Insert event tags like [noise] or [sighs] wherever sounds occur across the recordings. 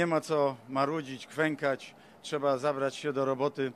Nie ma co marudzić, kwękać. Trzeba zabrać się do roboty.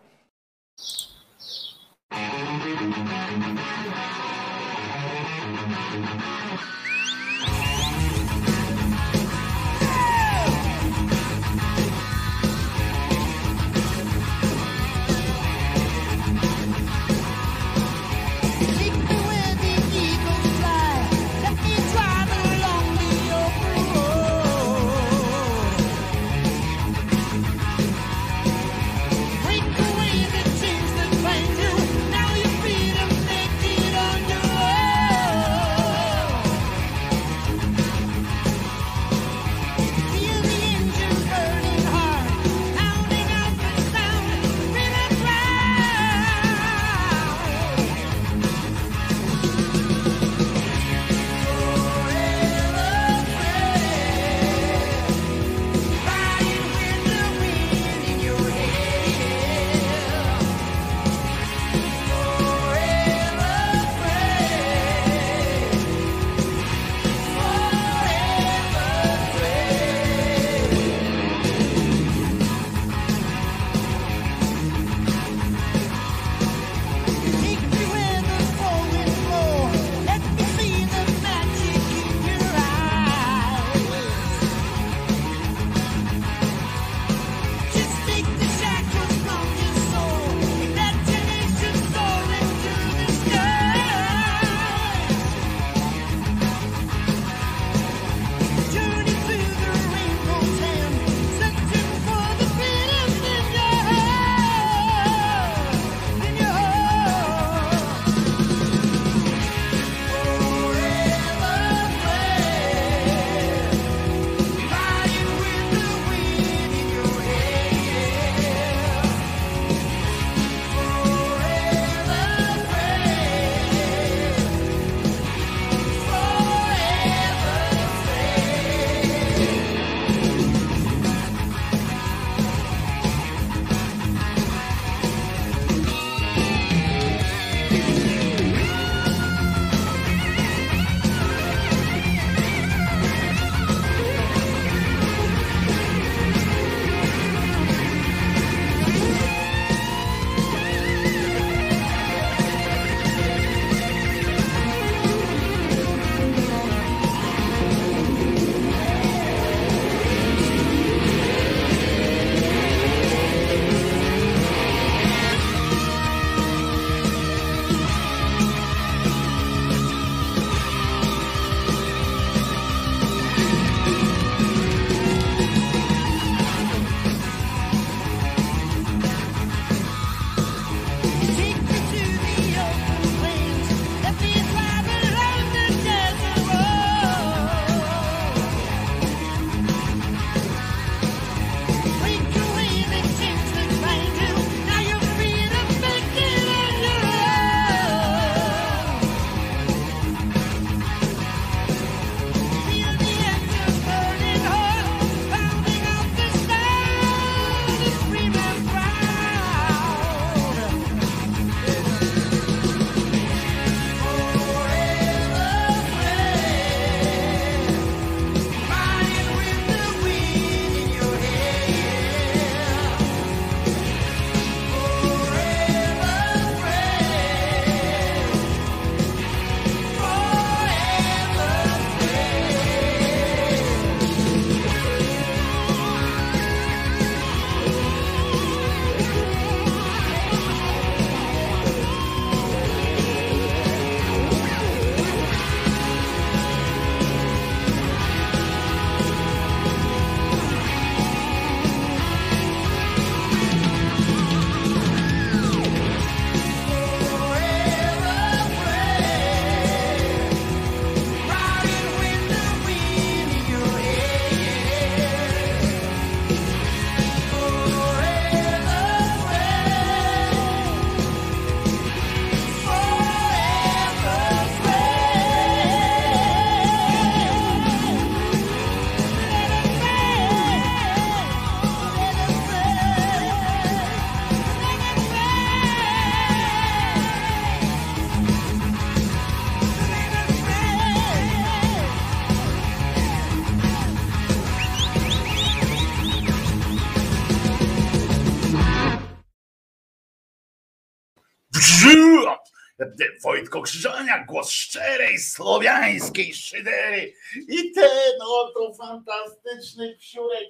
Wojtko Krzyżaniak, głos szczerej, słowiańskiej szydery. I ten oto fantastyczny psiurek,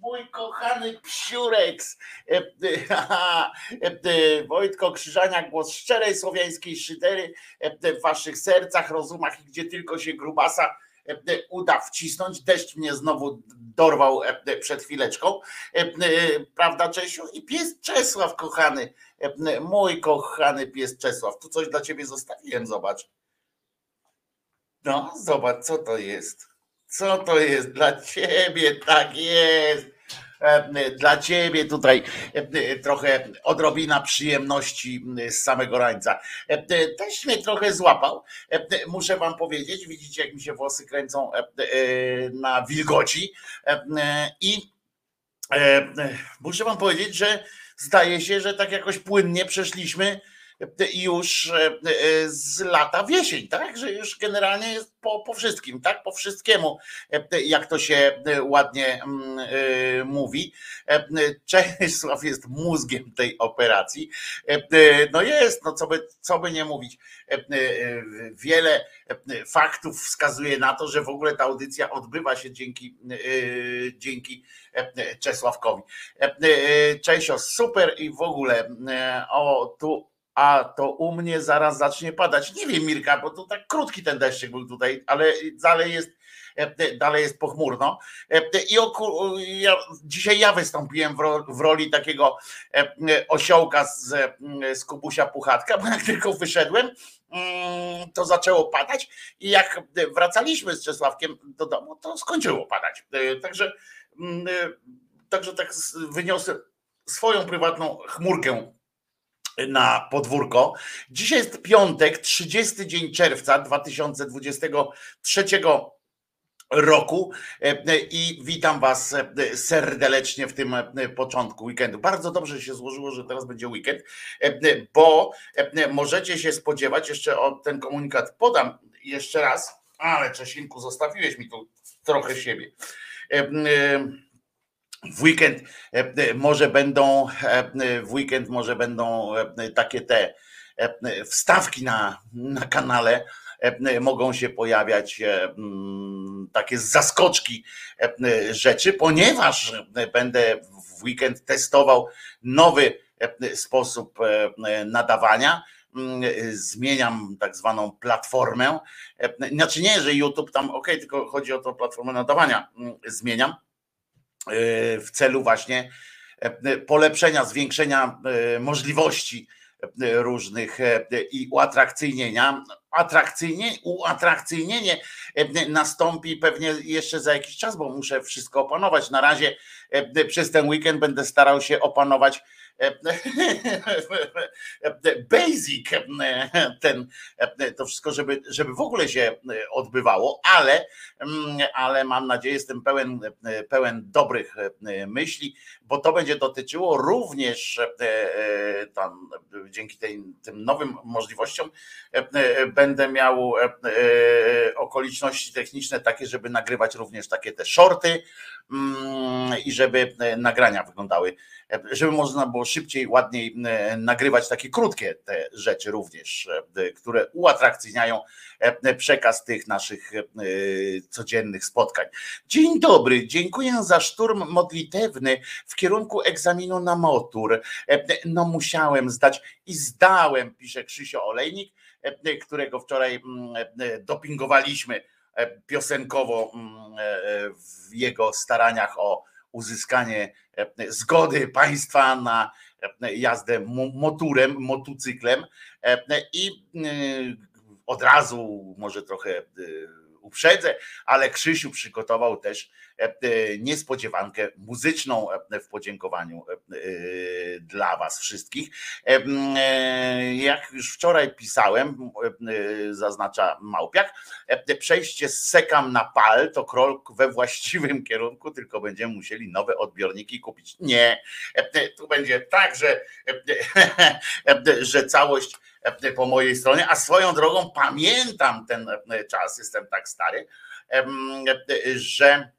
mój kochany psiurek. Wojtko Krzyżaniak, głos szczerej, słowiańskiej szydery w waszych sercach, rozumach i gdzie tylko się grubasa uda wcisnąć. Deszcz mnie znowu dorwał przed chwileczką. Prawda, Czesiu? I pies Czesław, kochany Mój kochany pies Czesław, tu coś dla ciebie zostawiłem, zobacz. No, zobacz, co to jest. Co to jest dla ciebie, tak jest. Dla ciebie tutaj trochę odrobina przyjemności z samego rańca. Też mnie trochę złapał, muszę wam powiedzieć. Widzicie, jak mi się włosy kręcą na wilgoci. I muszę wam powiedzieć, że zdaje się, że tak jakoś płynnie przeszliśmy już e, e, z lata w jesień, tak? Że już generalnie jest po, po wszystkim, tak? Po wszystkiemu, jak to się ładnie mm, mówi. Czesław jest mózgiem tej operacji. No jest, no co by, co by nie mówić. Wiele faktów wskazuje na to, że w ogóle ta audycja odbywa się dzięki, dzięki Czesławkowi. Czesio, super i w ogóle o tu a to u mnie zaraz zacznie padać. Nie wiem, Mirka, bo to tak krótki ten deszczyk był tutaj, ale dalej jest, dalej jest pochmurno. I oku, ja, dzisiaj ja wystąpiłem w, ro, w, roli takiego osiołka z, z Kubusia Puchatka, bo jak tylko wyszedłem, mm, to zaczęło padać i jak wracaliśmy z Czesławkiem do domu, to skończyło padać. Także Mm, także tak wyniosę swoją prywatną chmurkę na podwórko. Dzisiaj jest piątek, 30 dzień czerwca 2023 roku e, i witam Was e, serdecznie w tym e, początku weekendu. Bardzo dobrze się złożyło, że teraz będzie weekend, bo możecie się spodziewać, jeszcze o ten komunikat podam jeszcze raz, ale Czesinku, zostawiłeś mi tu trochę siebie w weekend może będą w weekend może będą takie te wstawki na, na kanale mogą się pojawiać takie zaskoczki rzeczy, ponieważ będę w weekend testował nowy sposób nadawania. Mm, zmieniam tak zwaną platformę. E, znaczy nie, że YouTube tam ok, tylko chodzi o to platformę nadawania. Mm, zmieniam. e, w celu właśnie e, polepszenia, zwiększenia możliwości różnych i uatrakcyjnienia. Atrakcyjnie, uatrakcyjnienie nastąpi pewnie jeszcze za jakiś czas, bo muszę wszystko opanować. Na razie przez ten weekend będę starał się opanować [laughs] basic ten, to wszystko, żeby, żeby w ogóle się odbywało, ale, ale mam nadzieję, jestem pełen, pełen dobrych myśli, bo to będzie dotyczyło również tam, dzięki tej, tym nowym możliwościom będę miał okoliczności techniczne takie, żeby nagrywać również takie te shorty i żeby nagrania wyglądały żeby można było szybciej, ładniej e, nagrywać takie krótkie te rzeczy również, e, które uatrakcyjniają e, przekaz tych naszych codziennych spotkań. Dzień dobry, dziękuję za szturm modlitewny w kierunku egzaminu na motor. No musiałem zdać i zdałem, pisze Krzysio Olejnik, którego wczoraj dopingowaliśmy piosenkowo w jego staraniach o uzyskanie e, zgody państwa na e, jazdę motorem, motocyklem. E, i od razu może trochę uprzedzę, ale Krzysiu przygotował też E, e, niespodziewankę muzyczną e, w podziękowaniu dla Was wszystkich. Jak już wczoraj pisałem, zaznacza Małpiak, przejście z sekam na pal to krok we właściwym [laughs] kierunku, tylko będziemy musieli nowe odbiorniki kupić. Nie, tu będzie tak, że, [laughs] że całość po mojej stronie, a swoją drogą pamiętam ten czas, jestem tak stary, że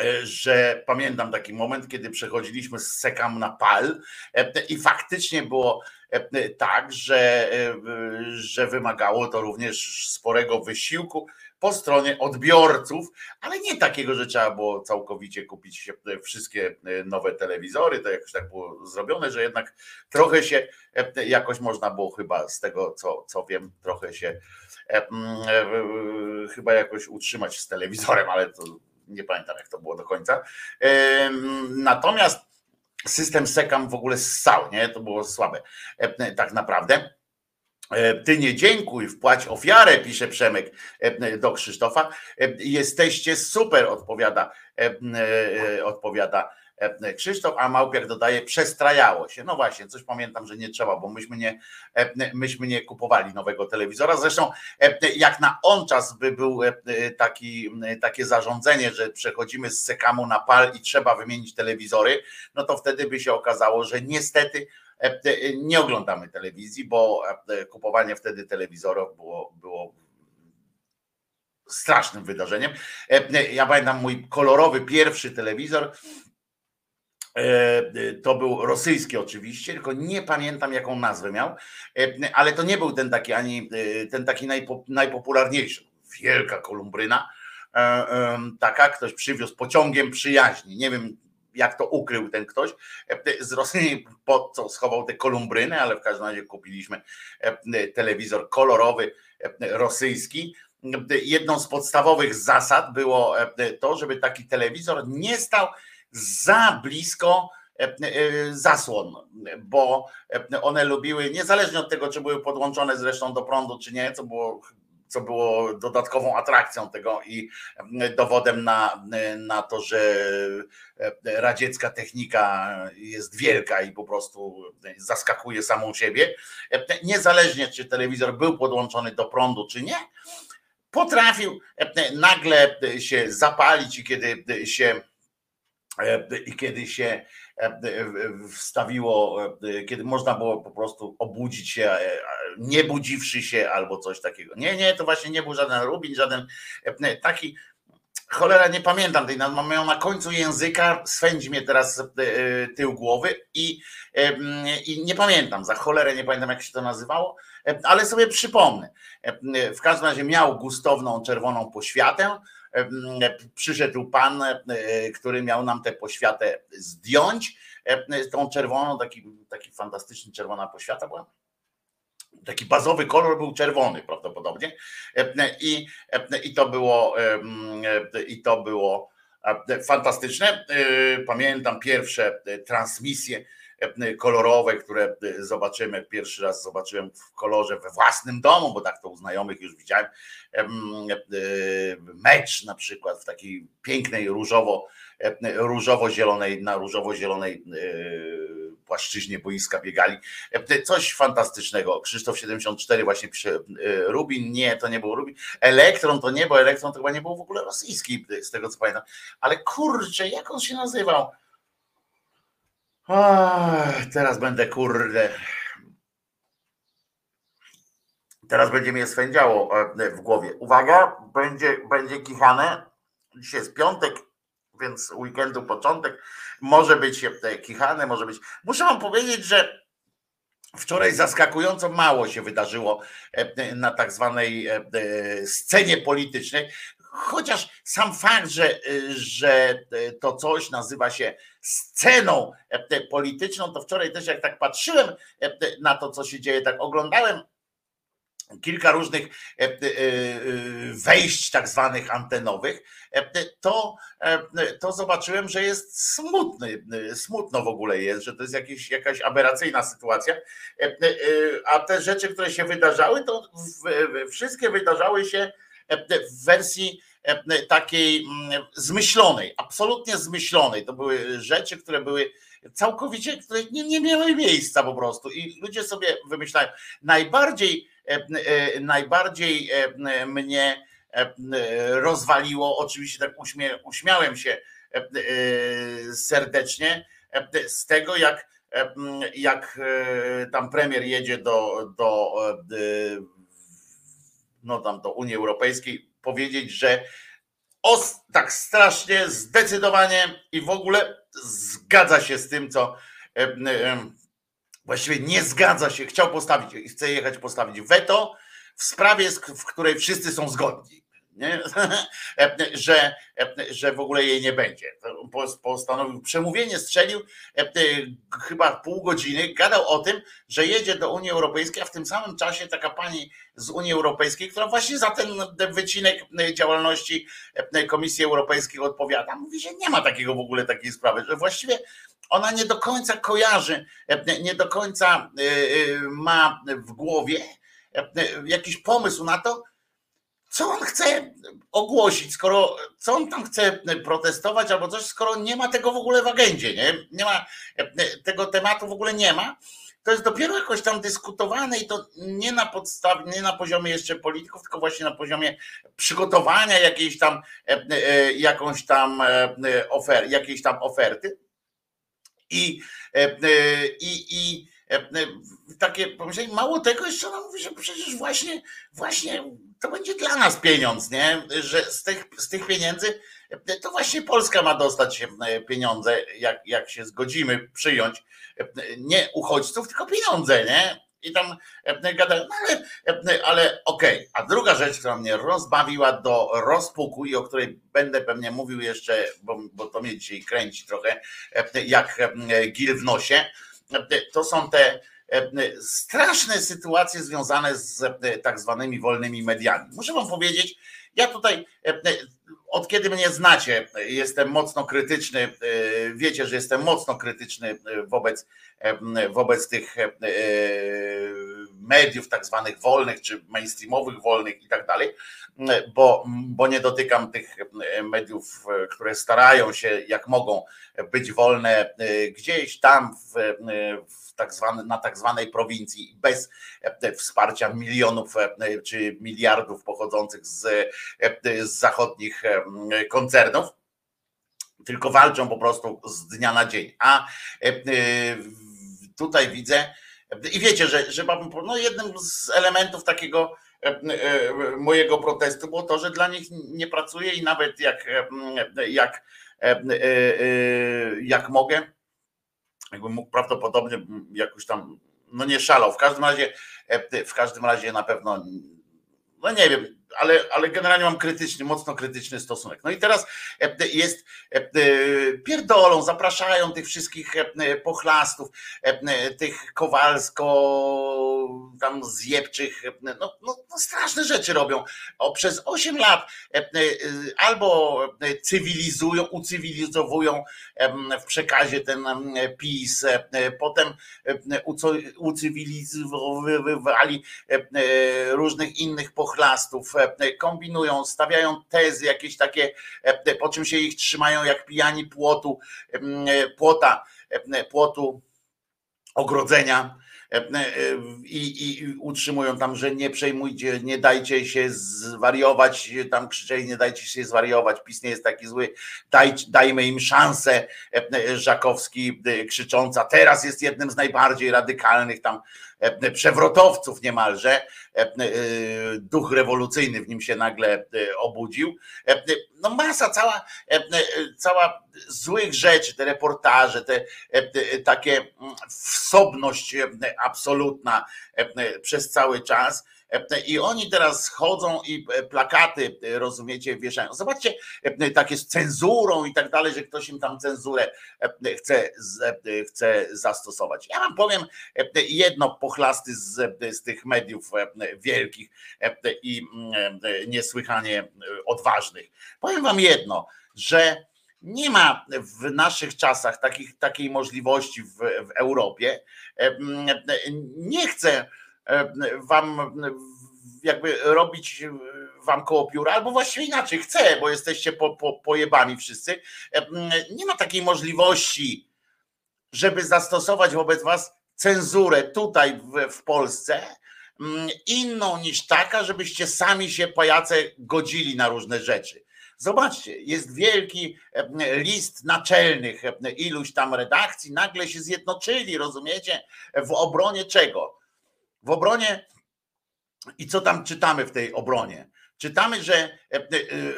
e, że pamiętam taki moment, kiedy przechodziliśmy z Sekam na Pal e, i faktycznie było e, tak, że, że wymagało to również sporego wysiłku po stronie odbiorców, ale nie takiego, że trzeba było całkowicie kupić wszystkie nowe telewizory, to jakoś tak było zrobione, że jednak trochę się jakoś można było chyba z tego, co, co wiem, trochę się chyba jakoś utrzymać z telewizorem, ale to nie pamiętam jak to było do końca. Natomiast system Sekam w ogóle ssał, nie? To było słabe tak naprawdę. Ty nie dziękuj, wpłać ofiarę, pisze Przemek do Krzysztofa. Jesteście super, odpowiada, odpowiada E, Krzysztof, a Małpiak dodaje, przestrajało się. No właśnie, coś pamiętam, że nie trzeba, bo myśmy nie, e, myśmy nie kupowali nowego telewizora. Zresztą e, jak na on czas by był taki, takie zarządzenie, że przechodzimy z sekamu na pal i trzeba wymienić telewizory, no to wtedy by się okazało, że niestety nie oglądamy telewizji, bo kupowanie wtedy telewizorów było, było strasznym wydarzeniem. Ja pamiętam mój kolorowy pierwszy telewizor, E, to był rosyjski oczywiście, tylko nie pamiętam jaką nazwę miał, e, ale to nie był ten taki ani e, ten taki najpopularniejszy. Wielka kolumbryna, taka ktoś przywiózł pociągiem przyjaźni. Nie wiem jak to ukrył ten ktoś z Rosji, po co schował te kolumbryny, ale w każdym razie kupiliśmy telewizor kolorowy rosyjski. Jedną z podstawowych zasad było to, żeby taki telewizor nie stał za blisko e, e, zasłon, bo e, one lubiły, niezależnie od tego, czy były podłączone zresztą do prądu, czy nie, co było, co było dodatkową atrakcją tego i dowodem na, na to, że radziecka technika jest wielka i po prostu zaskakuje samą siebie. Niezależnie, czy telewizor był podłączony do prądu, czy nie, potrafił nagle się zapalić i kiedy się E, i kiedy się e, wstawiło, e, kiedy można było po prostu obudzić się, nie budziwszy się albo coś takiego. Nie, nie, to właśnie nie był żaden Rubin, żaden taki, cholera nie pamiętam tej, mam ją na końcu języka, swędzi mnie teraz tył głowy i, i nie pamiętam, za cholerę nie pamiętam jak się to nazywało, ale sobie przypomnę. W każdym razie miał gustowną czerwoną poświatę, przyszedł pan, e, który miał nam tę poświatę zdjąć, tą czerwoną, taki, taki fantastyczny czerwona poświata była. Taki bazowy kolor był czerwony prawdopodobnie i, i to było i to było fantastyczne. E, pamiętam pierwsze transmisje kolorowe, które zobaczymy. Pierwszy raz zobaczyłem w kolorze we własnym domu, bo tak to u znajomych już widziałem. Mecz na przykład w takiej pięknej różowo, różowo-zielonej, na różowo-zielonej płaszczyźnie boiska biegali. Coś fantastycznego. Krzysztof 74 właśnie pisze Rubin, nie, to nie był Rubin. Elektron to nie, bo Elektron to chyba nie był w ogóle rosyjski, z tego co pamiętam. Ale kurczę, jak on się nazywał? Teraz będę kurde. Teraz będzie mnie swędziało e, w głowie. Uwaga, będzie, będzie kichane. Dzisiaj jest piątek, więc weekendu początek. Może być e, kichane, może być. Muszę wam powiedzieć, że Wczoraj zaskakująco mało się wydarzyło e, na tak zwanej scenie politycznej. Chociaż sam fakt, że, że to coś nazywa się sceną polityczną, to wczoraj też jak tak patrzyłem na to, co się dzieje, tak oglądałem kilka różnych wejść tak zwanych antenowych, to, to zobaczyłem, że jest smutny, smutno w ogóle jest, że to jest jakieś, jakaś aberracyjna sytuacja, a te rzeczy, które się wydarzały, to wszystkie wydarzały się w wersji e, takiej mm, zmyślonej, absolutnie zmyślonej. To były rzeczy, które były całkowicie, które nie, nie miały miejsca po prostu i ludzie sobie wymyślają. Najbardziej, e, e, najbardziej mnie rozwaliło, oczywiście tak uśmie, uśmiałem się serdecznie z tego, jak, jak tam premier jedzie do, do no tam do Unii Europejskiej powiedzieć, że os, tak strasznie, zdecydowanie i w ogóle zgadza się z tym, co właściwie nie zgadza się, chciał postawić i chce jechać postawić weto w sprawie, w której wszyscy są zgodni. Nie? [laughs] że, że w ogóle jej nie będzie. Postanowił przemówienie, strzelił chyba pół godziny, gadał o tym, że jedzie do Unii Europejskiej, a w tym samym czasie taka pani z Unii Europejskiej, która właśnie za ten wycinek działalności Komisji Europejskiej odpowiada, mówi, że nie ma takiego w ogóle takiej sprawy, że właściwie ona nie do końca kojarzy, nie do końca ma w głowie jakiś pomysł na to, co on chce ogłosić, skoro co on tam chce protestować albo coś, skoro nie ma tego w ogóle w agendzie, nie, nie ma tego tematu w ogóle nie ma. To jest dopiero jakoś tam dyskutowane i to nie na podstawie, nie na poziomie jeszcze polityków, tylko właśnie na poziomie przygotowania jakiejś tam jakąś tam ofer, jakiejś tam oferty. I, i, i takie pomyślenie, mało tego, jeszcze ona mówi, że przecież właśnie, właśnie to będzie dla nas pieniądz, nie? Że z tych, z tych pieniędzy to właśnie Polska ma dostać pieniądze, jak, jak się zgodzimy przyjąć nie uchodźców, tylko pieniądze, nie? I tam gadają, no ale, ale okej. Okay. A druga rzecz, która mnie rozbawiła do rozpuku i o której będę pewnie mówił jeszcze, bo, bo to mnie dzisiaj kręci trochę, jak gil w nosie, to są te straszne sytuacje związane z tak zwanymi wolnymi mediami. Muszę wam powiedzieć, ja tutaj od kiedy mnie znacie, jestem mocno krytyczny, wiecie, że jestem mocno krytyczny wobec, wobec tych mediów tak zwanych wolnych, czy mainstreamowych wolnych i tak dalej, bo, bo nie dotykam tych mediów, które starają się jak mogą być wolne gdzieś tam w, w tak zwany, na tak zwanej prowincji bez wsparcia milionów czy miliardów pochodzących z, z zachodnich koncernów tylko walczą po prostu z dnia na dzień. A tutaj widzę, i wiecie, że, że no jednym z elementów takiego mojego protestu było to, że dla nich nie pracuję i nawet jak, jak, jak mogę, jakbym mógł prawdopodobnie jakoś tam, no nie szalał. W każdym razie, w każdym razie na pewno, no nie wiem, ale, ale generalnie mam krytyczny, mocno krytyczny stosunek. No i teraz e, jest e, pierdolą, zapraszają tych wszystkich e, pochlastów, tych Kowalsko, tam zjebczych, no, no, no straszne rzeczy robią. O, przez 8 lat albo cywilizują, ucywilizowują w przekazie ten PiS, potem ucywilizowywali różnych innych pochlastów, E, kombinują, stawiają tezy jakieś takie, e, po czym się ich trzymają jak pijani płotu, e, płota, płotu ogrodzenia i, i utrzymują tam, że nie przejmujcie, nie dajcie się zwariować, tam krzyczeli, nie dajcie się zwariować, PiS nie jest taki zły, daj, dajmy im szansę, Żakowski krzycząca, teraz jest jednym z najbardziej radykalnych tam E, przewrotowców niemalże. E, e, duch rewolucyjny w nim się nagle obudził. No masa, cała, cała złych rzeczy, te reportaże, te takie mm, wsobność absolutna przez cały czas i oni teraz chodzą i e, plakaty, e, rozumiecie, wieszają. Zobaczcie, e, takie z cenzurą i tak dalej, że ktoś im tam cenzurę chce, chce zastosować. Ja wam powiem jedno pochlasty z, z tych mediów wielkich i mm, niesłychanie odważnych. Powiem wam jedno, że nie ma w naszych czasach takich, takiej możliwości w, w Europie. Nie chcę wam jakby robić wam koło pióra, albo właściwie inaczej, chcę, bo jesteście po, po, pojebani wszyscy. Nie ma takiej możliwości, żeby zastosować wobec was cenzurę tutaj w, w Polsce, inną niż taka, żebyście sami się pajace godzili na różne rzeczy. Zobaczcie, jest wielki list naczelnych iluś tam redakcji, nagle się zjednoczyli, rozumiecie, w obronie czego? W obronie I co tam czytamy w tej obronie? Czytamy, że e, e,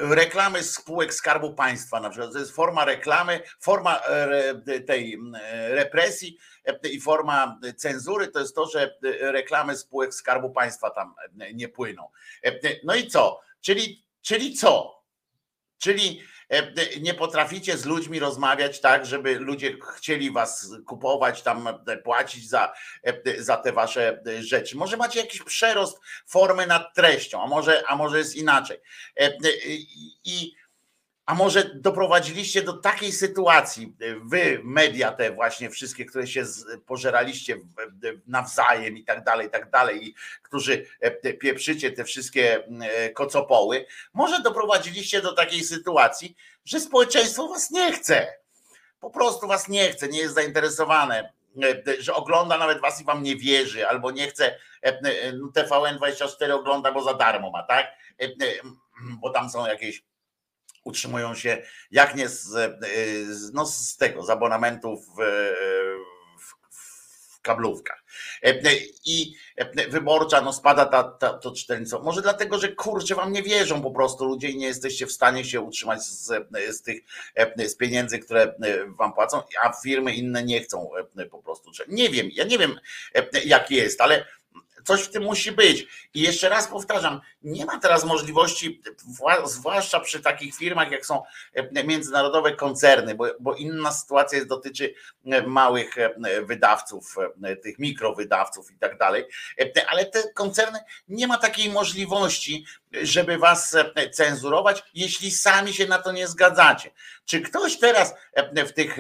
reklamy spółek Skarbu Państwa, na przykład, to jest forma reklamy, forma e, tej represji i forma cenzury, to jest to, że reklamy spółek Skarbu Państwa tam nie płyną. No i co? Czyli, czyli co? Czyli nie potraficie z ludźmi rozmawiać tak, żeby ludzie chcieli was kupować, tam e, płacić za, e, za te wasze rzeczy. Może macie jakiś przerost formy nad treścią, a może, a może jest inaczej. I a może doprowadziliście do takiej sytuacji, wy, media te właśnie wszystkie, które się pożeraliście nawzajem i tak dalej, i tak dalej, i którzy e, pieprzycie te wszystkie e, kocopoły, może doprowadziliście do takiej sytuacji, że społeczeństwo was nie chce. Po prostu was nie chce, nie jest zainteresowane, e, że ogląda nawet was i wam nie wierzy, albo nie chce, no, TVN24 ogląda, bo za darmo ma, tak? Bo tam są jakieś utrzymują się jak nie z, e, no z tego, z abonamentów w, w, w kablówkach. E, I e, wyborcza, no spada ta, ta, to czytelnictwo. Może dlatego, że kurczę, wam nie wierzą po prostu ludzie i nie jesteście w stanie się utrzymać z, z tych z pieniędzy, które wam płacą, a firmy inne nie chcą po prostu. Nie wiem, ja nie wiem jak jest, ale Coś w tym musi być. I jeszcze raz powtarzam, nie ma teraz możliwości, zwłaszcza przy takich firmach, jak są e, międzynarodowe koncerny, bo, bo inna sytuacja jest, dotyczy e, małych e, wydawców, tych mikrowydawców i tak dalej. Ale te koncerny nie ma takiej możliwości, żeby was cenzurować, jeśli sami się na to nie zgadzacie. Czy ktoś teraz w tych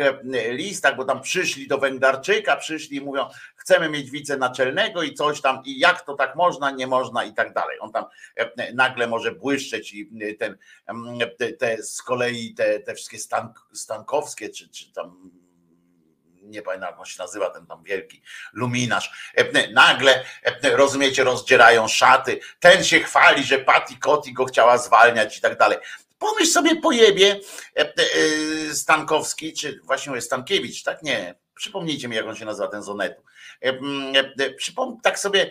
listach, bo tam przyszli do Węgdarczyka, przyszli i mówią, chcemy mieć wicenaczelnego i coś tam, i jak to tak można, nie można i tak dalej. On tam e, nagle może błyszczeć i e, ten, te, te z kolei te, te wszystkie stan, stankowskie, czy, czy tam nie pamiętam jak on się nazywa, ten tam wielki luminarz. E, nagle, rozumiecie, rozdzierają szaty. Ten się chwali, że Patti Koti go chciała zwalniać i tak dalej. Pomyśl sobie pojebie Stankowski, czy właśnie Stankiewicz, tak? Nie, przypomnijcie mi, jak on się nazywa, ten Zonetu. Przypomnę tak sobie,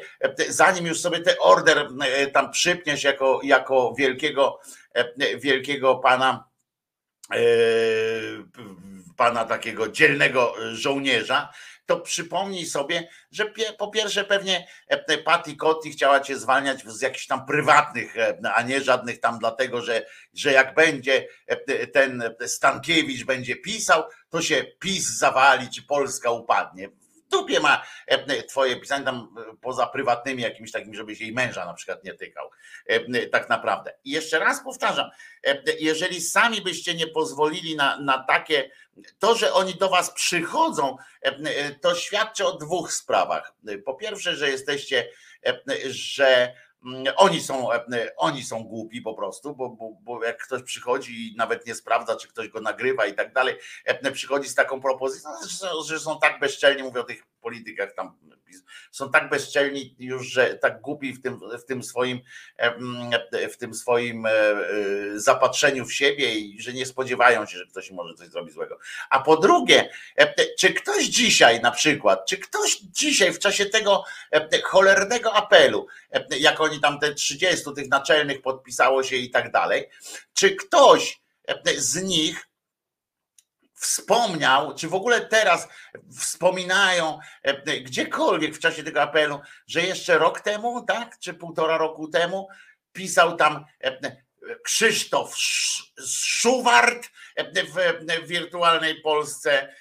zanim już sobie ten order tam przypniesz jako, jako wielkiego, wielkiego pana, pana takiego dzielnego żołnierza, to przypomnij sobie, że po pierwsze pewnie Patty Kotti chciała cię zwalniać z jakichś tam prywatnych, a nie żadnych tam dlatego, że, że jak będzie ten Stankiewicz będzie pisał, to się PiS zawali, czy Polska upadnie dupie ma e, twoje pisanie tam e, poza prywatnymi jakimiś takimi, żebyś jej męża na przykład nie tykał. E, tak naprawdę. I jeszcze raz powtarzam, jeżeli sami byście nie pozwolili na, na takie, to, że oni do was przychodzą, to świadczy o dwóch sprawach. Po pierwsze, że jesteście, że oni są, e, oni są głupi po prostu, bo, bo, bo jak ktoś przychodzi i nawet nie sprawdza, czy ktoś go nagrywa i tak dalej, e, przychodzi z taką propozycją, że są tak bezczelni, mówię o tych politykach tam, są tak bezczelni już, że tak głupi w tym, w tym swoim e, w tym swoim zapatrzeniu w siebie i że nie spodziewają się, że ktoś może coś zrobić złego. A po drugie, czy ktoś dzisiaj na przykład, czy ktoś dzisiaj w czasie tego cholernego apelu, jak oni tam te 30 tych naczelnych podpisało się i tak dalej. Czy ktoś z nich wspomniał, czy w ogóle teraz wspominają gdziekolwiek w czasie tego apelu, że jeszcze rok temu, tak, czy półtora roku temu pisał tam Krzysztof Szuwart w wirtualnej Polsce,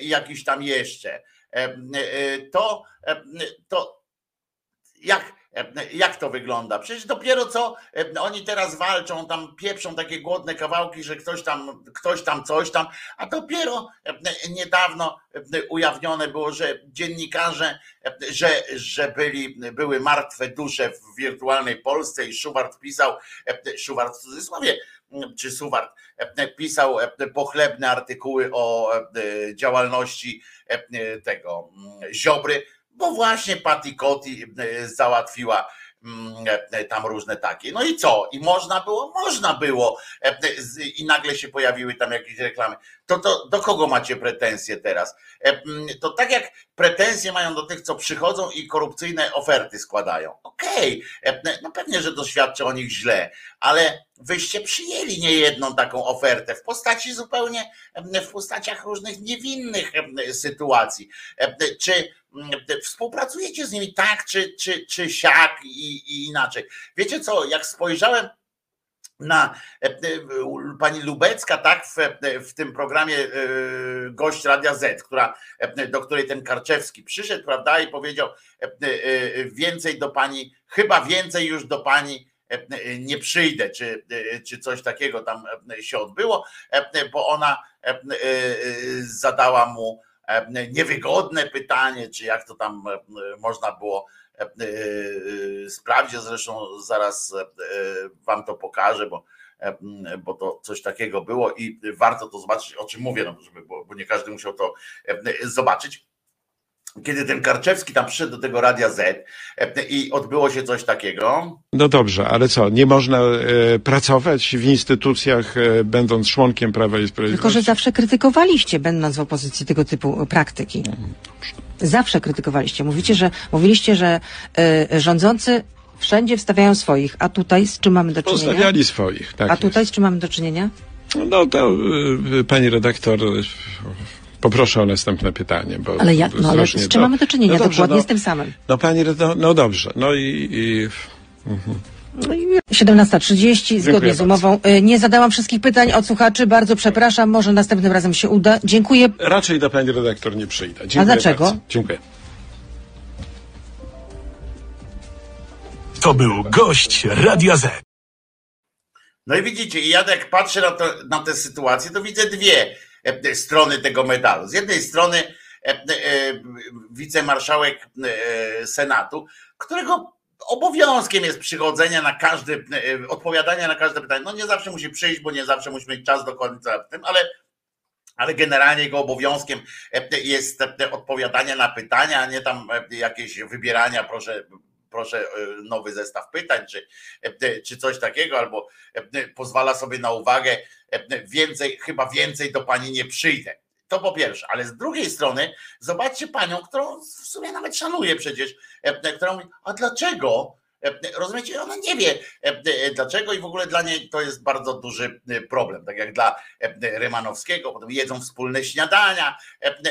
jakiś tam jeszcze. To, to jak jak to wygląda? Przecież dopiero co oni teraz walczą, tam pieprzą takie głodne kawałki, że ktoś tam, ktoś tam coś tam, a dopiero niedawno ujawnione było, że dziennikarze, że, że byli, były martwe dusze w wirtualnej Polsce i Szuwart pisał, Szuwart w cudzysłowie, czy Suwart pisał pochlebne artykuły o działalności tego Ziobry, bo właśnie Patty Coty e, załatwiła mm, e, tam różne takie. No i co? I można było? Można było. E, I nagle się pojawiły tam jakieś reklamy. to, to do kogo macie pretensje teraz? To tak jak pretensje mają do tych, co przychodzą i korupcyjne oferty składają. Okej, okay. no pewnie, że doświadczę o nich źle, ale wyście przyjęli niejedną taką ofertę w postaci zupełnie, w postaciach różnych niewinnych sytuacji. Czy współpracujecie z nimi tak, czy, czy, czy siak i, i inaczej? Wiecie co, jak spojrzałem na e, e, pani Lubecka, tak, w, w tym programie e, gość Radia Z, która, do której ten Karczewski przyszedł, prawda, i powiedział więcej do pani, chyba więcej już do pani nie przyjdę, czy, czy coś takiego tam się odbyło, bo ona zadała mu niewygodne pytanie, czy jak to tam można było E, e, sprawdzie zresztą zaraz e, wam to pokażę, bo, bo to coś takiego było i warto to zobaczyć, o czym mówię, no, żeby, bo, bo nie każdy musiał to zobaczyć kiedy ten Karczewski tam przyszedł do tego Radia Z i odbyło się coś takiego. No dobrze, ale co, nie można e, pracować w instytucjach, e, będąc członkiem Prawa i Sprawiedliwości? Tylko, że zawsze krytykowaliście, będąc w opozycji, tego typu praktyki. Zawsze krytykowaliście. Mówicie, że, mówiliście, że e, rządzący wszędzie wstawiają swoich, a tutaj z czym mamy do czynienia? Postawiali swoich, tak A tutaj jest. z czym mamy do czynienia? No to e, pani redaktor Poproszę o następne pytanie. Bo ale jak, no ale z czym to... mamy do czynienia? No dobrze, Dokładnie no, z tym samym. No pani, no, no dobrze. No i... i... Mhm. 17.30 zgodnie z umową. Y, nie zadałam wszystkich pytań od słuchaczy. Bardzo przepraszam. Może następnym razem się uda. Dziękuję. Raczej do pani redaktor nie przyjdę. Dziękuję A dlaczego? Bardzo. Dziękuję. To był gość Radia Z. No i widzicie, ja jak patrzę na, to, na tę sytuację, to widzę dwie strony tego medalu. Z jednej strony e, e, wicemarszałek Senatu, którego obowiązkiem jest przychodzenia na każde, odpowiadania na każde pytanie. No nie zawsze musi przyjść, bo nie zawsze musi mieć czas do końca w tym, ale ale generalnie jego obowiązkiem jest odpowiadanie na pytania, a nie tam jakieś wybierania, proszę, proszę nowy zestaw pytań, czy, czy coś takiego, albo pozwala sobie na uwagę więcej, chyba więcej do pani nie przyjdę. To po pierwsze, ale z drugiej strony zobaczcie panią, którą w sumie nawet szanuję przecież, która mówi, a dlaczego? Rozumiecie, ona nie wie dlaczego i w ogóle dla niej to jest bardzo duży problem. Tak jak dla Rymanowskiego, potem jedzą wspólne śniadania,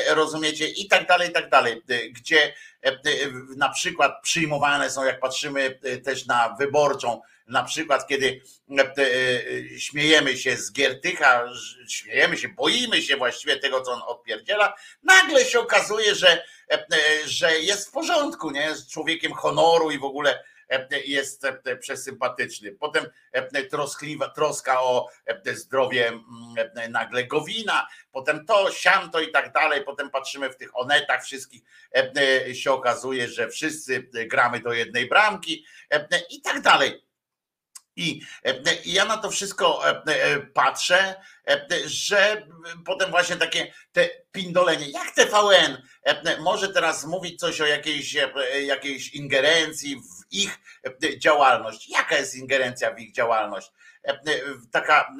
rozumiecie, i tak dalej, i tak dalej. Gdzie na przykład przyjmowane są, jak patrzymy też na wyborczą, na przykład kiedy e, e, śmiejemy się z Giertycha, śmiejemy się, boimy się właściwie tego, co on odpierdziela, nagle się okazuje, że, e, że jest w porządku, nie? Z człowiekiem honoru i w ogóle jest przesympatyczny. Potem troskliwa, troska o zdrowie nagle Gowina, potem to, siamto i tak dalej. Potem patrzymy w tych onetach wszystkich, się okazuje, że wszyscy gramy do jednej bramki i tak dalej. I, I ja na to wszystko e, e, patrzę, e, że potem właśnie takie te pindolenie, jak TVN może teraz mówić coś o jakiejś, jakiejś ingerencji w ich działalność. Jaka jest ingerencja w ich działalność? Taka,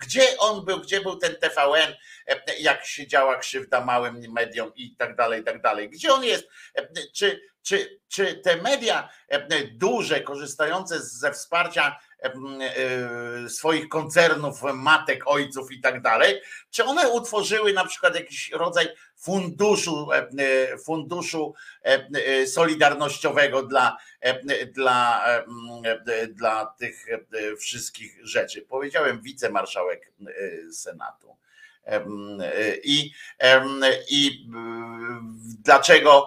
gdzie on był, gdzie był ten TVN, jak się działa krzywda małym mediom i tak dalej, i tak dalej. Gdzie on jest? Czy czy, czy te media e, duże, korzystające ze wsparcia e, e, swoich koncernów, matek, ojców i tak dalej, czy one utworzyły na przykład jakiś rodzaj funduszu, funduszu solidarnościowego dla, dla, dla tych wszystkich rzeczy? Powiedziałem wicemarszałek Senatu. I, I dlaczego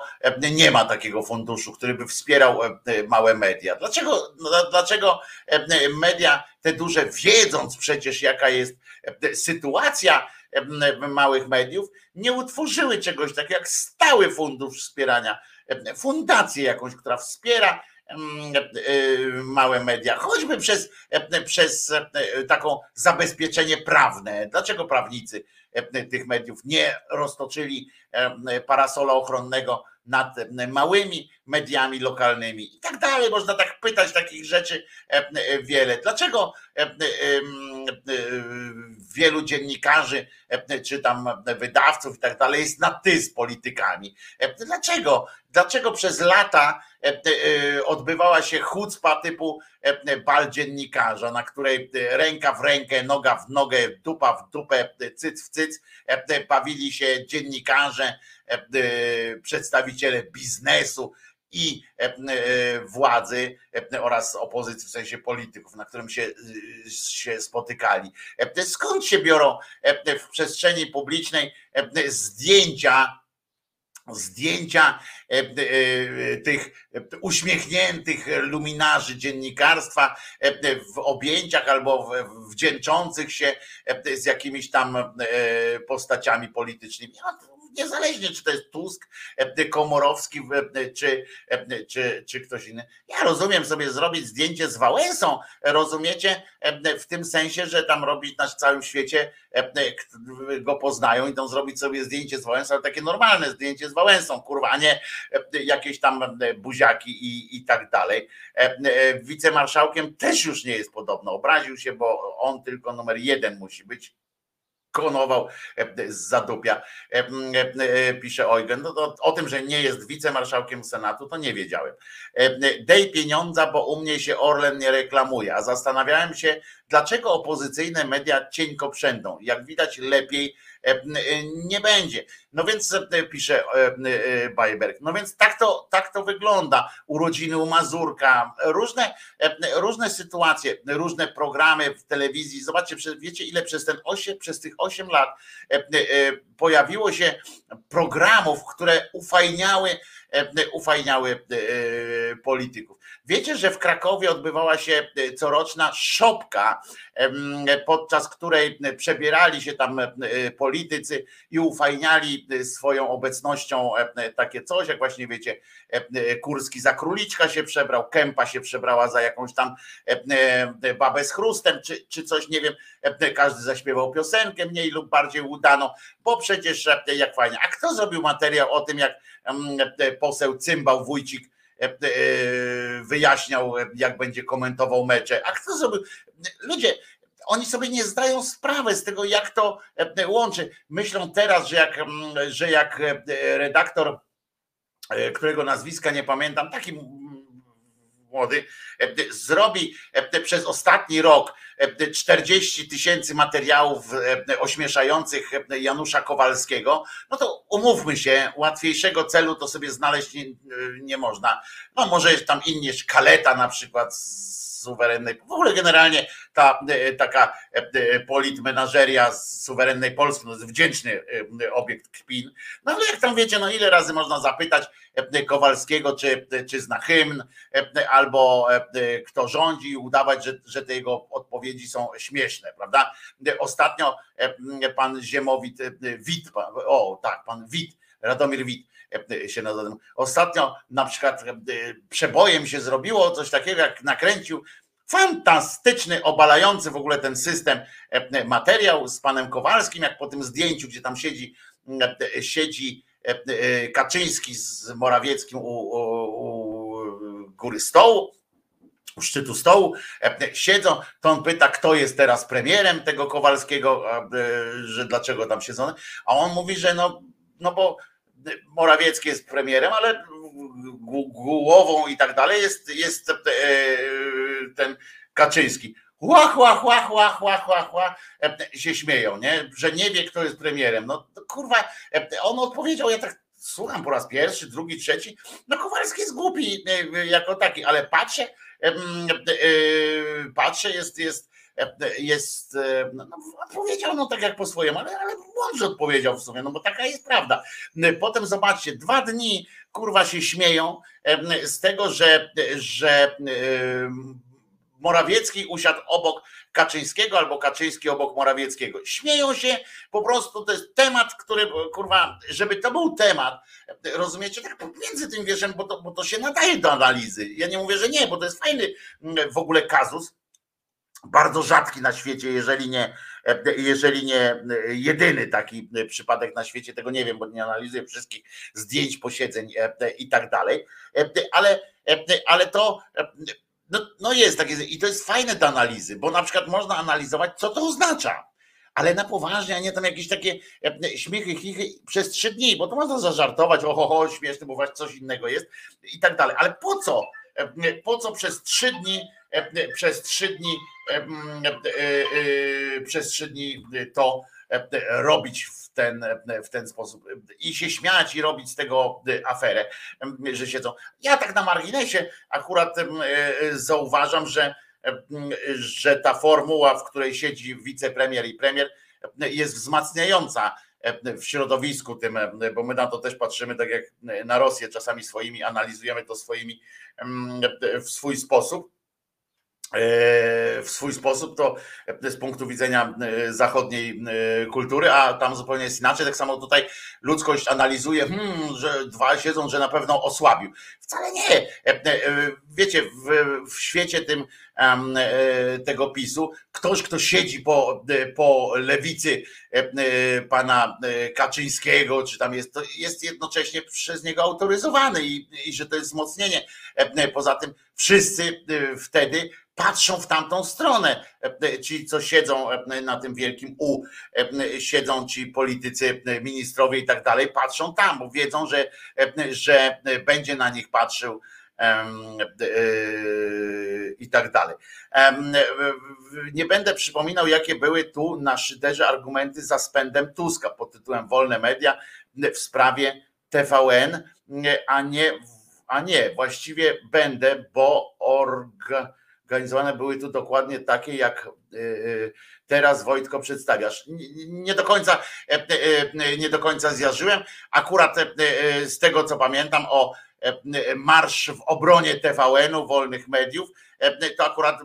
nie ma takiego funduszu, który by wspierał małe media? Dlaczego, no, dlaczego media, te duże, wiedząc przecież, jaka jest sytuacja małych mediów, nie utworzyły czegoś takiego jak stały fundusz wspierania, fundację jakąś, która wspiera małe media, choćby przez, przez taką zabezpieczenie prawne. Dlaczego prawnicy tych mediów nie roztoczyli parasola ochronnego nad małymi mediami lokalnymi i tak dalej. Można tak pytać takich rzeczy wiele. Dlaczego wielu dziennikarzy, czy tam wydawców i tak dalej jest na ty z politykami. Dlaczego? Dlaczego przez lata odbywała się chucpa typu bal dziennikarza, na której ręka w rękę, noga w nogę, dupa w dupę, cyc w cyc bawili się dziennikarze, przedstawiciele biznesu, i władzy oraz opozycji, w sensie polityków, na którym się, się spotykali. Skąd się biorą w przestrzeni publicznej zdjęcia zdjęcia tych uśmiechniętych luminarzy dziennikarstwa w objęciach albo wdzięczących się z jakimiś tam postaciami politycznymi niezależnie czy to jest Tusk, e, Komorowski e, czy, e, czy, czy ktoś inny. Ja rozumiem sobie zrobić zdjęcie z Wałęsą, rozumiecie, w tym sensie, że tam robić na całym świecie go poznają, idą zrobić sobie zdjęcie z Wałęsą, ale takie normalne zdjęcie z Wałęsą, kurwa, a nie jakieś tam buziaki i, i tak dalej. Wicemarszałkiem też już nie jest podobno, obraził się, bo on tylko numer jeden musi być konował z zadupia, pisze Eugen. No to o tym, że nie jest wicemarszałkiem Senatu, to nie wiedziałem. Dej pieniądza, bo u mnie się Orlen nie reklamuje, a zastanawiałem się, dlaczego opozycyjne media cieńko przędą. Jak widać lepiej nie będzie. No więc pisze Bajberg. No więc tak to, tak to wygląda. Urodziny u Mazurka, różne, różne sytuacje, różne programy w telewizji. Zobaczcie, wiecie ile przez ten 8, przez tych 8 lat pojawiło się programów, które ufajniały, ufajniały polityków. Wiecie, że w Krakowie odbywała się coroczna szopka, podczas której przebierali się tam politycy i ufajniali swoją obecnością takie coś, jak właśnie wiecie, Kurski za króliczka się przebrał, Kępa się przebrała za jakąś tam babę z chrustem, czy, czy coś, nie wiem, każdy zaśpiewał piosenkę mniej lub bardziej udaną, bo przecież jak fajnie. A kto zrobił materiał o tym, jak poseł Cymbał Wójcik wyjaśniał, jak będzie komentował mecze. A kto zrobił? Ludzie, oni sobie nie zdają sprawy z tego, jak to łączy. Myślą teraz, że jak, że jak redaktor, którego nazwiska nie pamiętam, taki młody, zrobi przez ostatni rok 40 tysięcy materiałów ośmieszających Janusza Kowalskiego, no to umówmy się, łatwiejszego celu to sobie znaleźć nie, nie można. No może jest tam inny Kaleta na przykład z suwerennej, w ogóle generalnie ta taka politmenażeria z suwerennej Polski, no wdzięczny obiekt kpin, no ale jak tam wiecie, no ile razy można zapytać Kowalskiego, czy, czy zna hymn, albo kto rządzi i udawać, że, że te jego odpowiedzi są śmieszne, prawda? Ostatnio pan Ziemowit Wit, o tak, pan Wit, Radomir Wit, się nazywa. Ostatnio na przykład przebojem się zrobiło coś takiego, jak nakręcił fantastyczny, obalający w ogóle ten system materiał z panem Kowalskim, jak po tym zdjęciu, gdzie tam siedzi, siedzi Kaczyński z Morawieckim u, u, u góry stołu, u szczytu stołu, siedzą, to on pyta, kto jest teraz premierem tego Kowalskiego, że dlaczego tam siedzą, a on mówi, że no, no bo Morawiecki jest premierem, ale głową i tak dalej jest, jest ten Kaczyński. Ła, ła, ła, ła, ła, ła, ła, się śmieją, nie? że nie wie, kto jest premierem. No kurwa, on odpowiedział, ja tak słucham po raz pierwszy, drugi, trzeci. No Kowalski jest głupi jako taki, ale patrzę, patrzę, jest, jest, jest, no, odpowiedział no tak jak po swojemu, ale, ale mądrze odpowiedział w sumie, no bo taka jest prawda. Potem zobaczcie, dwa dni kurwa się śmieją z tego, że, że Morawiecki usiadł obok Kaczyńskiego albo Kaczyński obok Morawieckiego. Śmieją się, po prostu to jest temat, który, kurwa, żeby to był temat, rozumiecie, tak między tym wierzem, bo to, bo to się nadaje do analizy. Ja nie mówię, że nie, bo to jest fajny w ogóle kazus, bardzo rzadki na świecie, jeżeli nie, jeżeli nie jedyny taki przypadek na świecie, tego nie wiem, bo nie analizuję wszystkich zdjęć, posiedzeń i tak dalej, ale, ale to No, no jest takie, i to jest fajne do analizy, bo na przykład można analizować, co to oznacza. Ale na poważnie, a nie tam jakieś takie e, śmiechy, chichy przez trzy dni, bo to można zażartować, oho, ho, śmieszne, bo właśnie coś innego jest i tak dalej. Ale po co? E, Po co przez trzy dni, e, przez trzy dni, e, e, e, przez trzy dni to e, robić w ten, w ten sposób i się śmiać i robić z tego aferę, że siedzą. Ja tak na marginesie akurat e, zauważam, że, że ta formuła, w której siedzi wicepremier i premier, jest wzmacniająca e, w środowisku tym, e, bo my na to też patrzymy tak jak na Rosję czasami swoimi, analizujemy to swoimi w swój sposób w swój sposób, to z punktu widzenia e, zachodniej e, kultury, a tam zupełnie jest inaczej. Tak samo tutaj ludzkość analizuje, hmm, że dwa siedzą, że na pewno osłabił. Wcale nie. E, wiecie, w, w świecie tym tego PiSu, ktoś, kto siedzi po, po lewicy pana Kaczyńskiego, czy tam jest, to jest jednocześnie przez niego autoryzowany i, i że to jest wzmocnienie. Poza tym wszyscy wtedy patrzą w tamtą stronę. Ci, co siedzą na tym wielkim U, siedzą ci politycy, ministrowie i tak dalej, patrzą tam, bo wiedzą, że, że będzie na nich patrzył i tak dalej. Nie będę przypominał, jakie były tu na szyderze argumenty za spędem Tuska pod tytułem Wolne Media w sprawie TVN, a nie, a nie, właściwie będę, bo org organizowane były tu dokładnie takie, jak e, e, teraz Wojtko przedstawiasz. Nie do końca, e, nie do końca zjarzyłem. Akurat z tego co pamiętam o marsz w obronie TVN-u, wolnych mediów, to akurat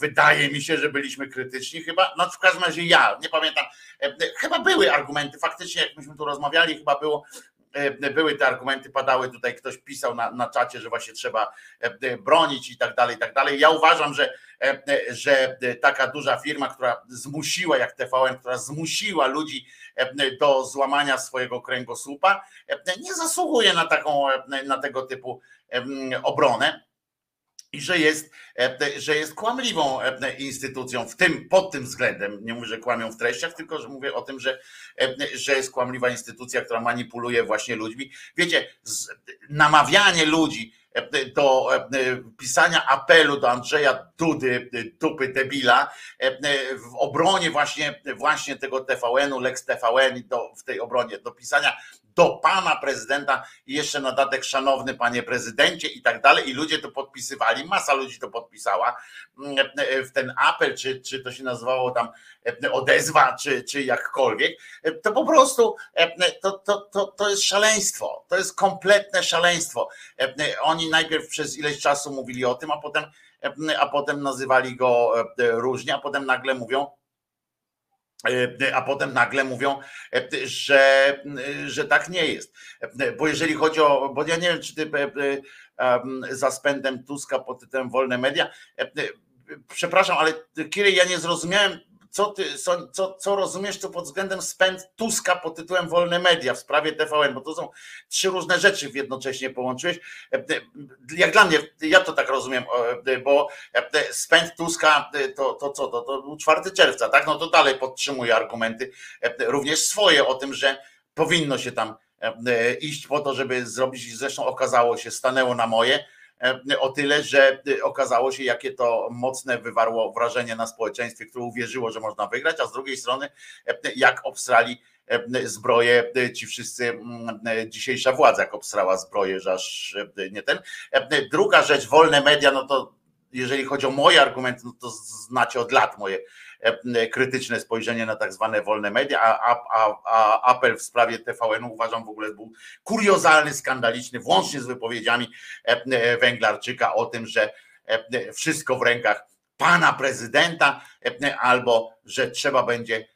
wydaje mi się, że byliśmy krytyczni chyba, no w każdym razie ja, nie pamiętam, chyba były argumenty, faktycznie jak myśmy tu rozmawiali, chyba było były te argumenty, padały tutaj, ktoś pisał na, na czacie, że właśnie trzeba e, bronić i tak dalej, i tak dalej. Ja uważam, że, e, że taka duża firma, która zmusiła, jak TVN, która zmusiła ludzi do złamania swojego kręgosłupa, nie zasługuje na taką, na tego typu obronę i że jest, że jest kłamliwą instytucją w tym, pod tym względem. Nie mówię, że kłamią w treściach, tylko że mówię o tym, że, że jest kłamliwa instytucja, która manipuluje właśnie ludźmi. Wiecie, namawianie ludzi do pisania apelu do Andrzeja Dudy, dupy debila, w obronie właśnie, właśnie tego TVN-u, Lex TVN, do, w tej obronie, do pisania do pana prezydenta i jeszcze na datek szanowny panie prezydencie i tak dalej. I ludzie to podpisywali, masa ludzi to podpisała. Mm, w ten apel, czy, czy to się nazywało tam e, odezwa, czy, czy jakkolwiek, e, to po prostu e, to, to, to, to jest szaleństwo, to jest kompletne szaleństwo. Oni najpierw przez ileś czasu mówili o tym, a potem, a potem nazywali go różnie, a potem nagle mówią, E, a potem nagle mówią, e, że, że tak nie jest. E, bo jeżeli chodzi o, bo ja nie wiem, czy ty za spędem Tuska pod tytułem Wolne Media, przepraszam, ale Kiry, ja nie zrozumiałem, co ty, co, co rozumiesz tu pod względem spęd Tuska pod tytułem Wolne Media w sprawie TVN, bo to są trzy różne rzeczy jednocześnie połączyłeś. Jak dla mnie, ja to tak rozumiem, bo spęd Tuska to, to co, to, to był 4 czerwca, tak? No to dalej podtrzymuję argumenty, również swoje o tym, że powinno się tam iść po to, żeby zrobić, zresztą okazało się, stanęło na moje, E, o tyle, że e, okazało się, jakie to mocne wywarło wrażenie na społeczeństwie, które uwierzyło, że można wygrać, a z drugiej strony, e, jak obstrali zbroje ci wszyscy, mm, dzisiejsza władza, jak obstrała zbroje, że aż nie ten. Druga rzecz, wolne media, no to jeżeli chodzi o moje argumenty, no to znacie od lat moje E, krytyczne spojrzenie na tak zwane wolne media, a, a, a apel w sprawie TVN-u uważam w ogóle był kuriozalny, skandaliczny, włącznie z wypowiedziami e, Węglarczyka o tym, że e, wszystko w rękach pana prezydenta, albo że trzeba będzie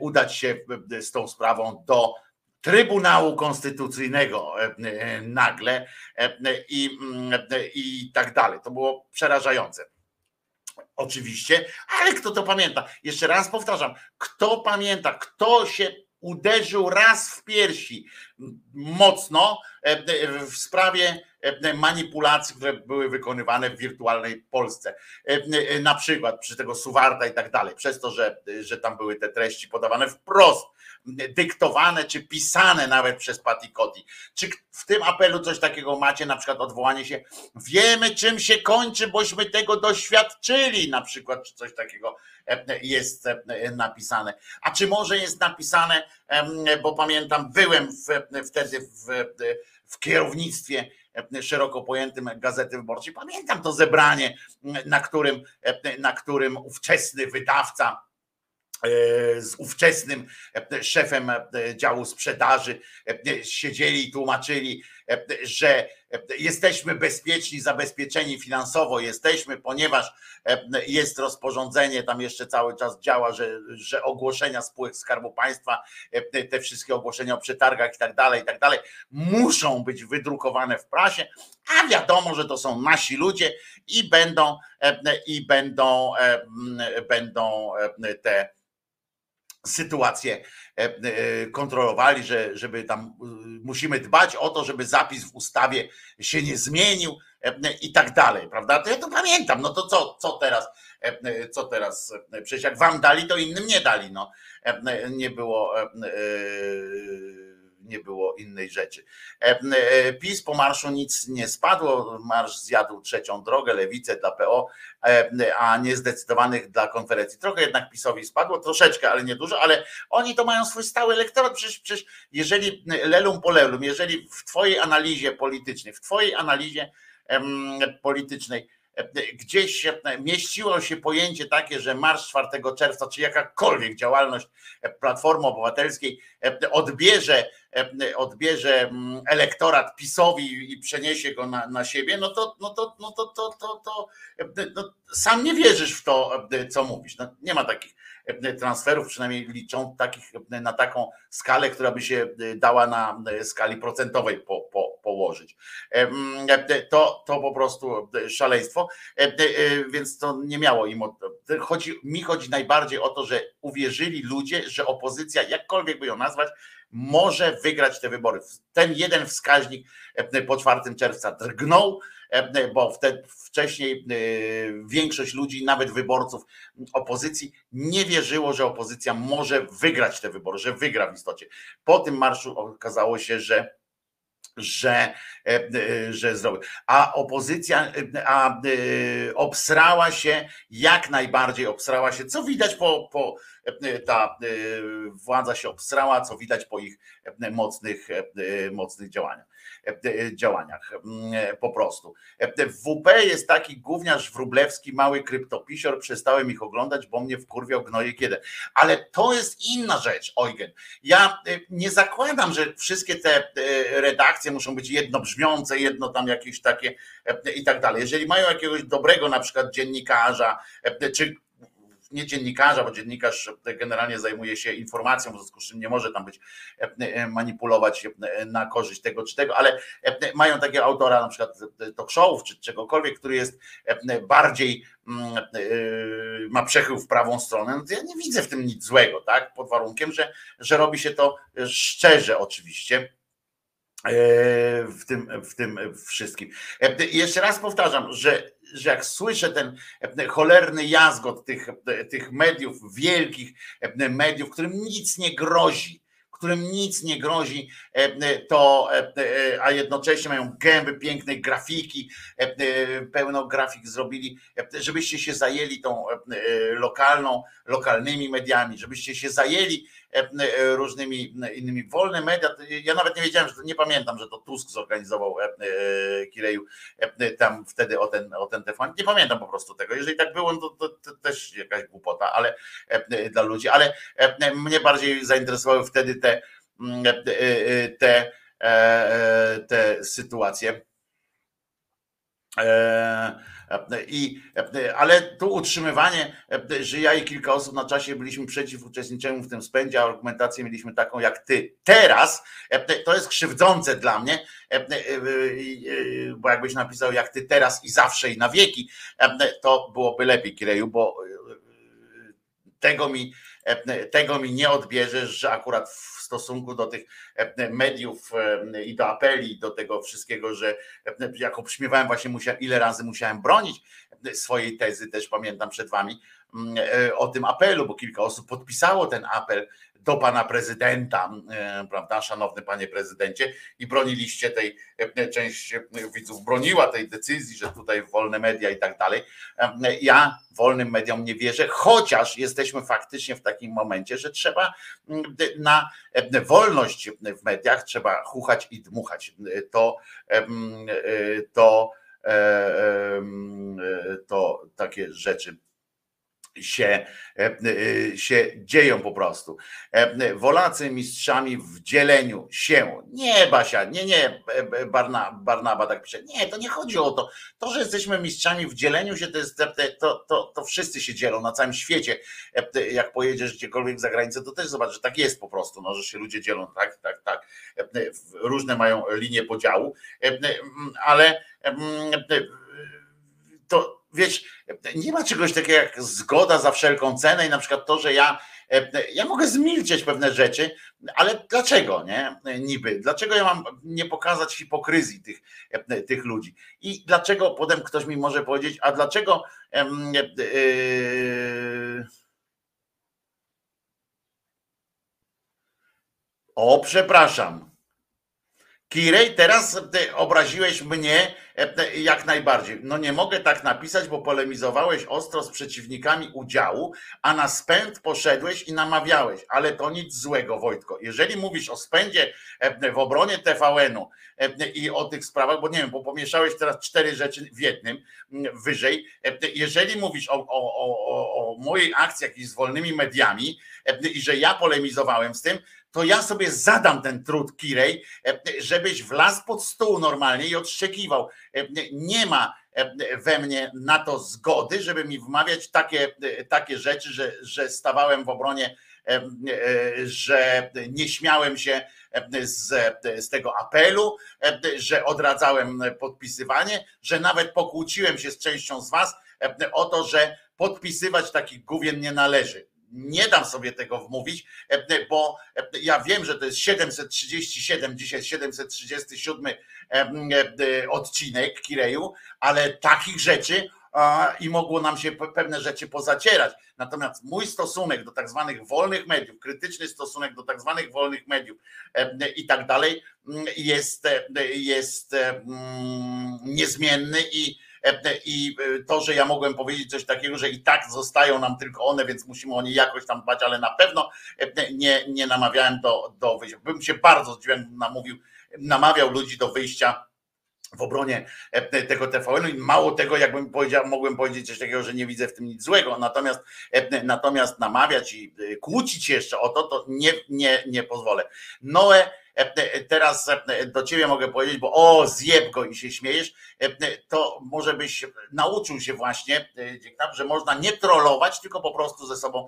udać się z tą sprawą do Trybunału Konstytucyjnego nagle i, i tak dalej. To było przerażające. Oczywiście, ale kto to pamięta? Jeszcze raz powtarzam, kto pamięta, kto się uderzył raz w piersi mocno w sprawie manipulacji, które były wykonywane w wirtualnej Polsce. Na przykład przy tego Suwarta i tak dalej, przez to, że, że tam były te treści podawane wprost, dyktowane czy pisane nawet przez Patty Coti. Czy w tym apelu coś takiego macie, na przykład odwołanie się, wiemy czym się kończy, bośmy tego doświadczyli, na przykład, czy coś takiego jest napisane. A czy może jest napisane, bo pamiętam, byłem wtedy w, w kierownictwie szeroko pojętym Gazety Wyborczej. Pamiętam to zebranie, na którym, na którym ówczesny wydawca z ówczesnym szefem działu sprzedaży siedzieli i tłumaczyli, że jesteśmy bezpieczni, zabezpieczeni finansowo jesteśmy, ponieważ jest rozporządzenie, tam jeszcze cały czas działa, że, że ogłoszenia spółek Skarbu Państwa, te wszystkie ogłoszenia o przetargach i tak dalej, i tak dalej, muszą być wydrukowane w prasie, a wiadomo, że to są nasi ludzie i będą, i będą, będą te sytuację kontrolowali, że, żeby tam musimy dbać o to, żeby zapis w ustawie się nie zmienił i tak dalej, prawda? To ja to pamiętam, no to co, co teraz, co teraz, przecież jak wam dali, to innym nie dali, no. Nie było nie było innej rzeczy. PiS po marszu nic nie spadło, marsz zjadł trzecią drogę, lewicę dla PO, a niezdecydowanych dla konferencji. Trochę jednak PiSowi spadło, troszeczkę, ale nie dużo, ale oni to mają swój stały elektorat. Przecież, przecież jeżeli lelum po lelum, jeżeli w twojej analizie politycznej, w twojej analizie politycznej gdzieś mieściło się pojęcie takie, że marsz 4 czerwca, czy jakakolwiek działalność Platformy Obywatelskiej odbierze, odbierze elektorat PiSowi i przeniesie go na, na siebie, no to, no to, no to, to, to, to no, sam nie wierzysz w to, co mówisz. No, nie ma takich transferów, przynajmniej liczą takich na taką skalę, która by się dała na skali procentowej po, po, położyć. To, to po prostu szaleństwo, więc to nie miało im. Chodzi, mi chodzi najbardziej o to, że uwierzyli ludzie, że opozycja, jakkolwiek by ją nazwać, może wygrać te wybory. Ten jeden wskaźnik po 4 czerwca drgnął, bo wtedy wcześniej większość ludzi, nawet wyborców opozycji, nie wierzyło, że opozycja może wygrać te wybory, że wygra w istocie. Po tym marszu okazało się, że że, że zrobił. A opozycja a, obsrała się, jak najbardziej obsrała się, co widać po, po ta władza się obsrała, co widać po ich mocnych, mocnych działaniach działaniach po prostu. W WP jest taki gówniarz wróblewski, mały kryptopisior, przestałem ich oglądać, bo mnie wkurwiał gnoje kiedy. Ale to jest inna rzecz, Eugen. Ja nie zakładam, że wszystkie te redakcje muszą być jednobrzmiące, jedno tam jakieś takie i tak dalej. Jeżeli mają jakiegoś dobrego na przykład dziennikarza, czy nie dziennikarza, bo dziennikarz generalnie zajmuje się informacją, w związku z czym nie może tam być manipulować na korzyść tego czy tego, ale mają takiego autora na przykład talk showów czy czegokolwiek, który jest bardziej ma przechył w prawą stronę, no to ja nie widzę w tym nic złego, tak? Pod warunkiem, że, że robi się to szczerze oczywiście w tym, w tym wszystkim. Jeszcze raz powtarzam, że, że jak słyszę ten cholerny jazgot tych, tych mediów, wielkich mediów, którym nic nie grozi, którym nic nie grozi, to, a jednocześnie mają gęby pięknej grafiki, pełno grafik zrobili, żebyście się zajęli tą lokalną, lokalnymi mediami, żebyście się zajęli różnymi innymi. Wolne media, ja nawet nie wiedziałem, że to, nie pamiętam, że to Tusk zorganizował Kireju tam wtedy o ten, o ten telefon. Nie pamiętam po prostu tego. Jeżeli tak było, to, to, to też jakaś głupota, ale dla ludzi, ale mnie bardziej zainteresowały wtedy te, te, te sytuacje. I, ale tu utrzymywanie, że ja i kilka osób na czasie byliśmy przeciw uczestniczeniu w tym spędzie, a argumentację mieliśmy taką jak ty. Teraz, to jest krzywdzące dla mnie, bo jakbyś napisał jak ty teraz i zawsze i na wieki, to byłoby lepiej, Kireju, bo tego mi, tego mi nie odbierzesz, że akurat stosunku do tych mediów i do apeli, do tego wszystkiego, że jak obśmiewałem właśnie ile razy musiałem bronić swojej tezy, też pamiętam przed wami, o tym apelu, bo kilka osób podpisało ten apel do pana prezydenta, prawda, szanowny panie prezydencie, i broniliście tej, część widzów broniła tej decyzji, że tutaj wolne media i tak dalej. Ja wolnym mediom nie wierzę, chociaż jesteśmy faktycznie w takim momencie, że trzeba na wolność w mediach trzeba chuchać i dmuchać. To, to, to takie rzeczy się, się dzieją po prostu. Wolacy mistrzami w dzieleniu się. Nie, Basia, nie, nie, Barna, Barnaba tak pisze. Nie, to nie chodzi o to. To, że jesteśmy mistrzami w dzieleniu się, to jest to, to, to wszyscy się dzielą na całym świecie. Jak pojedziesz gdziekolwiek za granicę, to też zobacz, że tak jest po prostu, no, że się ludzie dzielą, tak, tak, tak. Różne mają linie podziału, ale to wiesz, nie ma czegoś takiego jak zgoda za wszelką cenę i na przykład to, że ja, ja mogę zmilczeć pewne rzeczy, ale dlaczego, nie? Niby, dlaczego ja mam nie pokazać hipokryzji tych, tych ludzi? I dlaczego potem ktoś mi może powiedzieć, a dlaczego yy... o, przepraszam. Kirej, teraz obraziłeś mnie jak najbardziej. No nie mogę tak napisać, bo polemizowałeś ostro z przeciwnikami udziału, a na spęd poszedłeś i namawiałeś, ale to nic złego, Wojtko. Jeżeli mówisz o spędzie w obronie TVN-u i o tych sprawach, bo nie wiem, bo pomieszałeś teraz cztery rzeczy w jednym wyżej. Jeżeli mówisz o, o, o, o mojej akcji jakiejś z wolnymi mediami i że ja polemizowałem z tym, to ja sobie zadam ten trud, Kirej, żebyś wlazł pod stół normalnie i odszczekiwał. Nie ma we mnie na to zgody, żeby mi wmawiać takie, takie rzeczy, że, że stawałem w obronie, że nie śmiałem się z, z tego apelu, że odradzałem podpisywanie, że nawet pokłóciłem się z częścią z was o to, że podpisywać takich główien nie należy nie dam sobie tego wmówić, bo ja wiem, że to jest 737, dzisiaj 737 odcinek Kireju, ale takich rzeczy i mogło nam się pewne rzeczy pozacierać. Natomiast mój stosunek do tak zwanych wolnych mediów, krytyczny stosunek do tak zwanych wolnych mediów i tak dalej jest, jest niezmienny i i to, że ja mogłem powiedzieć coś takiego, że i tak zostają nam tylko one, więc musimy o nie jakoś tam dbać, ale na pewno nie, nie namawiałem do, do wyjścia. Bym się bardzo zdziwił, namówił, namawiał ludzi do wyjścia w obronie tego TVN-u i mało tego, jakbym powiedział, mogłem powiedzieć coś takiego, że nie widzę w tym nic złego, natomiast natomiast namawiać i kłócić jeszcze o to, to nie, nie, nie pozwolę. Noe teraz do ciebie mogę powiedzieć, bo o, zjeb go i się śmiejesz, to może byś nauczył się właśnie, że można nie trollować, tylko po prostu ze sobą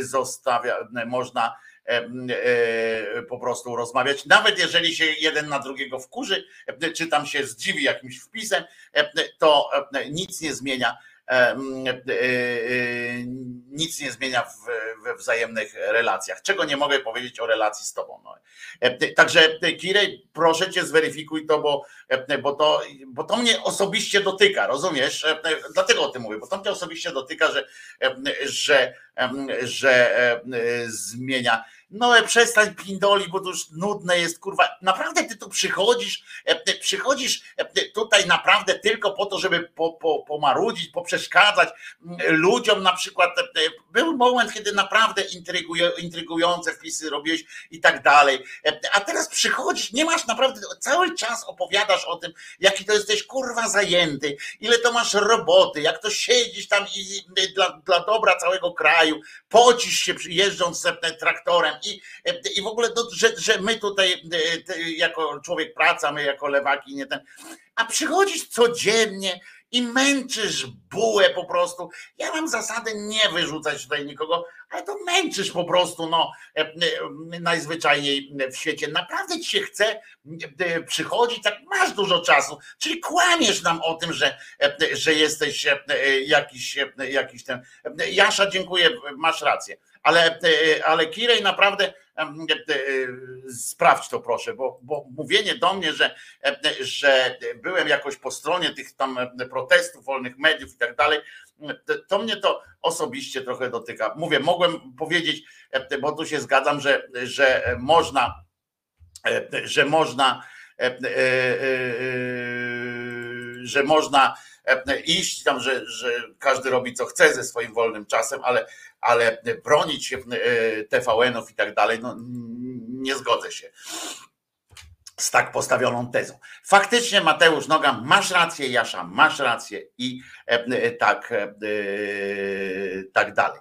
zostawia, można po prostu rozmawiać, nawet jeżeli się jeden na drugiego wkurzy, czy tam się zdziwi jakimś wpisem, to nic nie zmienia nic nie zmienia we wzajemnych relacjach. Czego nie mogę powiedzieć o relacji z tobą. No. Także Kirej, proszę cię zweryfikuj to, bo, bo, to, bo to mnie osobiście dotyka, rozumiesz? Dlatego o tym mówię, bo to mnie osobiście dotyka, że, że, że zmienia no przestań pindoli, bo to już nudne jest, kurwa. Naprawdę ty tu przychodzisz, przychodzisz tutaj naprawdę tylko po to, żeby po, po, pomarudzić, poprzeszkadzać ludziom na przykład. Był moment, kiedy naprawdę intrygujące wpisy robiłeś i tak dalej. A teraz przychodzisz, nie masz naprawdę, cały czas opowiadasz o tym, jaki to jesteś kurwa zajęty, ile to masz roboty, jak to siedzisz tam i dla, dla dobra całego kraju, pocisz się jeżdżąc traktorem i, i w ogóle, to, że, że my tutaj jako człowiek praca, my jako lewaki, nie ten, a przychodzisz codziennie i męczysz bułę po prostu. Ja mam zasadę nie wyrzucać tutaj nikogo, ale to męczysz po prostu, no, najzwyczajniej w świecie. Naprawdę ci się chce przychodzić, tak masz dużo czasu, czyli kłamiesz nam o tym, że, że jesteś jakiś, jakiś ten. Jasza, dziękuję, masz rację ale, e, ale Kirej naprawdę e, e, sprawdź to proszę, bo, bo mówienie do mnie, że, że byłem jakoś po stronie tych tam protestów, wolnych mediów i tak dalej, to- mnie to osobiście trochę dotyka. Mówię, mogłem powiedzieć, bo tu się zgadzam, że, że można, że można, że można iść tam, że, że każdy robi co chce ze swoim wolnym czasem, ale, ale bronić się e, TVN-ów i tak dalej, no nie zgodzę się z tak postawioną tezą. Faktycznie Mateusz Noga, masz rację, Jasza, masz rację i e, e, tak, tak dalej.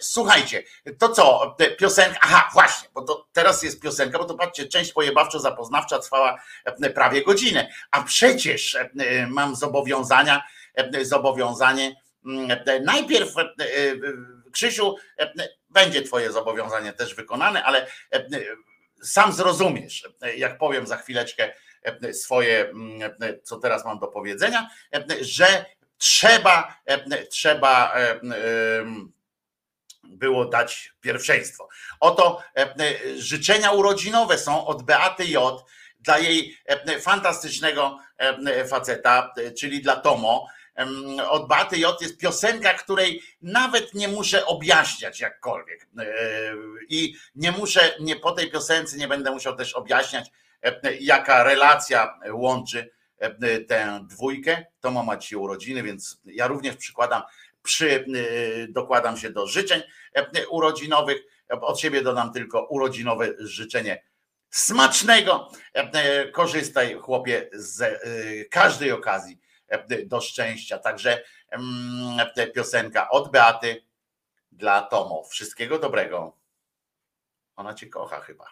Słuchajcie, to co, piosenka, aha, właśnie, bo to teraz jest piosenka, bo to patrzcie, część pojebawczo-zapoznawcza trwała prawie godzinę, a przecież mam zobowiązania, zobowiązanie, mm, najpierw Krzysiu, e, będzie twoje zobowiązanie też wykonane, ale e, sam zrozumiesz, jak powiem za chwileczkę e, swoje, mm, e, co teraz mam do powiedzenia, e, że trzeba, e, trzeba e, było dać pierwszeństwo. Oto e, życzenia urodzinowe są od Beaty J dla jej e, fantastycznego e, faceta, e, czyli dla Tomo. Od Beaty J jest piosenka, której nawet nie muszę objaśniać jakkolwiek. E, I nie muszę, nie po tej piosence nie będę musiał też objaśniać, e, jaka relacja łączy e, tę dwójkę. Tomo ma dzisiaj urodziny, więc ja również przykładam, przy, dokładam się do życzeń urodzinowych. Od siebie dodam tylko urodzinowe życzenie smacznego. Korzystaj, chłopie, z każdej okazji do szczęścia. Także mm, te piosenka od Beaty dla Tomo. Wszystkiego dobrego. Ona cię kocha chyba.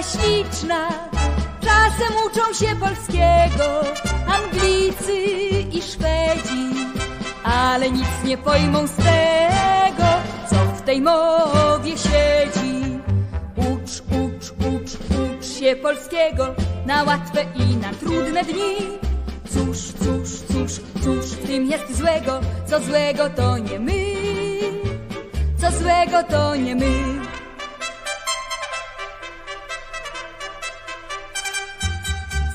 Mowa śliczna. Czasem uczą się polskiego Anglicy i Szwedzi, ale nic nie pojmą z tego, co w tej mowie siedzi. Ucz, ucz, ucz, ucz się polskiego na łatwe i na trudne dni. Cóż, cóż, cóż, cóż w tym jest złego, co złego to nie my, co złego to nie my.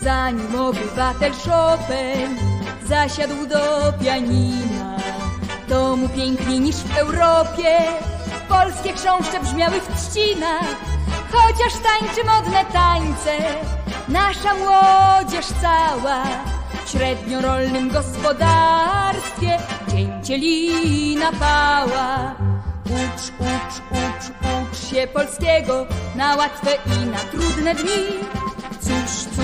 Zanim obywatel Chopin zasiadł do pianina, to mu piękniej niż w Europie polskie chrząszcze brzmiały w trzcinach. Chociaż tańczy modne tańce, nasza młodzież cała w średniorolnym gospodarstwie dzięcielina pała. Ucz, ucz, ucz, ucz się polskiego na łatwe i na trudne dni. Cóż,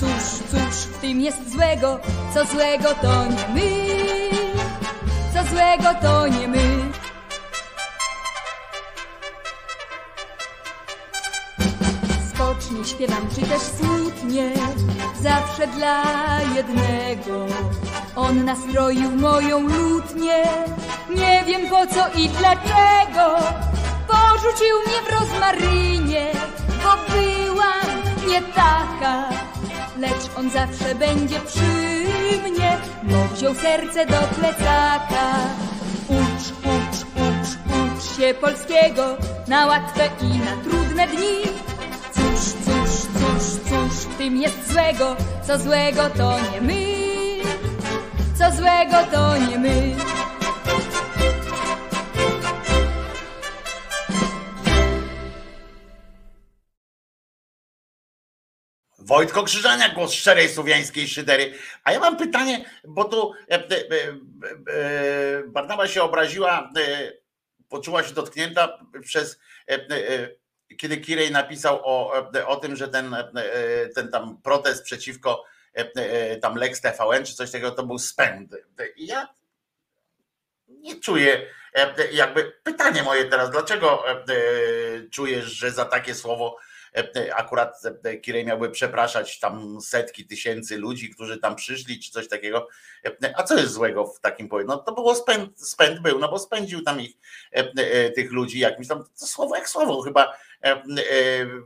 cóż, cóż, w tym jest złego, co złego to nie my, co złego to nie my. Skocznie śpiewam, czy też smutnie, zawsze dla jednego. On nastroił moją lutnię, nie wiem po co i dlaczego. Porzucił mnie w rozmarynie, bo byłam nie taka lecz on zawsze będzie przy mnie, bo wziął serce do plecaka. Ucz, ucz, ucz, ucz się polskiego na łatwe i na trudne dni. Cóż, cóż, cóż, cóż w tym jest złego, co złego to nie my, co złego to nie my. Wojtko Krzyżania, głos szczerej słowiańskiej szydery. A ja mam pytanie, bo tu e, e, e, e, Barnaba się obraziła, e, poczuła się dotknięta przez, e, kiedy Kirej napisał o, o tym, że ten, ten tam protest przeciwko tam Lex TVN czy coś takiego to był spęd. I ja nie czuję, jakby pytanie moje teraz, dlaczego czujesz, że za takie słowo akurat e, Kirej miałby przepraszać tam setki tysięcy ludzi, którzy tam przyszli, czy coś takiego. E, A co jest złego w takim powiedz? No to było spęd, spęd był, no bo spędził tam ich, e, e, tych ludzi jakimś tam, to słowo jak słowo chyba. e, e,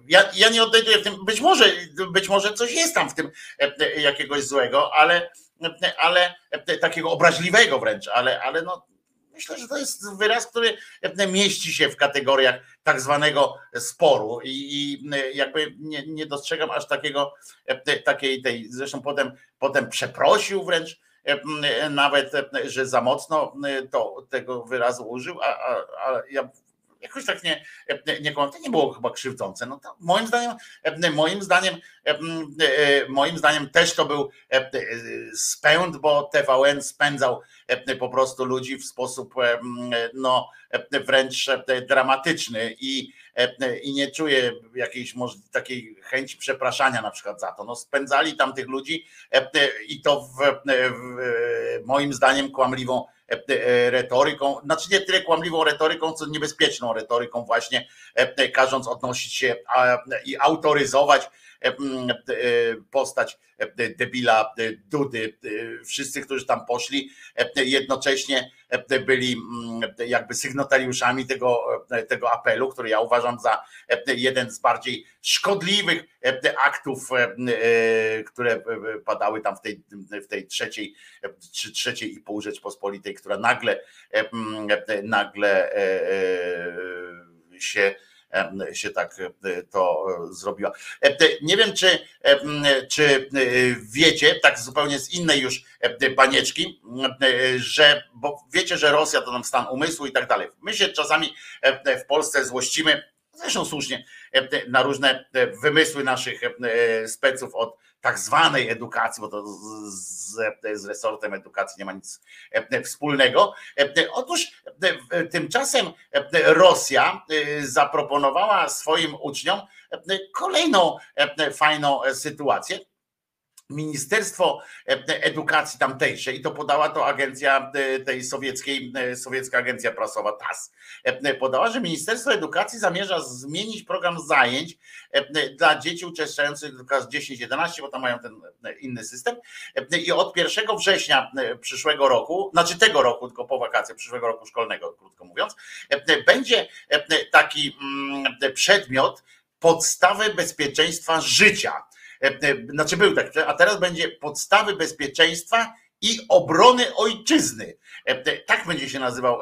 Ja, ja nie odnajduję w tym, być może, być może coś jest tam w tym e, e, jakiegoś złego, ale, e, ale e, takiego obraźliwego wręcz, ale, ale no Myślę, że to jest wyraz, który mieści się w kategoriach tak zwanego sporu i, i jakby nie, nie dostrzegam aż takiego, takiej tej, zresztą potem, potem przeprosił wręcz nawet, że za mocno to, tego wyrazu użył, a, a, a ja jakoś tak nie, nie kłam- to nie było chyba krzywdzące. No moim zdaniem, moim zdaniem, moim zdaniem też to był spęd, bo TVN spędzał po prostu ludzi w sposób no, wręcz dramatyczny i, i nie czuję jakiejś może takiej chęci przepraszania na przykład za to. No, spędzali tam tych ludzi i to w, w moim zdaniem kłamliwą retoryką, znaczy nie tyle kłamliwą retoryką, co niebezpieczną retoryką właśnie, każąc odnosić się i autoryzować postać debila Dudy. Wszyscy, którzy tam poszli, jednocześnie byli jakby sygnatariuszami tego, tego apelu, który ja uważam za jeden z bardziej szkodliwych aktów, które padały tam w tej, w tej trzeciej, czy trzeciej i pół Rzeczpospolitej, która nagle, nagle się się tak to zrobiła. Nie wiem, czy, czy wiecie, tak zupełnie z innej już banieczki, że, bo wiecie, że Rosja to nam stan umysłu i tak dalej. My się czasami w Polsce złościmy, zresztą słusznie, na różne wymysły naszych speców od tak zwanej edukacji, bo to z, z, z resortem edukacji nie ma nic wspólnego. Otóż tymczasem Rosja zaproponowała swoim uczniom kolejną fajną sytuację. Ministerstwo Edukacji tamtejszej, i to podała to agencja tej sowieckiej, sowiecka agencja prasowa TAS, podała, że Ministerstwo Edukacji zamierza zmienić program zajęć dla dzieci uczęszczających do klas 10-11, bo tam mają ten inny system. I od 1 września przyszłego roku, znaczy tego roku, tylko po wakacjach przyszłego roku szkolnego, krótko mówiąc, będzie taki przedmiot podstawy bezpieczeństwa życia znaczy był a teraz będzie podstawy bezpieczeństwa i obrony ojczyzny. Tak będzie się nazywał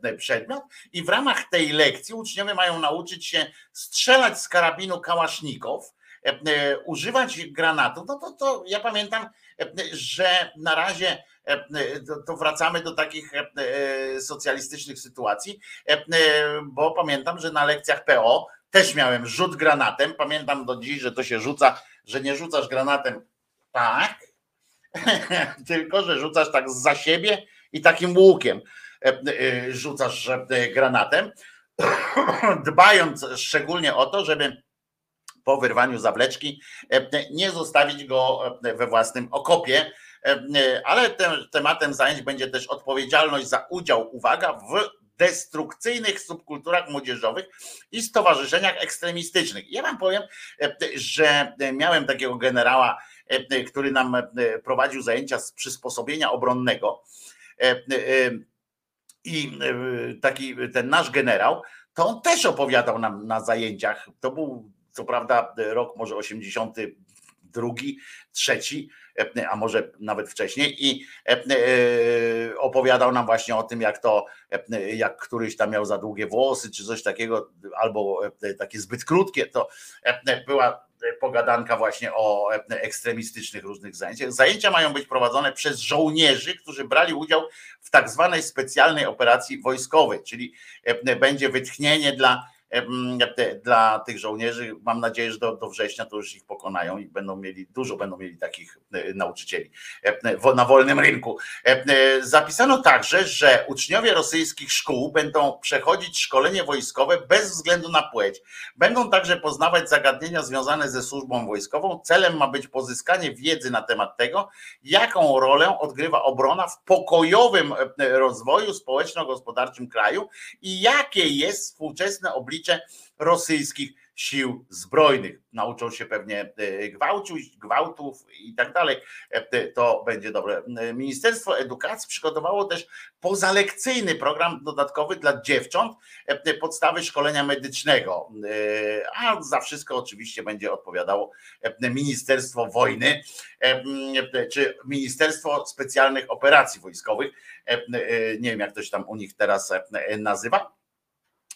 ten przedmiot. I w ramach tej lekcji uczniowie mają nauczyć się strzelać z karabinu kałasznikow, używać granatów. No to, to ja pamiętam, że na razie to wracamy do takich socjalistycznych sytuacji, bo pamiętam, że na lekcjach PO też miałem rzut granatem. Pamiętam do dziś, że to się rzuca, że nie rzucasz granatem tak, [laughs] tylko że rzucasz tak za siebie i takim łukiem rzucasz granatem, [coughs] dbając szczególnie o to, żeby po wyrwaniu zawleczki nie zostawić go we własnym okopie. Ale tem, tematem zajęć będzie też odpowiedzialność za udział, uwaga, w destrukcyjnych subkulturach młodzieżowych i stowarzyszeniach ekstremistycznych. Ja wam powiem, że miałem takiego generała, który nam prowadził zajęcia z przysposobienia obronnego i taki ten nasz generał, to on też opowiadał nam na zajęciach. To był co prawda rok może 82 drugi, trzeci, e, a może nawet wcześniej i e, e, opowiadał nam właśnie o tym, jak to, jak któryś tam miał za długie włosy, czy coś takiego, albo takie zbyt krótkie, to była pogadanka właśnie o ekstremistycznych różnych zajęciach. Zajęcia mają być prowadzone przez żołnierzy, którzy brali udział w tak zwanej specjalnej operacji wojskowej, czyli będzie wytchnienie dla, dla tych żołnierzy. Mam nadzieję, że do, do września to już ich pokonają i będą mieli, dużo będą mieli takich e, nauczycieli e, na wolnym rynku. E, Zapisano także, że uczniowie rosyjskich szkół będą przechodzić szkolenie wojskowe bez względu na płeć. Będą także poznawać zagadnienia związane ze służbą wojskową. Celem ma być pozyskanie wiedzy na temat tego, jaką rolę odgrywa obrona w pokojowym rozwoju społeczno-gospodarczym kraju i jakie jest współczesne oblicze rosyjskich sił zbrojnych. Nauczą się pewnie e, gwałciu, gwałtów i tak dalej. E, To będzie dobre. E, Ministerstwo Edukacji przygotowało też pozalekcyjny program dodatkowy dla dziewcząt, podstawy szkolenia medycznego. A za wszystko oczywiście będzie odpowiadało Ministerstwo Wojny, czy Ministerstwo Specjalnych Operacji Wojskowych. Nie wiem, jak to się tam u nich teraz nazywa.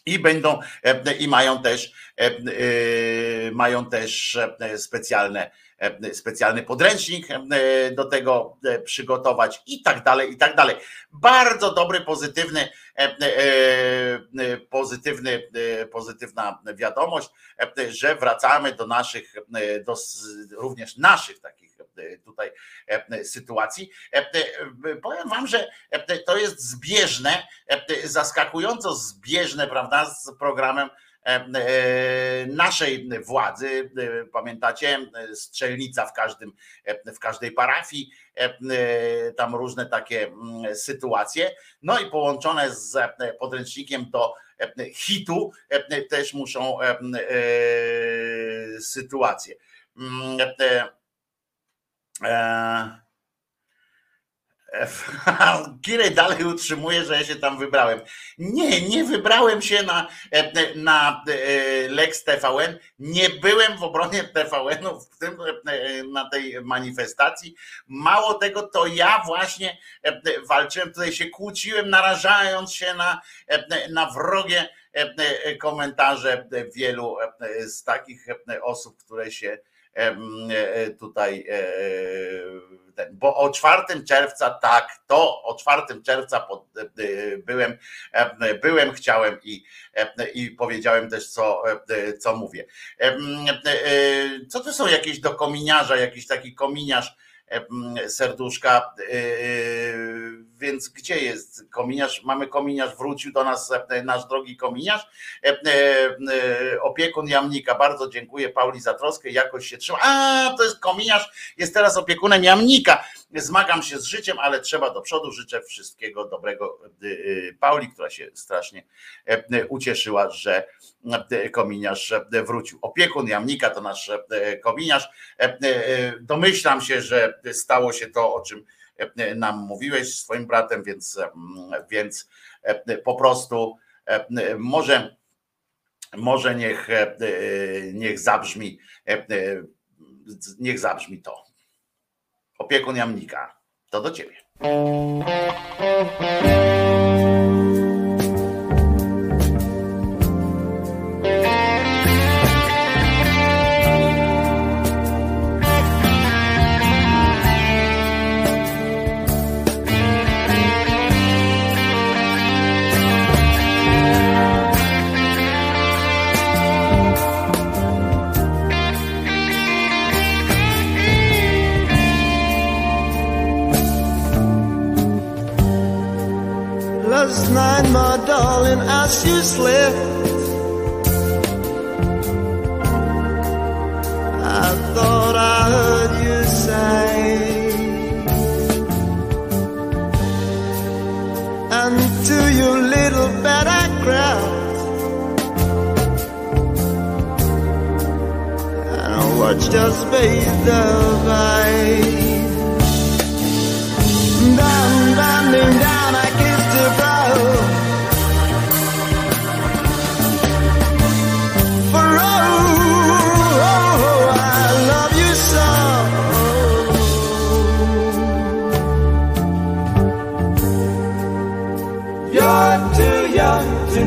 I będą e, i mają też e, e, mają też e, specjalne e, specjalny podręcznik e, do tego e, przygotować i tak dalej i tak dalej. Bardzo dobry pozytywny e, e, e, pozytywny e, pozytywna wiadomość, e, że wracamy do naszych e, do również naszych takich e, tutaj e, sytuacji. E, e, Powiem wam, że e, to jest zbieżne, e, zaskakująco zbieżne, prawda, z programem e, e, naszej władzy. E, Pamiętacie, E, strzelnica w każdym, e, w każdej parafii, e, e, tam różne takie mm, sytuacje. No i połączone z e, podręcznikiem do e, hitu e, też muszą e, e, sytuacje. Mm, e, e, Kirej [laughs] dalej utrzymuje, że ja się tam wybrałem. Nie, nie wybrałem się na, na e, Lex TVN. Nie byłem w obronie TVN-u w tym, e, na tej manifestacji. Mało tego, to ja właśnie e, walczyłem, tutaj się kłóciłem, narażając się na, e, na wrogie e, komentarze wielu e, z takich e, osób, które się e, tutaj e, ten, bo o 4 czerwca tak, to o 4 czerwca pod, e, byłem, e, byłem, chciałem i, e, i powiedziałem też, co, e, co mówię. E, Co to są jakieś do kominiarza, jakiś taki kominiarz serduszka, e, więc gdzie jest kominiarz? Mamy kominiarz, wrócił do nas e, nasz drogi kominiarz, E, e, opiekun jamnika, bardzo dziękuję Pauli za troskę, jakoś się trzyma. A, to jest kominiarz, jest teraz opiekunem jamnika. Zmagam się z życiem, ale trzeba do przodu. Życzę wszystkiego dobrego Pauli, która się strasznie ucieszyła, że kominiarz wrócił. Opiekun jamnika to nasz kominiarz. Domyślam się, że stało się to, o czym nam mówiłeś swoim bratem, więc, e, więc e, po prostu e, może może niech, e, niech zabrzmi, e, e, niech zabrzmi to. Opiekun jamnika, to do ciebie. Night, my darling, as you slept, I thought I heard you say, and to your little bed I crept, and I watched us bathe the away. Down, bending down,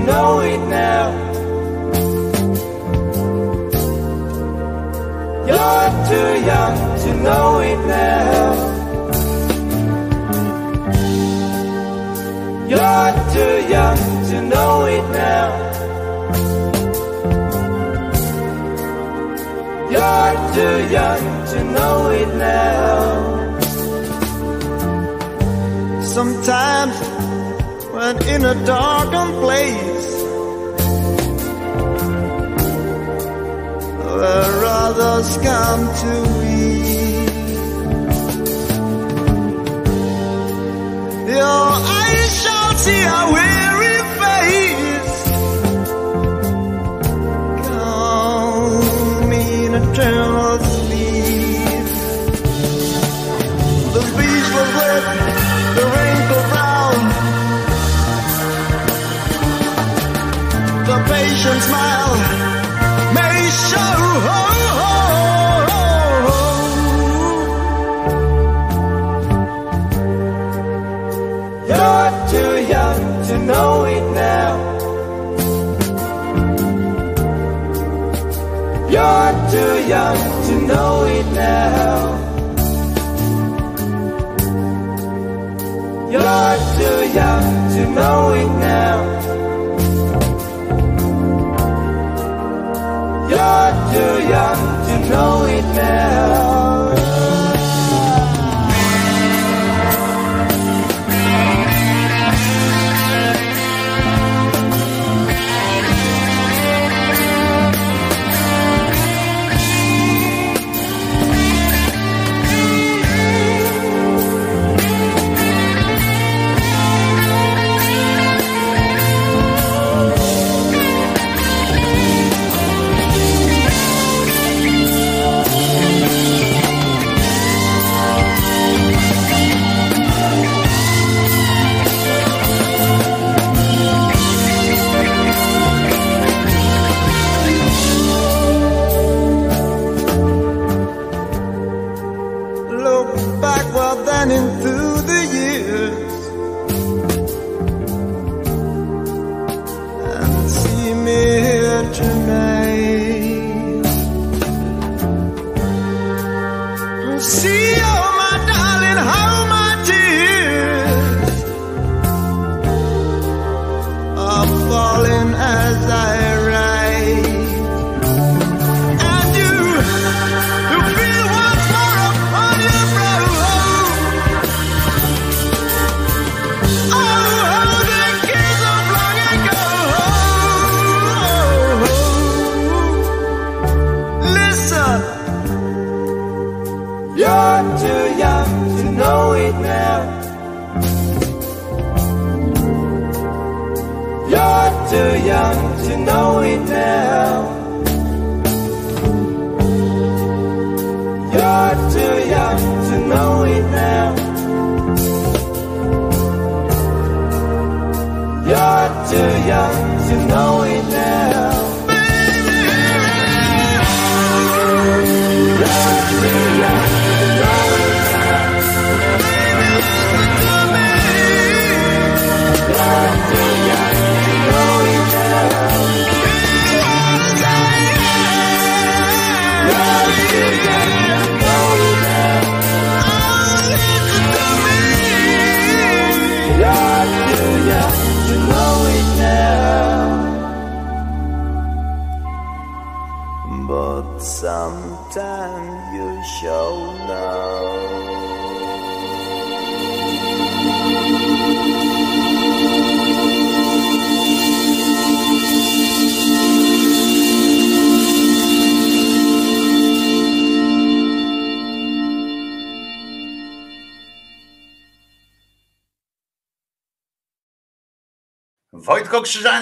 know it now. You're too young to know it now. You're too young to know it now. You're too young to know it now. Sometimes when in a darkened place where others come to weep. Your eyes shall see a weary face. Calm in eternal sleep. The speechless lip, the the smile may show. You're too young to know it now. You're too young to know it now. You're too young to know it now. You're too young to know it now.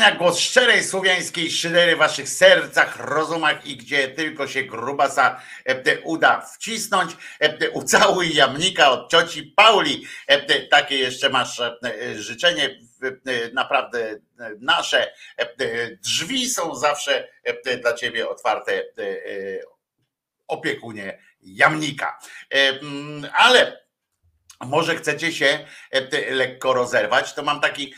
Głos szczerej słowiańskiej szydery w waszych sercach, rozumach i gdzie tylko się grubasa e, uda wcisnąć. e, Ucałuj jamnika od cioci Pauli. E, Takie jeszcze masz życzenie. Naprawdę nasze drzwi są zawsze dla ciebie otwarte opiekunie jamnika. Mm, Ale może chcecie się e, lekko rozerwać, to mam taki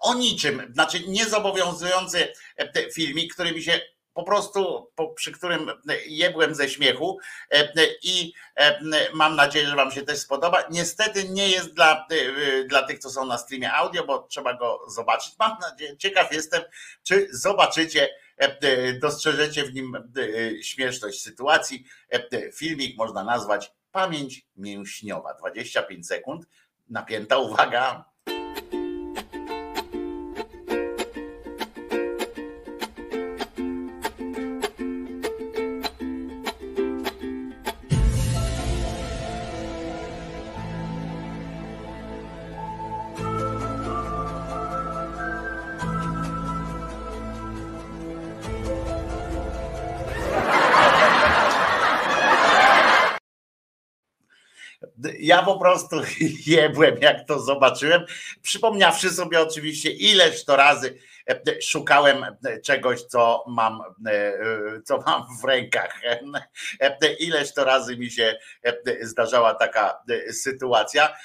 o niczym, znaczy niezobowiązujący e, filmik, który mi się po prostu przy którym jebłem ze śmiechu e, i e, mam nadzieję, że Wam się też spodoba. Niestety nie jest dla, e, dla tych, co są na streamie audio, bo trzeba go zobaczyć. Mam nadzieję, ciekaw jestem, czy zobaczycie, e, e, dostrzeżecie w nim e, śmieszność sytuacji. E, Filmik można nazwać Pamięć mięśniowa. 25 sekund. Napięta uwaga. Ja po prostu [laughs] jebłem, jak to zobaczyłem, przypomniawszy sobie oczywiście, ileż to razy e, szukałem e, czegoś, co mam, e, co mam w rękach. [laughs] Ileż to razy mi się zdarzała taka sytuacja.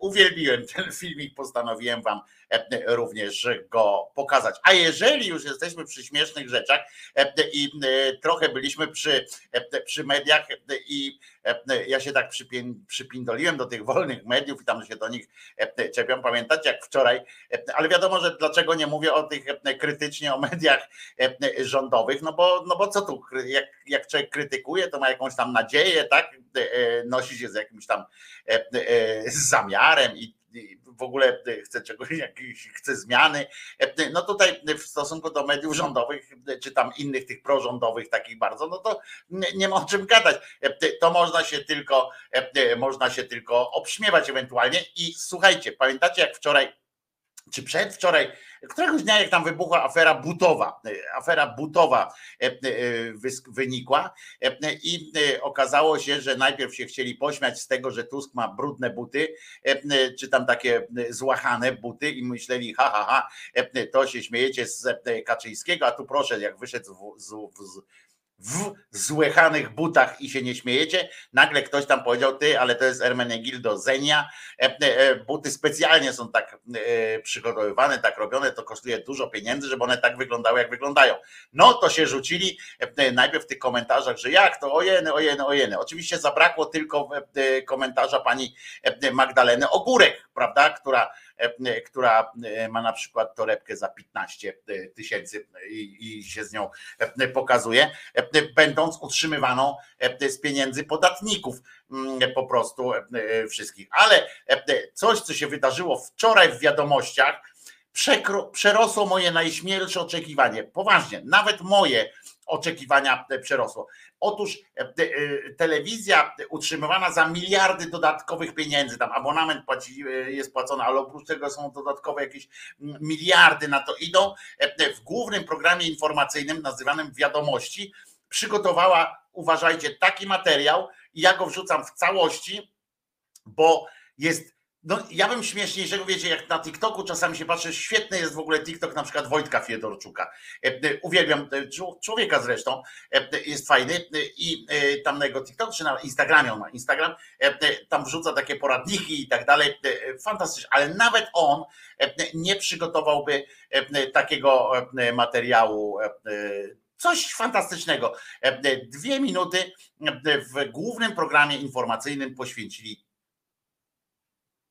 Uwielbiłem ten filmik, postanowiłem wam również go pokazać. A jeżeli już jesteśmy przy śmiesznych rzeczach i trochę byliśmy przy, przy mediach i ja się tak przypindoliłem do tych wolnych mediów i tam się do nich czepiam. Pamiętacie jak wczoraj, ale wiadomo, że dlaczego nie mówię o tych krytycznie o mediach rządowych, no bo, no bo co tu, jak, jak człowiek krytykuje, to ma jakąś tam nadzieję, tak? Nosi się z jakimś tam zamiarem i w ogóle chce czegoś, [laughs] jakiejś, chce zmiany. No tutaj w stosunku do mediów rządowych, czy tam innych tych prorządowych takich bardzo, no to nie ma o czym gadać. To można się tylko, można się tylko obśmiewać ewentualnie. I słuchajcie, pamiętacie jak wczoraj, czy przedwczoraj, któregoś dnia jak tam wybuchła afera butowa, afera butowa wynikła i okazało się, że najpierw się chcieli pośmiać z tego, że Tusk ma brudne buty, czy tam takie złachane buty i myśleli, ha, ha, ha, to się śmiejecie z Kaczyńskiego, a tu proszę, jak wyszedł z, w, w złychanych butach i się nie śmiejecie. Nagle ktoś tam powiedział, ty, ale to jest Ermenegildo Zenia. Buty specjalnie są tak przygotowywane, tak robione, to kosztuje dużo pieniędzy, żeby one tak wyglądały, jak wyglądają. No to się rzucili najpierw w tych komentarzach, że jak to, ojeny, ojeny, ojeny. Oczywiście zabrakło tylko komentarza pani Magdaleny Ogórek, prawda, która która ma na przykład torebkę za 15 tysięcy i, się z nią pokazuje, będąc utrzymywaną z pieniędzy podatników po prostu wszystkich. Ale coś, co się wydarzyło wczoraj w wiadomościach, przekro, przerosło moje najśmielsze oczekiwanie. Poważnie, nawet moje oczekiwania przerosło. Otóż telewizja utrzymywana za miliardy dodatkowych pieniędzy, tam abonament płaci, jest płacony, ale oprócz tego są dodatkowe jakieś miliardy na to idą. W głównym programie informacyjnym nazywanym Wiadomości przygotowała, uważajcie, taki materiał i ja go wrzucam w całości, bo jest no, ja bym śmieszniejszego, wiecie, jak na TikToku czasami się patrzę, świetny jest w ogóle TikTok na przykład Wojtka Fiedorczuka. Uwielbiam człowieka zresztą, jest fajny i tam na jego TikTok, czy na Instagramie on ma Instagram, tam wrzuca takie poradniki i tak dalej, fantastycznie, ale nawet on nie przygotowałby takiego materiału Coś fantastycznego. Dwie minuty w głównym programie informacyjnym poświęcili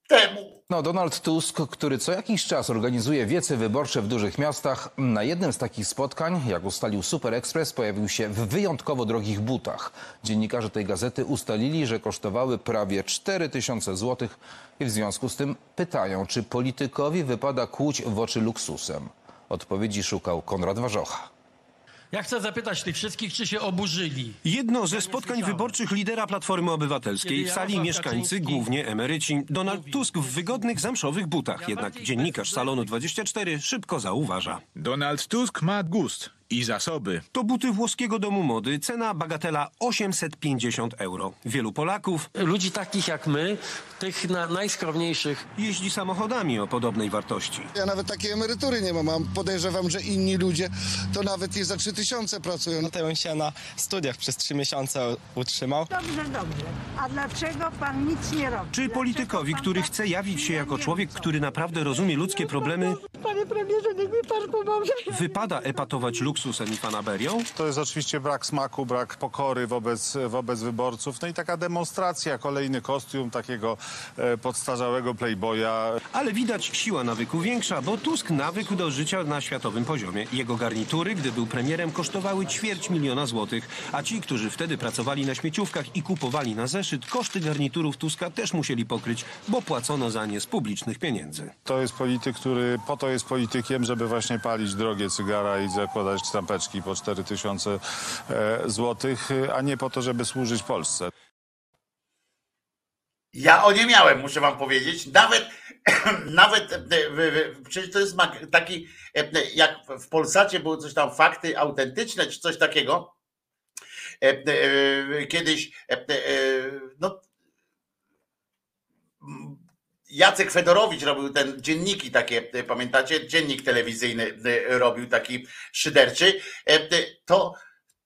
temu. No, Donald Tusk, który co jakiś czas organizuje wiece wyborcze w dużych miastach, na jednym z takich spotkań, jak ustalił Super Express, pojawił się w wyjątkowo drogich butach. Dziennikarze tej gazety ustalili, że kosztowały prawie 4 tysiące złotych i w związku z tym pytają, czy politykowi wypada kłuć w oczy luksusem. Odpowiedzi szukał Konrad Warzocha. Ja chcę zapytać tych wszystkich, czy się oburzyli. Jedno ze spotkań wyborczych lidera Platformy Obywatelskiej w sali mieszkańcy, głównie emeryci. Donald Tusk w wygodnych, zamszowych butach. Jednak dziennikarz Salonu 24 szybko zauważa. Donald Tusk ma gust i zasoby. To buty włoskiego domu mody. Cena bagatela 850 euro. Wielu Polaków Ludzi takich jak my, tych na, najskromniejszych, jeździ samochodami o podobnej wartości. Ja nawet takiej emerytury nie mam. Podejrzewam, że inni ludzie to nawet i za 3000 pracują. No to on się na studiach przez trzy miesiące utrzymał. Dobrze, dobrze. A dlaczego pan nic nie robi? Czy politykowi, który chce jawić się jako człowiek, który naprawdę rozumie ludzkie problemy, Panie premierze, niech mi pan pomoże. Wypada epatować luksusem i fanaberią? To jest oczywiście brak smaku, brak pokory wobec, wobec wyborców. No i taka demonstracja, kolejny kostium takiego e, podstarzałego playboya. Ale widać siła nawyku większa, bo Tusk nawykł do życia na światowym poziomie. Jego garnitury, gdy był premierem, kosztowały ćwierć miliona złotych, a ci, którzy wtedy pracowali na śmieciówkach i kupowali na zeszyt, koszty garniturów Tuska też musieli pokryć, bo płacono za nie z publicznych pieniędzy. To jest polityk, który po to jest politykiem, żeby właśnie palić drogie cygara i zakładać trampeczki po 4000 e, złotych, a nie po to, żeby służyć Polsce. Ja o nie miałem, muszę wam powiedzieć. Nawet, [clears throat] nawet e, e, przecież to jest taki, jak w Polsacie były coś tam fakty autentyczne, czy coś takiego. Kiedyś, no, Jacek Fedorowicz robił ten dzienniki takie, e, pamiętacie? Dziennik telewizyjny e, robił taki szyderczy. E, To,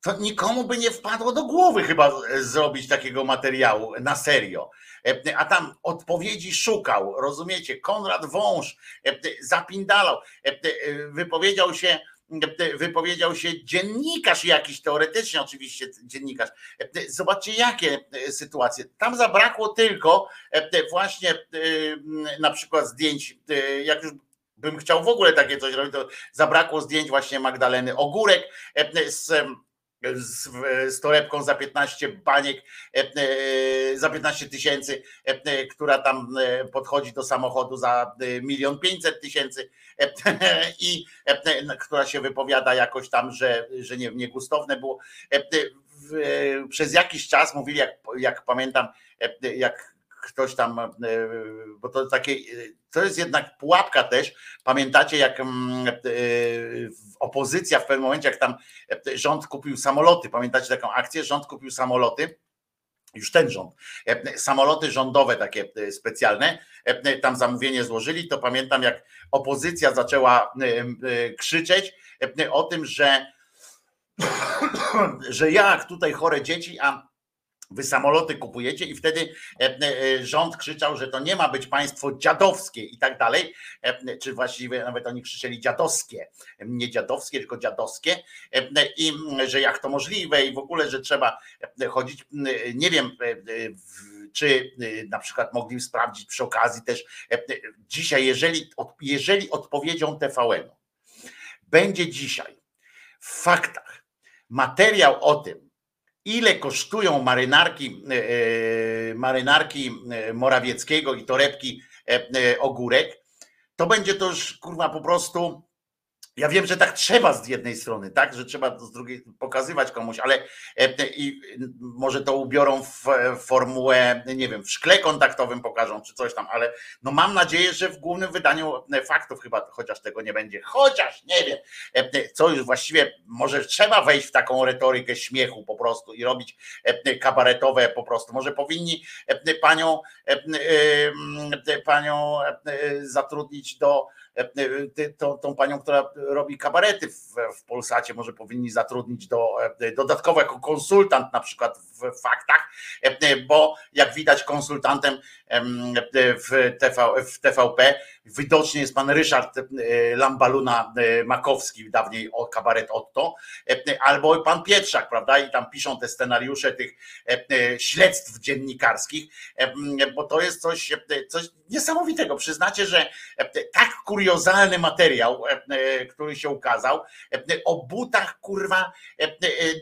to nikomu by nie wpadło do głowy chyba zrobić takiego materiału na serio. A tam odpowiedzi szukał, rozumiecie? Konrad Wąż zapindalał, wypowiedział się, wypowiedział się dziennikarz jakiś, teoretycznie oczywiście dziennikarz. Zobaczcie jakie sytuacje. Tam zabrakło tylko e, właśnie e, na przykład zdjęć, e, jak już bym chciał w ogóle takie coś robić, to zabrakło zdjęć właśnie Magdaleny Ogórek z z, z torebką za 15 baniek, e, e, za 15 tysięcy, e, która tam podchodzi do samochodu za milion pięćset tysięcy [laughs] i która się wypowiada jakoś tam, że, że nie, niegustowne było. Przez jakiś czas mówili, jak, jak pamiętam, jak ktoś tam, e, bo to takie, to jest jednak pułapka też. Pamiętacie, jak mm, e, opozycja w pewnym momencie, jak tam e, rząd kupił samoloty, pamiętacie taką akcję? Rząd kupił samoloty. Już ten rząd, E, samoloty rządowe takie e, specjalne, e, tam zamówienie złożyli, to pamiętam jak opozycja zaczęła e, e, krzyczeć e, o tym, że, [coughs] że jak tutaj chore dzieci, a Wy samoloty kupujecie i wtedy e, e, rząd krzyczał, że to nie ma być państwo dziadowskie i tak dalej, E, czy właściwie nawet oni krzyczeli dziadowskie, nie dziadowskie, tylko dziadowskie. I że jak to możliwe i w ogóle, że trzeba chodzić, nie wiem, czy na przykład mogli sprawdzić przy okazji też dzisiaj, jeżeli, jeżeli odpowiedzią TVN-u będzie dzisiaj w faktach materiał o tym, ile kosztują marynarki, e, e, marynarki e, Morawieckiego i torebki ogórek, to będzie to już kurwa po prostu. Ja wiem, że tak trzeba z jednej strony, tak, że trzeba z drugiej pokazywać komuś, ale e, e, i może to ubiorą w e, formułę, nie wiem, w szkle kontaktowym pokażą, czy coś tam, ale no mam nadzieję, że w głównym wydaniu faktów chyba chociaż tego nie będzie. Chociaż nie wiem, co już właściwie może trzeba wejść w taką retorykę śmiechu po prostu i robić kabaretowe po prostu. Może powinni panią, panią zatrudnić do tą, tą panią, która robi kabarety w, w Polsacie, może powinni zatrudnić do, e, dodatkowo jako konsultant na przykład w faktach, e, bo jak widać konsultantem em, w, TV, w TVP widocznie jest pan Ryszard Lambaluna Makowski, dawniej o kabaret Otto, albo pan Pietrzak, prawda? I tam piszą te scenariusze tych śledztw dziennikarskich, bo to jest coś, coś niesamowitego. Przyznacie, że tak kuriozalny materiał, e, który się ukazał, o butach kurwa e,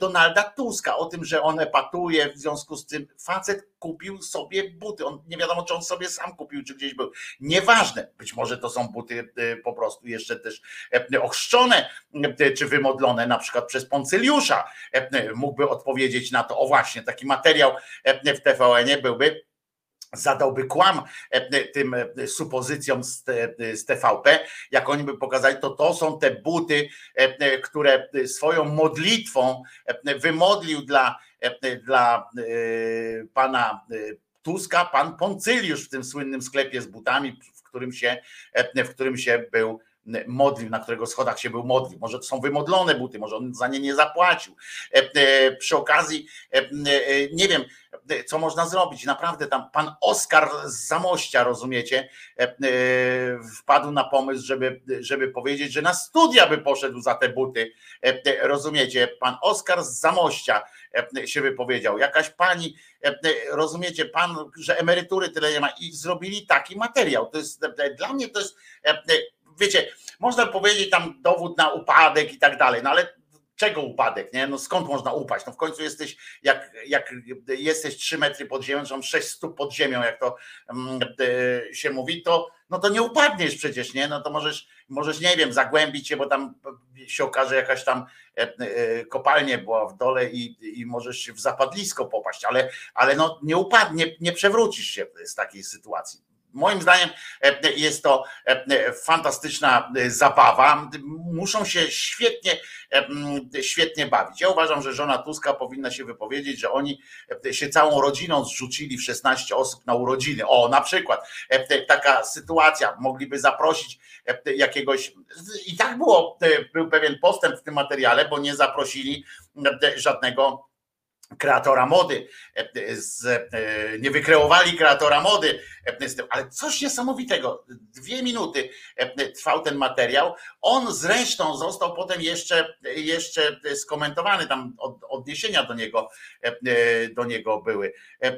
Donalda Tuska, o tym, że on epatuje, w związku z tym facet kupił sobie buty. On nie wiadomo, czy on sobie sam kupił, czy gdzieś był. Nieważne, być może to są buty e, po prostu jeszcze też e, ochrzczone, e, czy wymodlone na przykład przez Poncyliusza. Mógłby odpowiedzieć na to, o właśnie, taki materiał w TVN-ie byłby zadałby kłam e, tym e, supozycjom z, z TVP, jak oni by pokazali, to to są te buty, e, e, które swoją modlitwą e, wymodlił dla, e, dla e, pana e, Tuska, pan Poncyliusz w tym słynnym sklepie z butami, w którym się, e, w którym się był modlił, na którego schodach się był modlił. Może to są wymodlone buty, może on za nie nie zapłacił. E, e, Przy okazji, e, e, nie wiem, co można zrobić. Naprawdę tam pan Oskar z Zamościa, rozumiecie, e, e, wpadł na pomysł, żeby, żeby powiedzieć, że na studia by poszedł za te buty. E, e, Rozumiecie, pan Oskar z Zamościa e, się wypowiedział. Jakaś pani, e, e, rozumiecie, pan, że emerytury tyle nie ma i zrobili taki materiał. To jest e, dla mnie to jest, e, e, wiecie, można powiedzieć tam dowód na upadek i tak dalej, no ale czego upadek, nie? No skąd można upaść? No w końcu jesteś, jak, jak jesteś 3 metry pod ziemią, czy tam 6 stóp pod ziemią, jak to mm, e, się mówi, to no to nie upadniesz przecież, nie? No to możesz, możesz nie wiem, zagłębić się, bo tam się okaże jakaś tam e, e, kopalnia była w dole i, i możesz w zapadlisko popaść, ale, ale no nie upadnie, nie przewrócisz się z takiej sytuacji. Moim zdaniem e, jest to e, fantastyczna e, zabawa. Muszą się świetnie, świetnie bawić. Ja uważam, że żona Tuska powinna się wypowiedzieć, że oni się całą rodziną zrzucili w 16 osób na urodziny. O, na przykład taka sytuacja. Mogliby zaprosić jakiegoś. I tak było, był pewien postęp w tym materiale, bo nie zaprosili żadnego kreatora mody, e, z, e, nie wykreowali kreatora mody, e, ale coś niesamowitego. Dwie minuty e, trwał ten materiał. On zresztą został potem jeszcze, jeszcze skomentowany, tam od, odniesienia do niego, e, do niego były. E, e,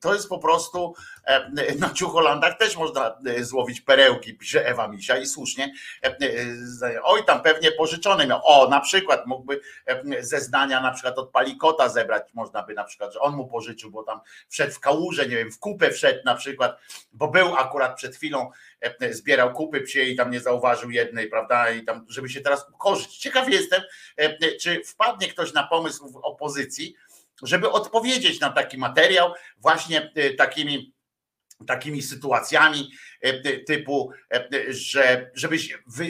To jest po prostu e, na Ciucholandach też można e, złowić perełki, pisze Ewa Misia i słusznie. E, e, Oj, tam pewnie pożyczony miał. O, na przykład mógłby e, zeznania na przykład od Palikota zebrać, można by na przykład, że on mu pożyczył, bo tam wszedł w kałużę, nie wiem, w kupę wszedł na przykład, bo był akurat przed chwilą, e, zbierał kupy psie i tam nie zauważył jednej, prawda, i tam, żeby się teraz ukorzyć. Ciekaw jestem, e, czy wpadnie ktoś na pomysł w opozycji, żeby odpowiedzieć na taki materiał właśnie e, takimi takimi sytuacjami e, typu, e, że żeby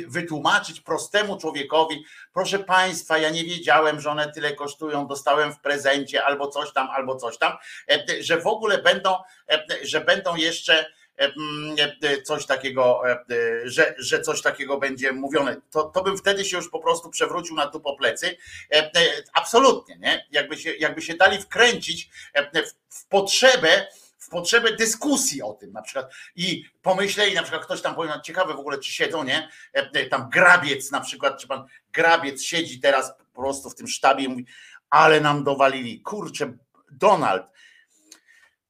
wytłumaczyć prostemu człowiekowi, proszę państwa, ja nie wiedziałem, że one tyle kosztują, dostałem w prezencie albo coś tam, albo coś tam, e, że w ogóle będą, e, że będą jeszcze e, mm, e, coś takiego, e, że, że coś takiego będzie mówione, to, to bym wtedy się już po prostu przewrócił na tu po plecy. E, e, Absolutnie, nie? Jakby się, jakby się dali wkręcić e, w potrzebę, w potrzebę dyskusji o tym na przykład i pomyśleli, na przykład ktoś tam powie, no ciekawe w ogóle czy siedzą, nie? E, e, Tam grabiec na przykład, czy pan grabiec siedzi teraz po prostu w tym sztabie i mówi, ale nam dowalili, kurczę, Donald,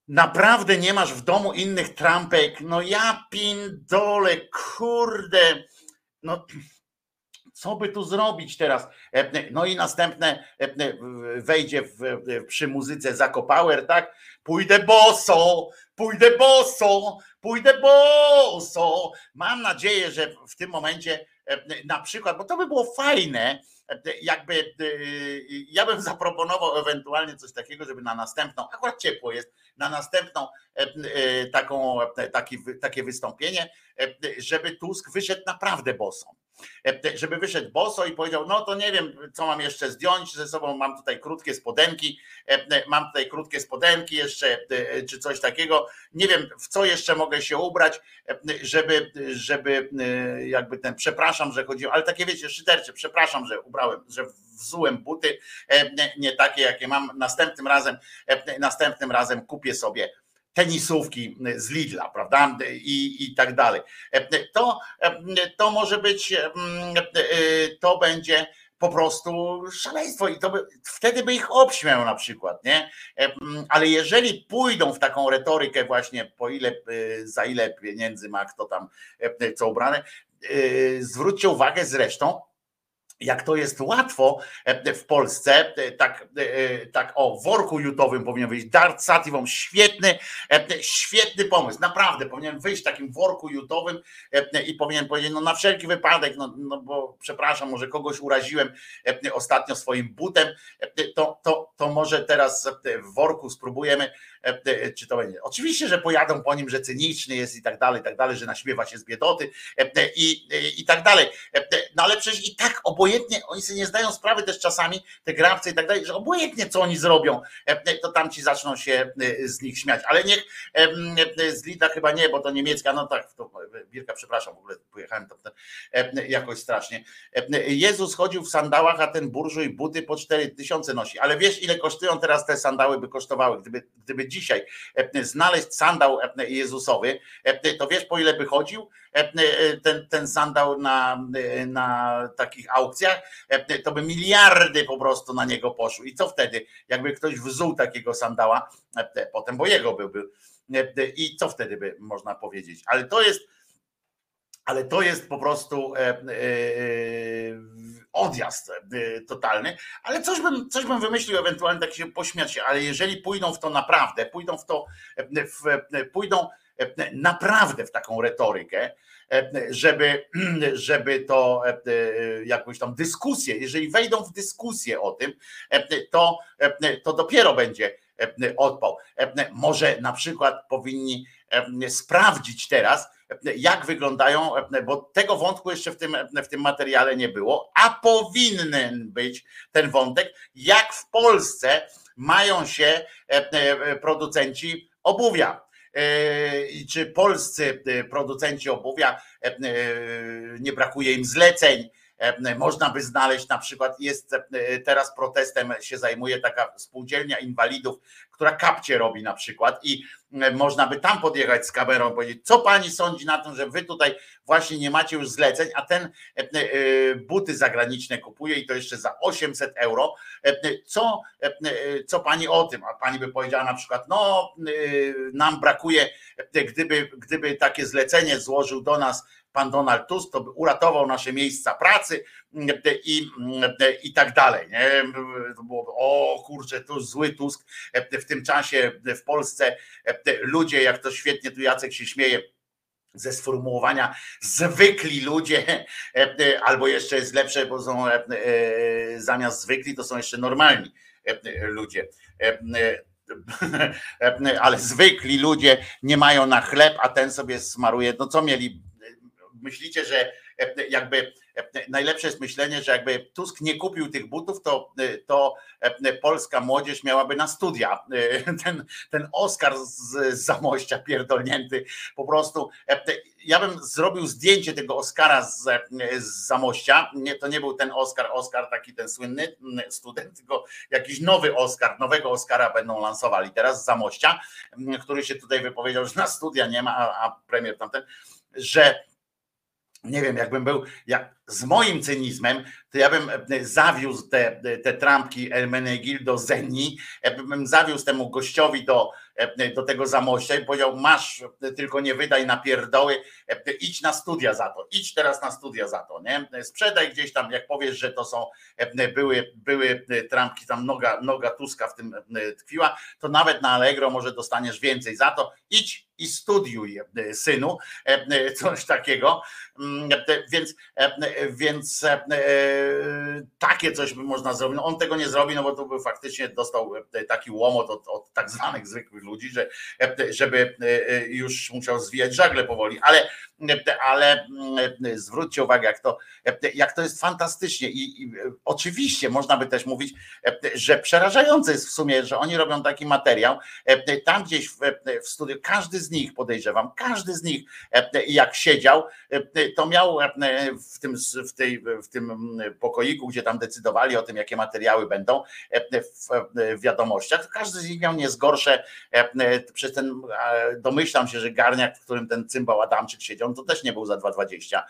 naprawdę nie masz w domu innych trampek, no ja pindole, kurde, no co by tu zrobić teraz? E, No i następne wejdzie w, przy muzyce Zako Power, tak? Pójdę boso, pójdę boso, pójdę boso. Mam nadzieję, że w tym momencie e, na przykład, bo to by było fajne, e, jakby e, ja bym [laughs] zaproponował ewentualnie coś takiego, żeby na następną, akurat ciepło jest, na następną taką, taki, takie wystąpienie, żeby Tusk wyszedł naprawdę boso. E, Żeby wyszedł boso i powiedział, no to nie wiem, co mam jeszcze zdjąć ze sobą, mam tutaj krótkie spodenki, e, mam tutaj krótkie spodenki jeszcze, e, czy coś takiego, nie wiem, w co jeszcze mogę się ubrać, e, żeby, żeby e, jakby ten, przepraszam, że chodziło, ale takie wiecie, szydercze, przepraszam, że ubrałem, że wzułem buty, e, nie- takie, jakie mam, następnym razem, e, następnym razem kupię sobie tenisówki z Lidla, prawda? I, i tak dalej. To, to może być, to będzie po prostu szaleństwo i to by, wtedy by ich obśmiał na przykład, nie? Ale jeżeli pójdą w taką retorykę właśnie po ile, za ile pieniędzy ma kto tam co ubrane, zwróćcie uwagę zresztą, jak to jest łatwo e, w Polsce, e, tak, e, tak o worku jutowym powinien wyjść. Dart Sativon, świetny, e, świetny pomysł, naprawdę powinien wyjść w takim worku jutowym e, i powinien powiedzieć, no na wszelki wypadek, no, no bo przepraszam, może kogoś uraziłem e, ostatnio swoim butem, e, to, to, to może teraz e, w worku spróbujemy, e, czy to będzie. Oczywiście, że pojadą po nim, że cyniczny jest i tak dalej, i tak dalej, że naśmiewa się z biedoty e, i, i, tak dalej. E, No ale przecież i tak obojętnie, oni sobie nie zdają sprawy też czasami, te grawcy i tak dalej, że obojętnie co oni zrobią, e, to tamci zaczną się e, z nich śmiać. Ale niech e, e, z Lidla chyba nie, bo to niemiecka, no tak, to Birka, przepraszam, w ogóle pojechałem tam e, jakoś strasznie. E, Jezus chodził w sandałach, a ten burżuj buty po 4 tysiące nosi. Ale wiesz, ile kosztują teraz te sandały by kosztowały. Gdyby, gdyby dzisiaj e, znaleźć sandał e, Jezusowy, e, to wiesz po ile by chodził e, e, ten, ten sandał na, e, na takich aukcjach, e, to by miliardy po prostu na niego poszły. I co wtedy? Jakby ktoś wzuł takiego sandała, e, potem bo jego byłby. E, I co wtedy by można powiedzieć? Ale to jest ale to jest po prostu e, e, odjazd e, totalny, ale coś bym, coś bym wymyślił, ewentualnie tak się pośmiać ale jeżeli pójdą w to naprawdę, pójdą w to, e, w, pójdą e, naprawdę w taką retorykę, e, żeby, [clears throat] żeby to e, jakąś tam dyskusję, jeżeli wejdą w dyskusję o tym, e, to, e, to dopiero będzie e, odpał. E, Może na przykład powinni e, sprawdzić teraz, jak wyglądają, bo tego wątku jeszcze w tym, w tym materiale nie było, a powinien być ten wątek, jak w Polsce mają się e, producenci obuwia. E, czy polscy producenci obuwia e, nie brakuje im zleceń, można by znaleźć na przykład, jest teraz protestem się zajmuje taka spółdzielnia inwalidów, która kapcie robi na przykład i można by tam podjechać z kamerą i powiedzieć, co pani sądzi na tym, że wy tutaj właśnie nie macie już zleceń, a ten buty zagraniczne kupuje i to jeszcze za 800 euro. Co, co pani o tym? A pani by powiedziała na przykład, no nam brakuje, gdyby, gdyby takie zlecenie złożył do nas pan Donald Tusk, to by uratował nasze miejsca pracy i, i tak dalej. Nie? To o kurczę, to zły Tusk. W tym czasie w Polsce ludzie, jak to świetnie tu Jacek się śmieje, ze sformułowania zwykli ludzie, albo jeszcze jest lepsze, bo są zamiast zwykli, to są jeszcze normalni ludzie [laughs] ale zwykli ludzie nie mają na chleb, a ten sobie smaruje. No co mieli? Myślicie, że jakby najlepsze jest myślenie, że jakby Tusk nie kupił tych butów, to, to polska młodzież miałaby na studia. Ten, ten Oscar z Zamościa pierdolnięty po prostu. Ja bym zrobił zdjęcie tego Oscara z, z Zamościa. Nie, to nie był ten Oscar, Oscar taki ten słynny student, tylko jakiś nowy Oscar, nowego Oscara będą lansowali teraz z Zamościa, który się tutaj wypowiedział, że na studia nie ma, a, a premier tamten, że nie wiem, jakbym był, jak z moim cynizmem, to ja bym zawiózł te, te trampki Elmenegildo Zeni, bym zawiózł temu gościowi do, do tego zamościa i powiedział, masz, tylko nie wydaj na pierdoły, idź na studia za to, idź teraz na studia za to, nie? Sprzedaj gdzieś tam, jak powiesz, że to są, były, były trampki, tam noga, noga Tuska w tym tkwiła, to nawet na Allegro może dostaniesz więcej za to, idź i studiuj, synu, coś takiego, więc więc takie coś by można zrobić. No on tego nie zrobi, no bo to by faktycznie dostał taki łomot od, od tak zwanych zwykłych ludzi, że żeby już musiał zwijać żagle powoli, ale ale zwróćcie uwagę, jak to, jak to jest fantastycznie. I, i oczywiście można by też mówić, że przerażające jest w sumie, że oni robią taki materiał, tam gdzieś w, w studiu, każdy z nich podejrzewam, każdy z nich jak siedział, to miał w tym, w, tej, w tym pokoiku, gdzie tam decydowali o tym, jakie materiały będą w wiadomościach, każdy z nich miał nie zgorsze przez ten, domyślam się, że garniak, w którym ten cymbał Adamczyk siedział, to też nie był za 2,20.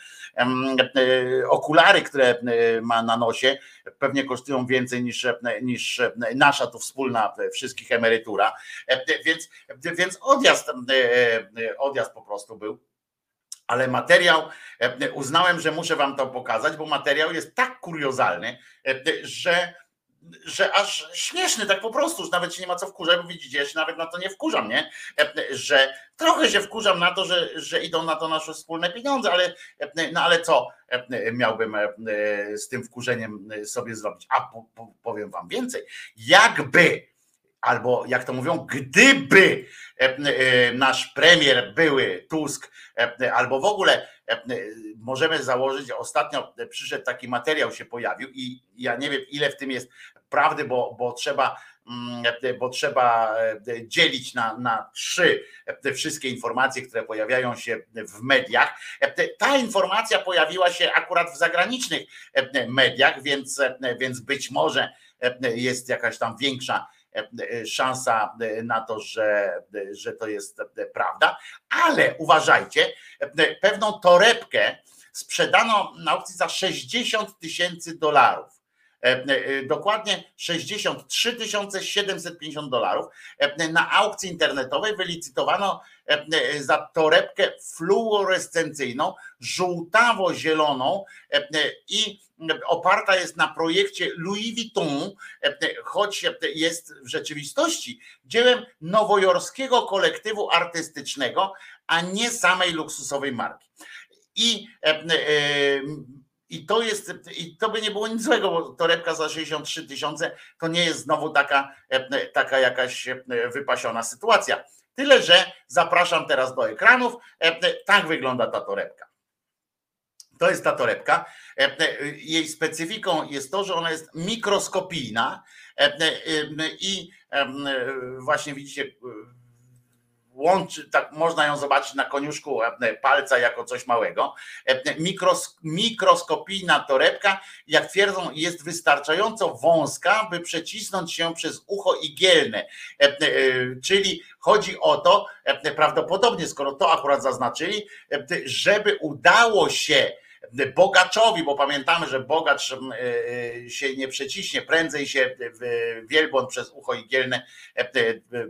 Okulary, które ma na nosie, pewnie kosztują więcej niż, niż nasza tu wspólna wszystkich emerytura. Więc, więc odjazd, odjazd po prostu był ale materiał, uznałem, że muszę wam to pokazać, bo materiał jest tak kuriozalny, że, że aż śmieszny, tak po prostu, że nawet się nie ma co wkurzać, bo widzicie, ja się nawet na to nie wkurzam, nie? Że trochę się wkurzam na to, że, że idą na to nasze wspólne pieniądze, ale, no ale co miałbym z tym wkurzeniem sobie zrobić? A po, po, powiem wam więcej, jakby albo jak to mówią, gdyby nasz premier były Tusk, albo w ogóle możemy założyć, ostatnio przyszedł taki materiał, się pojawił i ja nie wiem ile w tym jest prawdy, bo, bo trzeba bo trzeba dzielić na, na trzy te wszystkie informacje, które pojawiają się w mediach. Ta informacja pojawiła się akurat w zagranicznych mediach, więc, więc być może e, jest jakaś tam większa e, e, szansa e, na to, że, że to jest e, prawda, ale uważajcie, e, pewną torebkę sprzedano na aukcji za 60 tysięcy dolarów. E, e, Dokładnie 63 750 dolarów. E, Na aukcji internetowej wylicytowano za torebkę fluorescencyjną, żółtawo-zieloną i oparta jest na projekcie Louis Vuitton, choć jest w rzeczywistości dziełem nowojorskiego kolektywu artystycznego, a nie samej luksusowej marki. I, i to jest, i to by nie było nic złego, bo torebka za 63 tysiące to nie jest znowu taka, e, taka jakaś e, wypasiona sytuacja. Tyle, że zapraszam teraz do ekranów. E, Tak wygląda ta torebka. To jest ta torebka. E, e, Jej specyfiką jest to, że ona jest mikroskopijna e, e, i e, właśnie widzicie, łączy, tak można ją zobaczyć na koniuszku e, palca jako coś małego. E, Mikros, mikroskopijna torebka, jak twierdzą, jest wystarczająco wąska, by przecisnąć się przez ucho igielne. E, e, Czyli chodzi o to, e, prawdopodobnie, skoro to akurat zaznaczyli, e, żeby udało się bogaczowi, bo pamiętamy, że bogacz m, e, się nie przeciśnie, prędzej się w- wielbłąd przez ucho igielne e,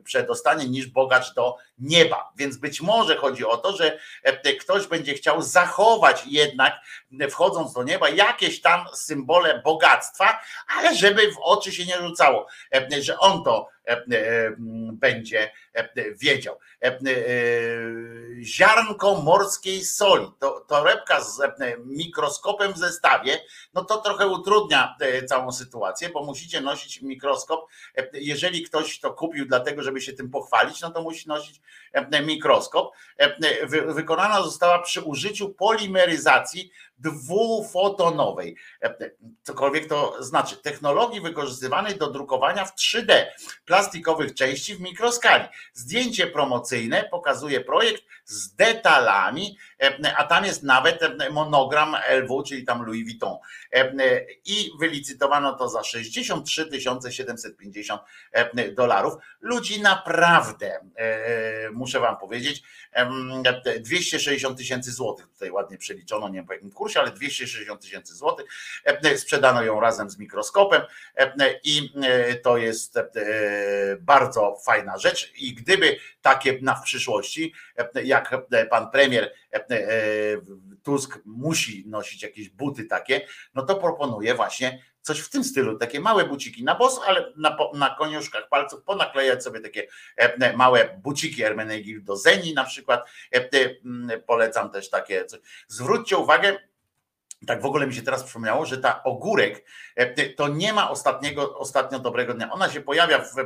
przedostanie niż bogacz do nieba. Więc być może chodzi o to, że e, ktoś będzie chciał zachować jednak, wchodząc do nieba, jakieś tam symbole bogactwa, ale żeby w oczy się nie rzucało, e, że on to będzie e, wiedział. E, e, Ziarnko morskiej soli, to torebka z e, mikroskopem w zestawie, no to trochę utrudnia e, całą sytuację, bo musicie nosić mikroskop. E, Jeżeli ktoś to kupił dlatego, żeby się tym pochwalić, no to musi nosić e, mikroskop. E, wy- Wykonana została przy użyciu polimeryzacji dwufotonowej. E, Cokolwiek to znaczy, technologii wykorzystywanej do drukowania w 3D plastikowych części w mikroskali. Zdjęcie promocyjne pokazuje projekt z detalami, e, a tam jest nawet e, monogram LW, czyli tam Louis Vuitton. E, I wylicytowano to za 63 750 e, dolarów. Ludzi naprawdę, muszę wam powiedzieć, em, 260 tysięcy złotych tutaj ładnie przeliczono, nie wiem po jakim kursie, ale 260 tysięcy złotych. Sprzedano ją razem z mikroskopem i to jest bardzo fajna rzecz i gdyby takie na w przyszłości, jak e, pan premier e, e, Tusk musi nosić jakieś buty takie, no to proponuję właśnie coś w tym stylu, takie małe buciki na bos, ale na, na koniuszkach palców ponaklejać sobie takie małe buciki Ermenegildo Zeni na przykład. Polecam też takie. Zwróćcie uwagę, tak w ogóle mi się teraz przypomniało, że ta ogórek e, to nie ma ostatniego, ostatnio dobrego dnia. Ona się pojawia w, w,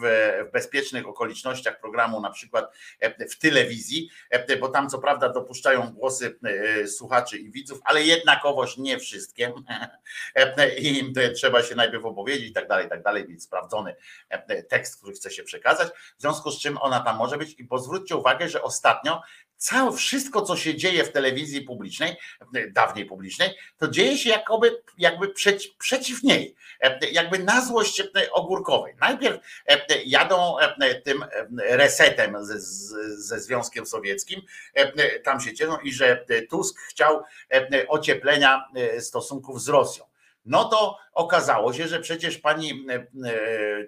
w bezpiecznych okolicznościach programu, na przykład e, w telewizji, e, bo tam co prawda dopuszczają głosy e, słuchaczy i widzów, ale jednakowoż nie wszystkie. [laughs] E, I to trzeba się najpierw opowiedzieć i tak dalej, i tak dalej, mieć sprawdzony e, tekst, który chce się przekazać, w związku z czym ona tam może być. I pozwólcie uwagę, że ostatnio całe wszystko, co się dzieje w telewizji publicznej, dawniej publicznej, to dzieje się jakoby, jakby przeci, przeciw niej, e, jakby na złość e, ogórkowej. Najpierw e, jadą tym resetem ze, ze Związkiem Sowieckim, tam się cieszą i że Tusk chciał ocieplenia stosunków z Rosją. No to okazało się, że przecież pani,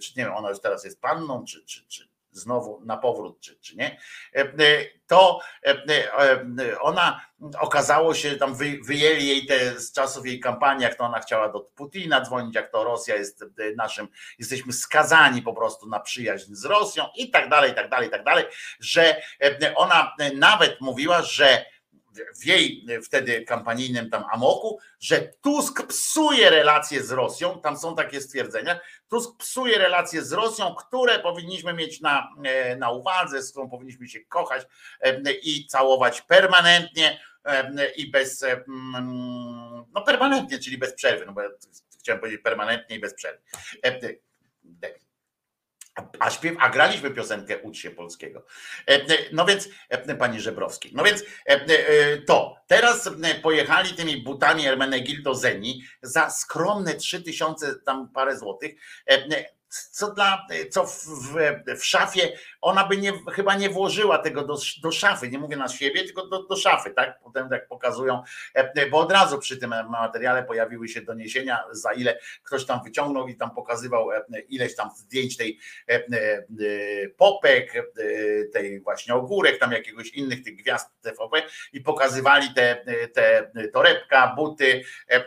czy nie wiem, ona już teraz jest panną, czy, czy, czy znowu na powrót, czy, czy nie, e, e, to e, ona okazało się, tam wy, wyjęli jej te z czasów jej kampanii, jak to ona chciała do Putina dzwonić, jak to Rosja jest naszym, jesteśmy skazani po prostu na przyjaźń z Rosją i tak dalej, i tak dalej, i tak dalej, że ona nawet mówiła, że w jej wtedy kampanijnym tam amoku, że Tusk psuje relacje z Rosją, tam są takie stwierdzenia, Tusk psuje relacje z Rosją, które powinniśmy mieć na, e, na uwadze, z którą powinniśmy się kochać e, i całować permanentnie e, i bez, e, mm, no permanentnie, czyli bez przerwy, no bo ja chciałem powiedzieć permanentnie i bez przerwy. E. A, śpiew, a graliśmy piosenkę Ucz się polskiego. E, e, No więc, e, pani Żebrowski, no więc to, teraz pojechali tymi butami Hermenegildo Zeni za skromne 3000 tam parę złotych, co dla, co w, w, w szafie, ona by nie, chyba nie włożyła tego do, do szafy, nie mówię na siebie, tylko do, do szafy, tak? Potem tak pokazują, e, bo od razu przy tym materiale pojawiły się doniesienia, za ile ktoś tam wyciągnął i tam pokazywał e, ileś tam zdjęć tej e, e, e, popek, e, tej właśnie ogórek, tam jakiegoś innych tych gwiazd TVP i pokazywali te, te torebka, buty, e,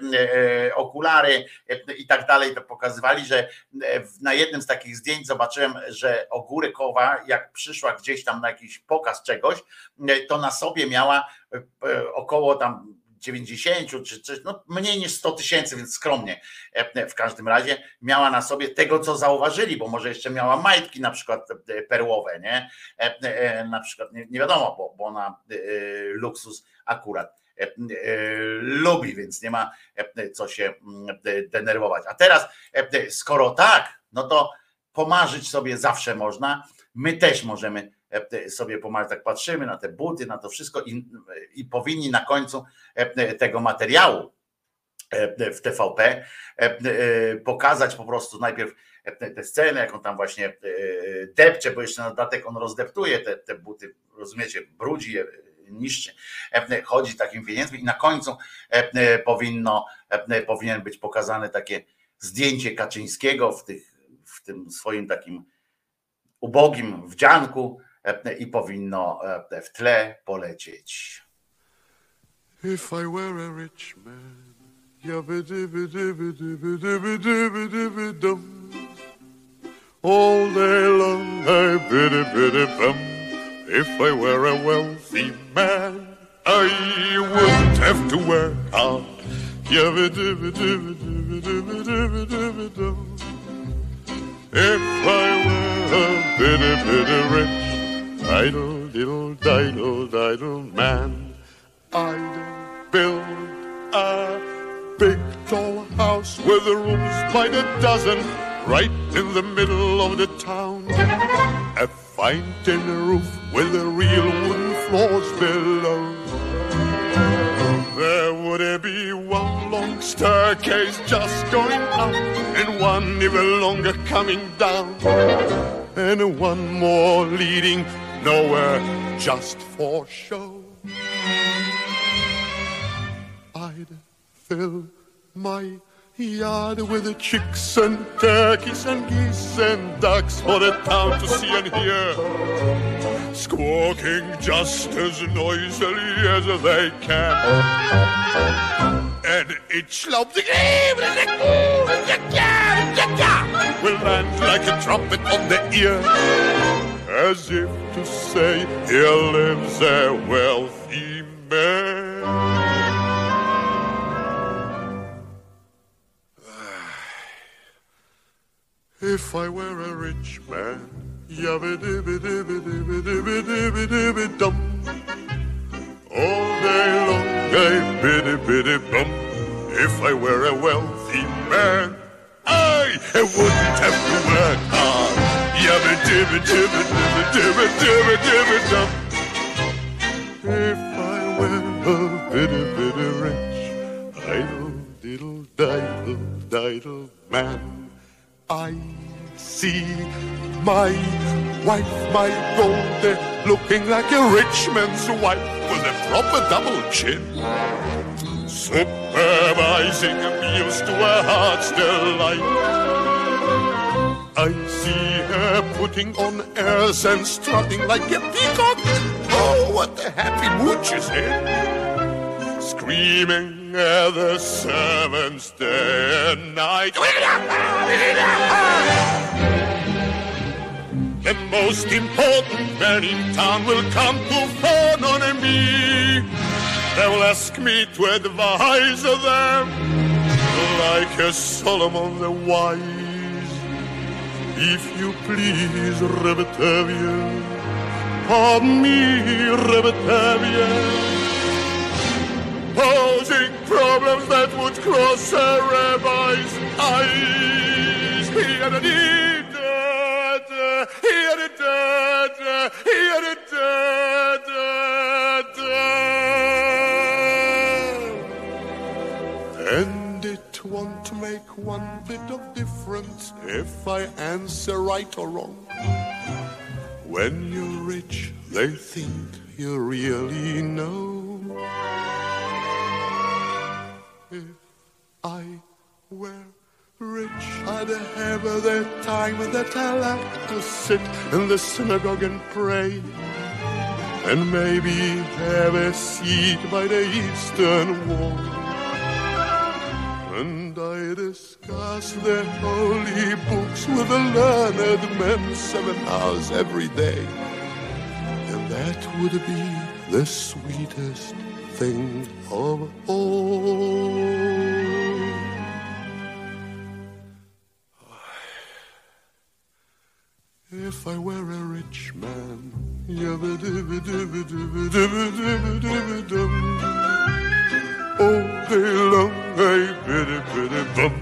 e, okulary e, i tak dalej, to pokazywali, że e, w- na jednym z takich zdjęć zobaczyłem, że ogórekowa, jak przyszła gdzieś tam na jakiś pokaz czegoś, e, to na sobie miała e, około tam 90 czy coś, no mniej niż 100 tysięcy, więc skromnie e, w każdym razie miała na sobie tego, co zauważyli, bo może jeszcze miała majtki na przykład perłowe, nie? Na przykład, nie, wiadomo, bo, bo ona luksus akurat lubi, więc nie ma co się mm, de- denerwować. A teraz, skoro tak, no to pomarzyć sobie zawsze można. My też możemy e, sobie pomarzyć, tak patrzymy na te buty, na to wszystko i, i powinni na końcu e, tego materiału e, w TVP e, e, pokazać po prostu najpierw e, tę scenę, jak on tam właśnie e, depcze, bo jeszcze na dodatek on rozdeptuje te, te buty, rozumiecie, brudzi je, niszczy, E, chodzi takim pieniędzmi i na końcu e, e, powinno, e, powinien być pokazane takie zdjęcie Kaczyńskiego w, tych, tym swoim takim ubogim wdzianku e, i powinno e, w tle polecieć. If I were a rich man, all day long I biddy biddy bum. If I were a wealthy man, I wouldn't have to work hard. If I were a bitty bitty rich, idle diddle diddle diddle man, I'd build a big tall house with the rooms by the dozen, right in the middle of the town. A fine tin roof with the real wooden floors below. There would be one long staircase just going up, and one even longer coming down, and one more leading nowhere just for show. I'd fill my yard with chicks and turkeys and geese and ducks for the town to see and hear. Squawking just as noisily as they can. And each lobe will land like a trumpet on the ear. As if to say, here lives a wealthy man. [sighs] If I were a rich man, yabba dibba dibba dibba dibba dibba dibba dum. All day long I biddy biddy bum. If I were a wealthy man, I wouldn't have to work hard. Yabba dibba dibba dibba dibba dibba dibba dum. If I were a bitty bitty rich, idle diddle diddle diddle man. I see my wife, my Goldie, looking like a rich man's wife with a proper double chin. Supervising meals to her heart's delight. I see her putting on airs and strutting like a peacock. Oh, what a happy mood she's in. Screaming the servants day and night. The most important man in town will come to phone on me. They will ask me to advise them like a Solomon the wise. If you please, Rebetavia, pardon me, Rebetavia, posing problems that would cross a rabbi's eyes. Here it is, dead. Here it dead. Here it dead. And it won't make one bit of difference if I answer right or wrong. When you're rich, they think you really know if I were rich, I'd have the time that I like to sit in the synagogue and pray, and maybe have a seat by the eastern wall. And I discuss the holy books with the learned men seven hours every day. That would be the sweetest thing of all. If I were a rich man, oh, day long, hey, bitty, be. bum.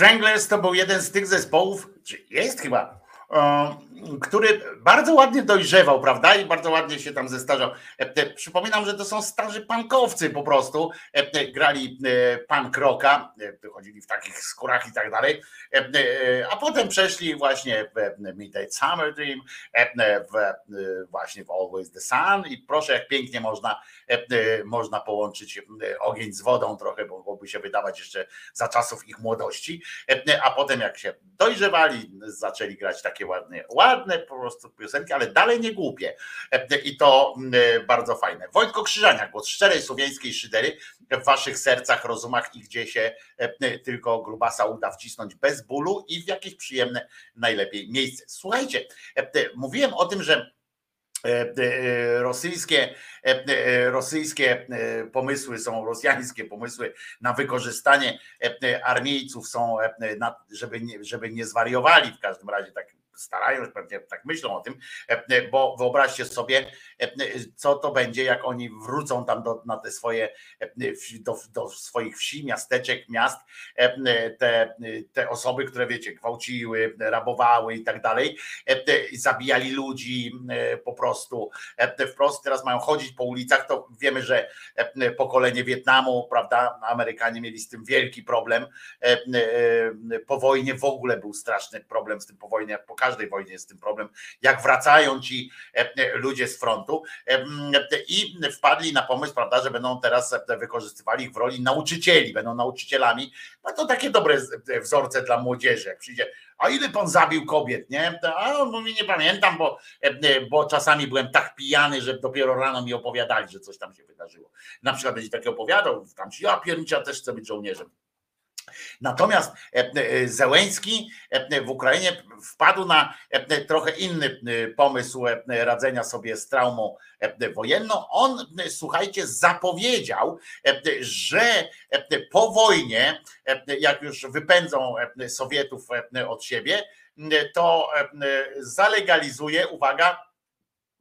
Stranglers to był jeden z tych zespołów, czy jest chyba, e, który bardzo ładnie dojrzewał, prawda? I bardzo ładnie się tam zestarzał. E, Przypominam, że to są starzy pankowcy po prostu. E, Grali punk rocka, chodzili w takich skórach i tak dalej. A potem przeszli właśnie w Midnight Summer Dream, w, właśnie w Always the Sun i proszę, jak pięknie można, można połączyć ogień z wodą trochę, mogłoby się wydawać jeszcze za czasów ich młodości, E, a potem jak się dojrzewali, zaczęli grać takie ładne, ładne po prostu piosenki, ale dalej nie głupie E, i to mm, bardzo fajne. Wojtko Krzyżaniak, głos szczerej słowiańskiej szydery w waszych sercach, rozumach i gdzie się e, tylko grubasa uda wcisnąć bez bólu i w jakieś przyjemne najlepiej miejsce. Słuchajcie, e, mówiłem o tym, że e, e, rosyjskie, e, e, rosyjskie e, pomysły są, rosjańskie pomysły na wykorzystanie armijców są, żeby nie, żeby nie zwariowali w każdym razie tak starają się, pewnie tak myślą o tym, bo wyobraźcie sobie, co to będzie, jak oni wrócą tam do, na te swoje, e, do, do swoich wsi, miasteczek, miast, e, te, te osoby, które wiecie, gwałciły, rabowały i tak dalej, e, zabijali ludzi e, po prostu e, wprost, teraz mają chodzić po ulicach, to wiemy, że e, pokolenie Wietnamu, prawda, Amerykanie mieli z tym wielki problem, E, e, po wojnie w ogóle był straszny problem z tym po wojnie, po każdej wojnie jest z tym problem, jak wracają ci e, e, ludzie z frontu M, i wpadli na pomysł, prawda, że będą teraz wykorzystywali ich w roli nauczycieli, będą nauczycielami, no to takie dobre wzorce dla młodzieży, jak przyjdzie, a ile pan zabił kobiet, nie? A on mówi, nie pamiętam, bo, bo czasami byłem tak pijany, że dopiero rano mi opowiadali, że coś tam się wydarzyło. Na przykład będzie takie opowiadał, tam się, ja pierniczę, ja też chcę być żołnierzem. Natomiast e, e, Zełęński e, w Ukrainie wpadł na e, trochę inny e, pomysł e, radzenia sobie z traumą e, wojenną. On, e, słuchajcie, zapowiedział, e, że e, po wojnie, e, jak już wypędzą e, Sowietów e, od siebie, e, to e, zalegalizuje, uwaga,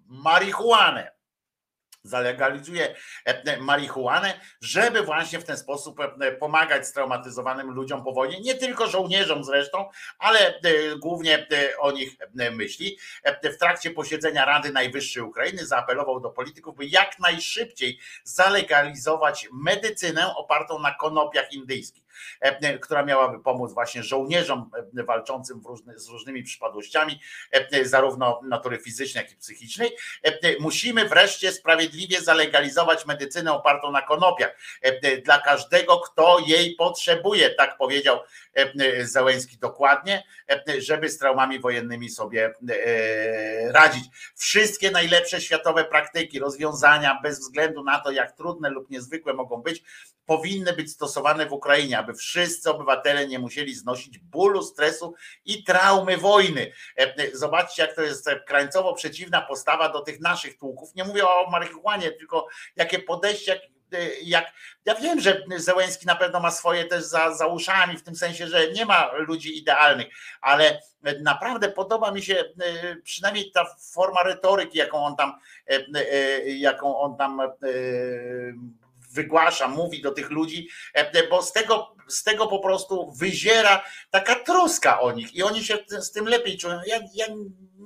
marihuanę zalegalizuje e, marihuanę, żeby właśnie w ten sposób e, pomagać straumatyzowanym ludziom po wojnie, nie tylko żołnierzom zresztą, ale e, głównie e, o nich e, myśli. E, W trakcie posiedzenia Rady Najwyższej Ukrainy zaapelował do polityków, by jak najszybciej zalegalizować medycynę opartą na konopiach indyjskich, e, która miałaby pomóc właśnie żołnierzom e, walczącym różny, z różnymi przypadłościami, e, zarówno natury fizycznej, jak i psychicznej. E, Musimy wreszcie sprawiedliwie zalegalizować medycynę opartą na konopiach e, dla każdego, kto jej potrzebuje, tak powiedział e, Załęski dokładnie, e, żeby z traumami wojennymi sobie e, radzić. Wszystkie najlepsze światowe praktyki, rozwiązania, bez względu na to, jak trudne lub niezwykłe mogą być, powinny być stosowane w Ukrainie, aby wszyscy obywatele nie musieli znosić bólu, stresu i traumy wojny. E, Zobaczcie, jak to jest e, krańcowo przeciwna postawa do tych naszych tłuków. Nie mówię o marihuanie, tylko jakie podejście, jak, e, ja wiem, że Zełenski na pewno ma swoje też za, za uszami, w tym sensie, że nie ma ludzi idealnych, ale naprawdę podoba mi się e, przynajmniej ta forma retoryki, jaką on tam, e, e, jaką on tam e, wygłasza, mówi do tych ludzi, e, bo z tego, z tego po prostu wyziera taka troska o nich i oni się z tym lepiej czują. Ja, ja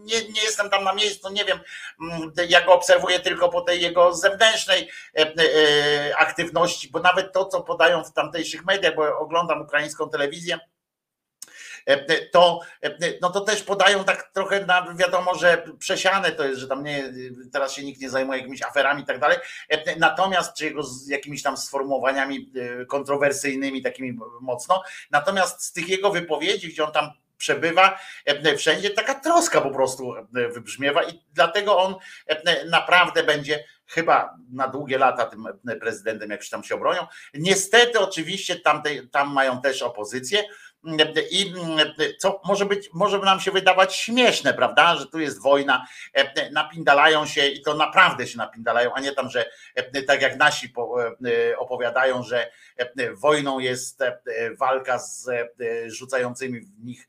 nie, nie jestem tam na miejscu, nie wiem, mm, ja go obserwuję tylko po tej jego zewnętrznej e, e, aktywności, bo nawet to, co podają w tamtejszych mediach, bo oglądam ukraińską telewizję, e, to, e, no to też podają tak trochę na, wiadomo, że przesiane to jest, że tam nie, teraz się nikt nie zajmuje jakimiś aferami i tak dalej, E, natomiast, czy jego z jakimiś tam sformułowaniami e, kontrowersyjnymi, takimi mocno, natomiast z tych jego wypowiedzi, gdzie on tam przebywa e, wszędzie, taka troska po prostu e, wybrzmiewa i dlatego on e, naprawdę będzie chyba na długie lata tym e, prezydentem, jak się tam się obronią. Niestety oczywiście tamtej, tam mają też opozycję, i co może być, może nam się wydawać śmieszne, prawda, że tu jest wojna, napindalają się i to naprawdę się napindalają, a nie tam, że tak jak nasi po- opowiadają, że wojną jest walka z rzucającymi w nich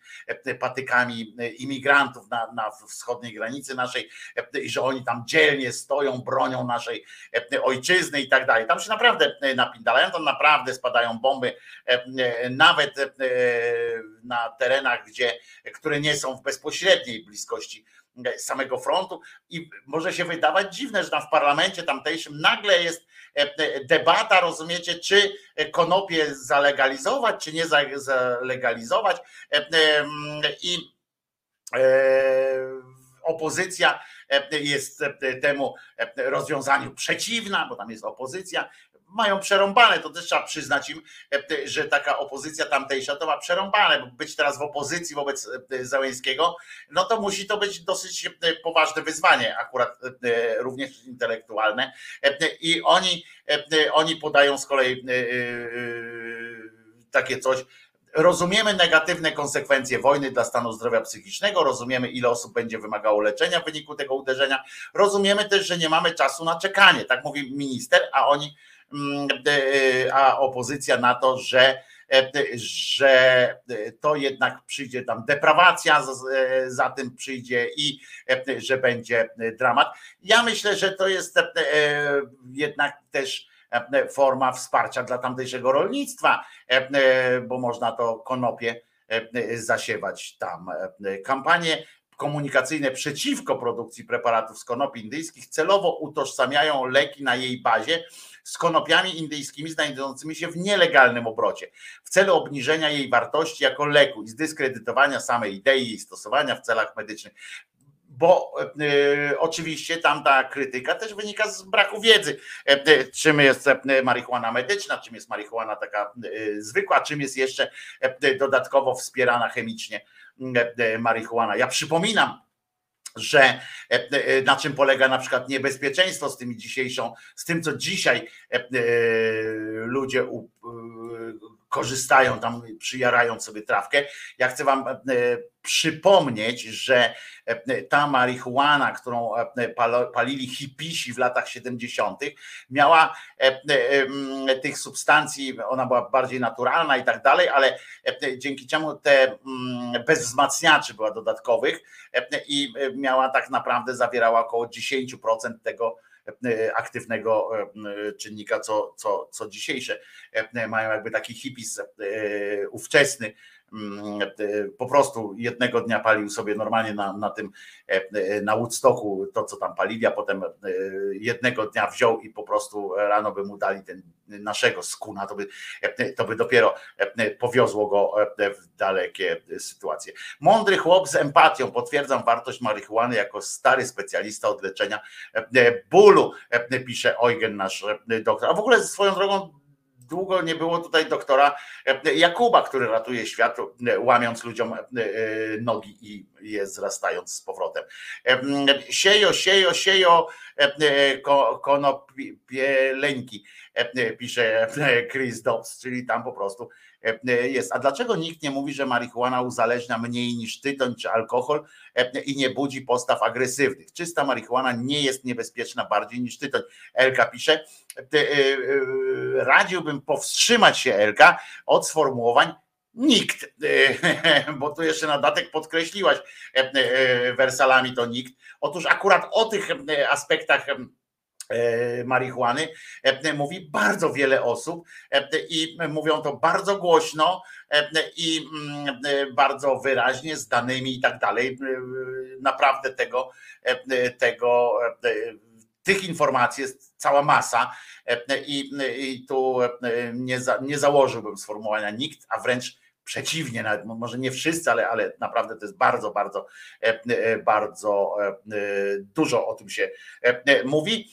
patykami imigrantów na, na wschodniej granicy naszej i że oni tam dzielnie stoją, bronią naszej ojczyzny i tak dalej. Tam się naprawdę napindalają, tam naprawdę spadają bomby, nawet na terenach, gdzie, które nie są w bezpośredniej bliskości e, samego frontu i może się wydawać dziwne, że tam w parlamencie tamtejszym nagle jest e, debata, rozumiecie, czy konopie zalegalizować, czy nie za- zalegalizować E, e, i e, opozycja e, jest e, temu e, rozwiązaniu przeciwna, bo tam jest opozycja. Mają przerąbane, to też trzeba przyznać im, e, że taka opozycja tamtejsza to ma przerąbane, bo być teraz w opozycji wobec e, Załęskiego, no to musi to być dosyć e, poważne wyzwanie, akurat e, również intelektualne. E, I oni, e, oni podają z kolei e, e, takie coś, Rozumiemy negatywne konsekwencje wojny dla stanu zdrowia psychicznego, rozumiemy, ile osób będzie wymagało leczenia w wyniku tego uderzenia. Rozumiemy też, że nie mamy czasu na czekanie, tak mówi minister, a oni, e, a opozycja na to, że, e, że to jednak przyjdzie tam deprawacja, za- e, za tym przyjdzie i e, że będzie dramat. Ja myślę, że to jest e, jednak też e, forma wsparcia dla tamtejszego rolnictwa, e, e, bo można to konopie e, zasiewać tam. E, Kampanie komunikacyjne przeciwko produkcji preparatów z konopi indyjskich celowo utożsamiają leki na jej bazie z konopiami indyjskimi znajdującymi się w nielegalnym obrocie w celu obniżenia jej wartości jako leku i zdyskredytowania samej idei jej stosowania w celach medycznych bo e, oczywiście tamta krytyka też wynika z braku wiedzy, e, e, czym jest e, marihuana medyczna, czym jest marihuana taka e, zwykła, czym jest jeszcze e, dodatkowo wspierana chemicznie marihuana. Ja przypominam, że e, e, na czym polega na przykład niebezpieczeństwo z tymi dzisiejszą, z tym, co dzisiaj e, ludzie korzystają tam, przyjarając sobie trawkę. Ja chcę wam e, przypomnieć, że e, ta marihuana, którą e, palili hipisi w latach 70., miała e, e, em, tych substancji, ona była bardziej naturalna i tak dalej, ale e, dzięki czemu te mm, bez wzmacniaczy była dodatkowych e, i e, miała tak naprawdę zawierała około 10% tego e, aktywnego e, czynnika, co, co, co dzisiejsze. E, mają jakby taki hipis e, ówczesny, e, po prostu jednego dnia palił sobie normalnie na, na tym e, e, na Woodstocku to, co tam palili, a potem e, jednego dnia wziął i po prostu rano by mu dali ten naszego skuna, to by, to by dopiero powiozło go w dalekie sytuacje. Mądry chłop z empatią, potwierdzam wartość marihuany jako stary specjalista od leczenia bólu, pisze Eugen, nasz doktor. A w ogóle swoją drogą długo nie było tutaj doktora e, Jakuba, który ratuje świat, e, łamiąc ludziom e, nogi i je zrastając z powrotem. Siejo, siejo, siejo, ko- konopieleńki, pisze Chris Dobbs, czyli tam po prostu jest. A dlaczego nikt nie mówi, że marihuana uzależnia mniej niż tytoń czy alkohol e, i nie budzi postaw agresywnych? Czysta marihuana nie jest niebezpieczna bardziej niż tytoń. Elka pisze, e, e, radziłbym powstrzymać się Elka od sformułowań nikt, E, [laughs] bo tu jeszcze na datek podkreśliłaś e, e, wersalami to nikt. Otóż akurat o tych e, aspektach e, marihuany e, mówi bardzo wiele osób e, i mówią to bardzo głośno e, i mm, e, bardzo wyraźnie, z danymi i tak dalej. E, Naprawdę tego, e, tego e, tych informacji jest cała masa e, i, tu e, nie założyłbym sformułowania nikt, a wręcz przeciwnie, nawet mo- może nie wszyscy, ale, ale naprawdę to jest bardzo, bardzo, e, e, bardzo e, dużo o tym się mówi.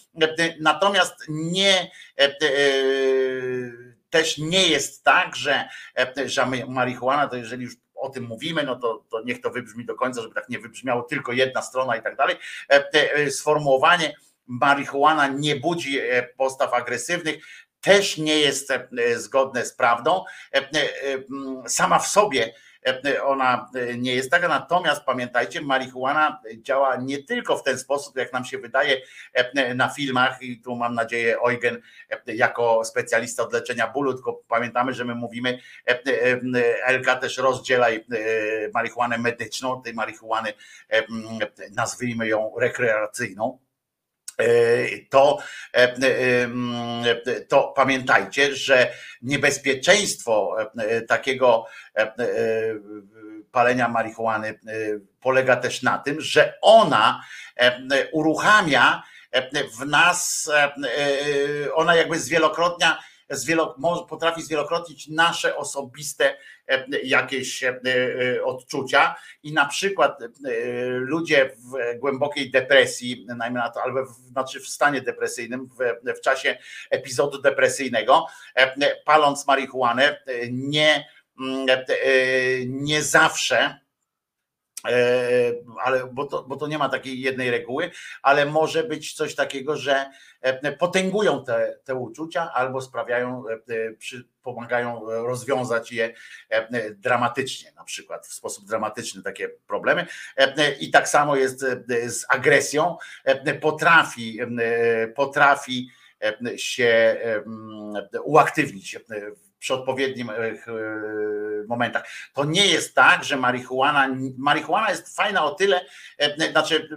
Natomiast nie też nie jest tak, że, że marihuana to jeżeli już o tym mówimy, no to, to niech to wybrzmi do końca, żeby tak nie wybrzmiało tylko jedna strona i tak dalej. Sformułowanie marihuana nie budzi postaw agresywnych też nie jest e, zgodne z prawdą. E, e, Sama w sobie ona nie jest taka, natomiast pamiętajcie, marihuana działa nie tylko w ten sposób, jak nam się wydaje na filmach. I tu mam nadzieję Eugen jako specjalista od leczenia bólu, tylko pamiętamy, że my mówimy, Elka też rozdzielaj e, marihuanę medyczną, tej marihuany, nazwijmy ją rekreacyjną, to, e, e, mm, to pamiętajcie, że niebezpieczeństwo e, takiego e, e, palenia marihuany e, polega też na tym, że ona e, uruchamia e, w nas, e, e, ona jakby zwielokrotnia, zwielo, potrafi zwielokrotnić nasze osobiste e, jakieś e, e, odczucia. I na przykład ludzie w głębokiej depresji, najmniej na to, albo w, znaczy w stanie depresyjnym, w, w czasie epizodu depresyjnego, paląc marihuanę, nie, mm, nie zawsze ale bo to, bo to nie ma takiej jednej reguły, ale może być coś takiego, że e, potęgują te, te uczucia albo sprawiają, e, pomagają rozwiązać je e, dramatycznie, na przykład w sposób dramatyczny takie problemy. E, I tak samo jest e, z agresją. E, Potrafi, e, potrafi e, się e, uaktywnić e, przy odpowiednim e, e, momentach. To nie jest tak, że marihuana, marihuana jest fajna o tyle, e, znaczy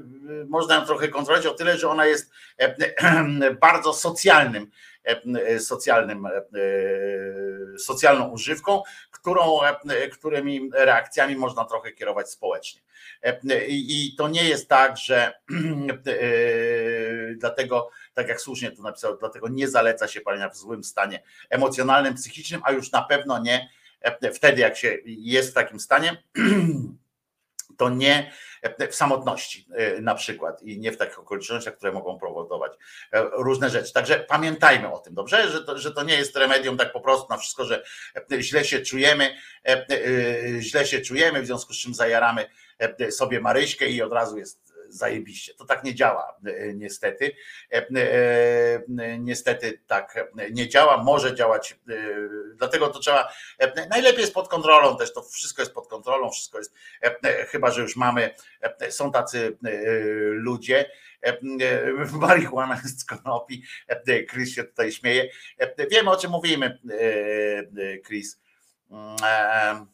można ją trochę kontrolować o tyle, że ona jest [clears throat] bardzo socjalnym, socjalnym, socjalną używką, którą, którymi reakcjami można trochę kierować społecznie. I to nie jest tak, że [clears throat] dlatego, tak jak słusznie tu napisał, dlatego nie zaleca się palenia w złym stanie emocjonalnym, psychicznym, a już na pewno nie e, wtedy, jak się jest w takim stanie, [clears throat] to nie w samotności e, na przykład i nie w takich okolicznościach, które mogą powodować e, różne rzeczy. Także pamiętajmy o tym, dobrze? Że to, że to nie jest remedium tak po prostu na wszystko, że e, źle się czujemy, e, e, źle się czujemy, w związku z czym zajaramy e, sobie Maryśkę i od razu jest zajebiście. To tak nie działa e, niestety. E, e, Niestety tak nie działa, może działać, dlatego to trzeba, najlepiej jest pod kontrolą też, to wszystko jest pod kontrolą, wszystko jest, chyba, że już mamy, są tacy ludzie, marihuana z konopi, Chris się tutaj śmieje, wiemy o czym mówimy, Chris. Mm,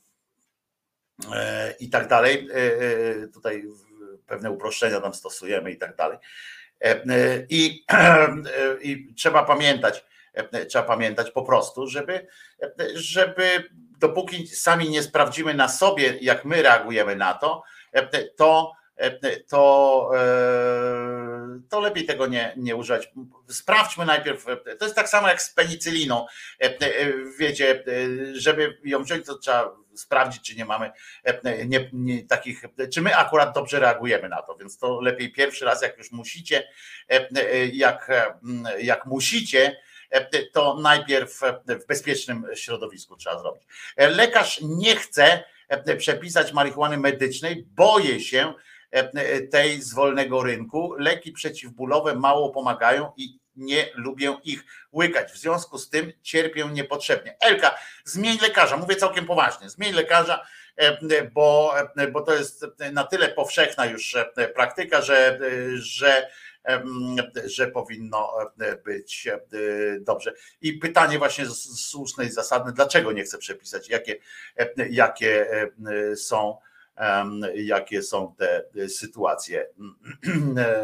i tak dalej. Tutaj pewne uproszczenia tam stosujemy i tak dalej. E, e, I, i trzeba pamiętać, e, trzeba pamiętać po prostu, żeby, e, żeby dopóki sami nie sprawdzimy na sobie, jak my reagujemy na to, e, to to, e, to lepiej tego nie, nie używać. Sprawdźmy najpierw, e, to jest tak samo jak z penicyliną. E, e, Wiecie, e, żeby ją wziąć, to trzeba sprawdzić, czy nie mamy e, nie, nie, takich, czy my akurat dobrze reagujemy na to, więc to lepiej pierwszy raz, jak już musicie, e, e, jak, e, jak musicie, e, to najpierw w bezpiecznym środowisku trzeba zrobić. E, Lekarz nie chce e, przepisać marihuany medycznej, boję się e, tej z wolnego rynku. Leki przeciwbólowe mało pomagają i nie lubię ich łykać. W związku z tym cierpię niepotrzebnie. Elka, zmień lekarza, mówię całkiem poważnie, zmień lekarza, e, bo, e, bo to jest na tyle powszechna już e, praktyka, że, że, że powinno e, być e, dobrze. I pytanie właśnie słuszne i zasadne, dlaczego nie chcę przepisać, jakie, e, jakie e, są jakie są te e, sytuacje, E,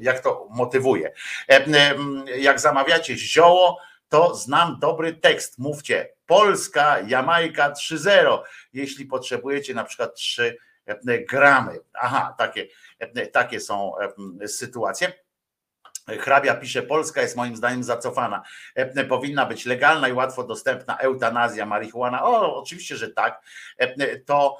jak to motywuje. E, Jak zamawiacie zioło, to znam dobry tekst. Mówcie Polska, Jamajka 3.0, jeśli potrzebujecie na przykład 3 gramy. Aha, takie, takie są sytuacje. Hrabia pisze, Polska jest moim zdaniem zacofana. Powinna być legalna i łatwo dostępna eutanazja, marihuana. O, oczywiście, że tak. To,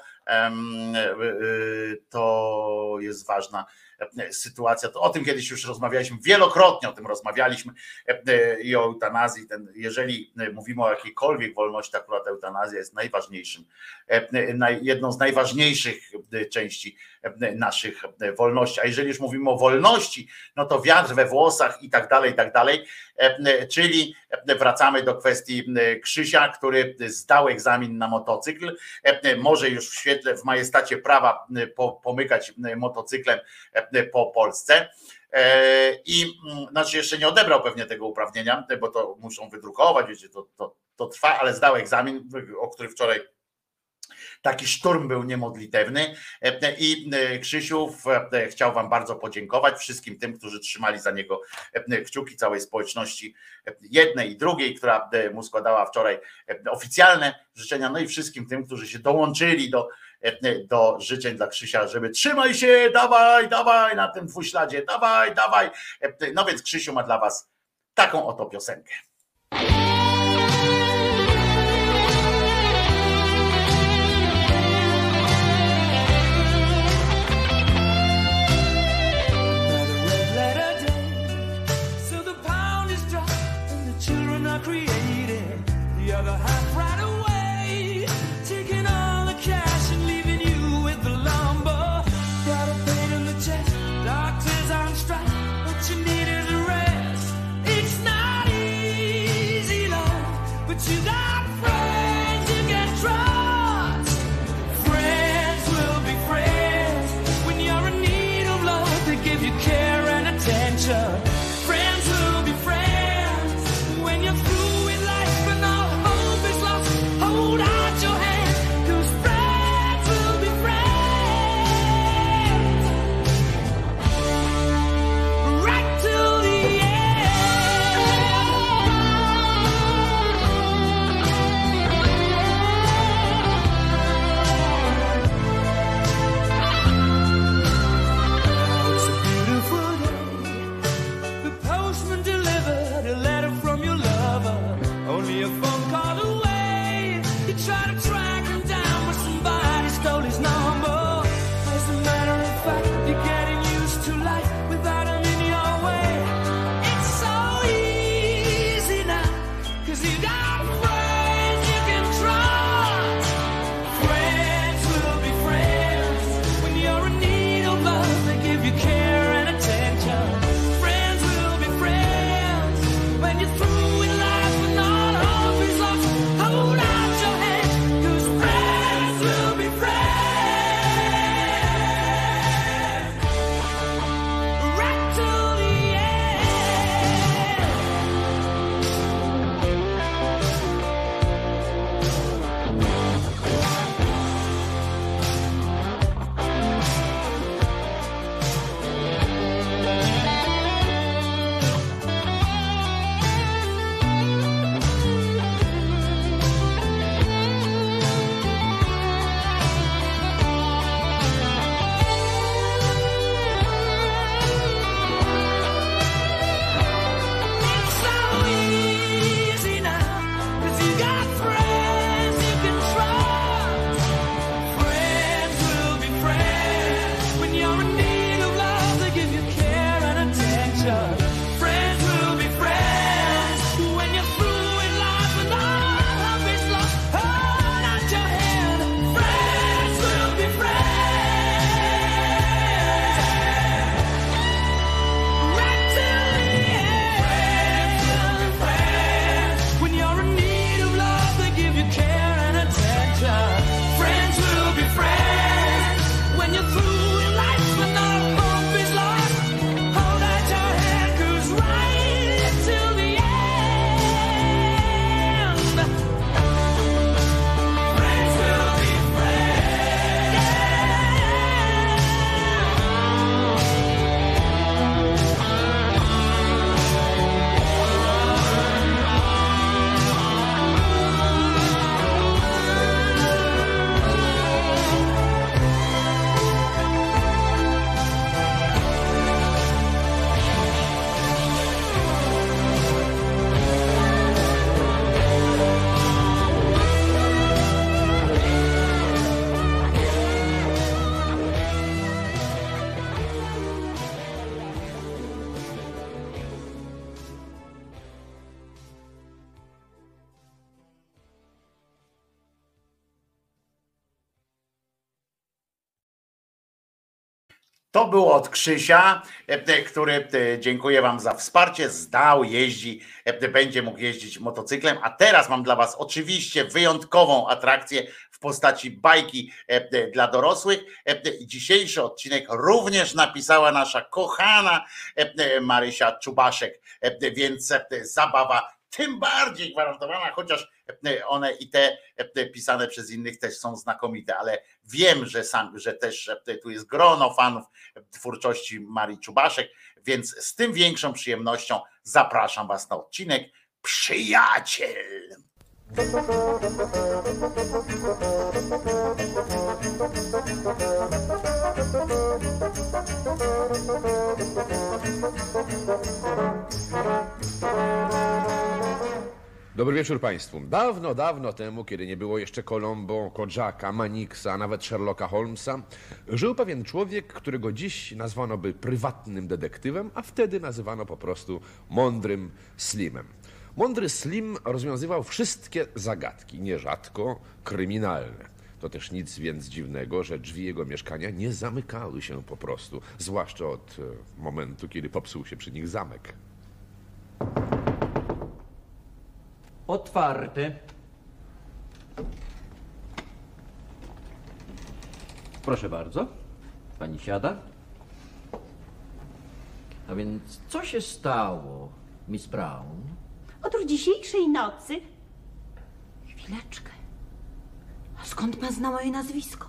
to jest ważna. e, sytuacja. To o tym kiedyś już rozmawialiśmy, wielokrotnie o tym rozmawialiśmy e, i o eutanazji. Ten, jeżeli mówimy o jakiejkolwiek wolności, to akurat eutanazja jest najważniejszym, e, naj- jedną z najważniejszych e, części e, naszych e, wolności. A jeżeli już mówimy o wolności, no to wiatr we włosach i tak dalej, i tak dalej. E, Czyli wracamy do kwestii e, Krzysia, który zdał egzamin na motocykl. E, Może już w świetle, w majestacie prawa e, po- pomykać e, motocyklem e, po Polsce. E, I mm, znaczy jeszcze nie odebrał pewnie tego uprawnienia, bo to muszą wydrukować, wiecie, to, to, to trwa, ale zdał egzamin, o który wczoraj Taki szturm był niemodlitewny e, e, i Krzysiu chciał Wam bardzo podziękować wszystkim tym, którzy trzymali za niego kciuki całej społeczności jednej i drugiej, która mu składała wczoraj oficjalne życzenia, no i wszystkim tym, którzy się dołączyli do, E, do życzeń dla Krzysia, żeby trzymaj się, dawaj, dawaj na tym dwuśladzie, dawaj, dawaj. E, no więc Krzysiu ma dla was taką oto piosenkę. To było od Krzysia, e, e, który e, dziękuję Wam za wsparcie. Zdał, jeździ, będzie mógł jeździć motocyklem. A teraz mam dla Was oczywiście wyjątkową atrakcję w postaci bajki dla dorosłych. Dzisiejszy odcinek również napisała nasza kochana Marysia Czubaszek, więc zabawa tym bardziej gwarantowana, chociaż one i te pisane przez innych też są znakomite, ale wiem, że sam, że też e, tu jest grono fanów twórczości Marii Czubaszek, więc z tym większą przyjemnością zapraszam Was na odcinek Przyjaciel. Dobry wieczór Państwu. Dawno, dawno temu, kiedy nie było jeszcze Colombo, Kodżaka, Maniksa, a nawet Sherlocka Holmesa, żył pewien człowiek, którego dziś nazwano by prywatnym detektywem, a wtedy nazywano po prostu mądrym Slimem. Mądry Slim rozwiązywał wszystkie zagadki, nierzadko kryminalne. To też nic więc dziwnego, że drzwi jego mieszkania nie zamykały się po prostu, zwłaszcza od e, momentu, kiedy popsuł się przy nich zamek. Otwarte. Proszę bardzo. Pani siada. A więc co się stało, Miss Brown? Otóż dzisiejszej nocy. Chwileczkę. A skąd pan zna moje nazwisko?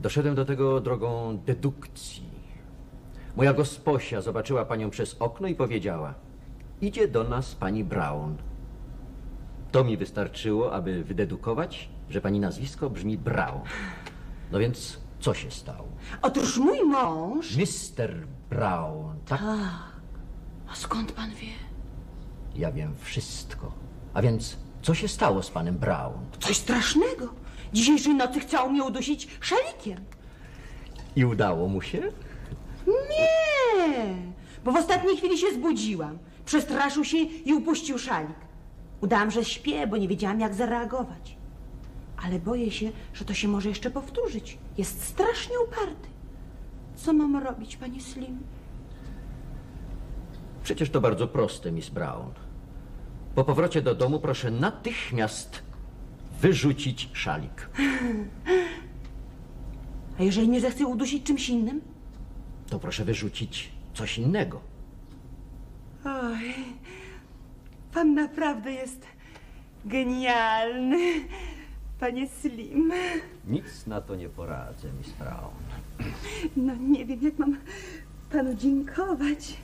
Doszedłem do tego drogą dedukcji. Moja gosposia zobaczyła panią przez okno i powiedziała: Idzie do nas pani Brown. To mi wystarczyło, aby wydedukować, że pani nazwisko brzmi Brown. No więc co się stało? Otóż mój mąż. Mr. Brown, tak? A skąd pan wie? Ja wiem wszystko. A więc co się stało z panem Brown? Coś strasznego. Dzisiejszej nocy chciał mnie udusić szalikiem. I udało mu się? Nie, bo w ostatniej chwili się zbudziłam. Przestraszył się i upuścił szalik. Udałam, że śpię, bo nie wiedziałam, jak zareagować. Ale boję się, że to się może jeszcze powtórzyć. Jest strasznie uparty. Co mam robić, pani Slim? Przecież to bardzo proste, Miss Brown. Po powrocie do domu proszę natychmiast wyrzucić szalik. [laughs] A jeżeli mnie zechce udusić czymś innym? To proszę wyrzucić coś innego. Oj, pan naprawdę jest genialny, panie Slim. Nic na to nie poradzę, Miss Brown. No nie wiem, jak mam panu dziękować.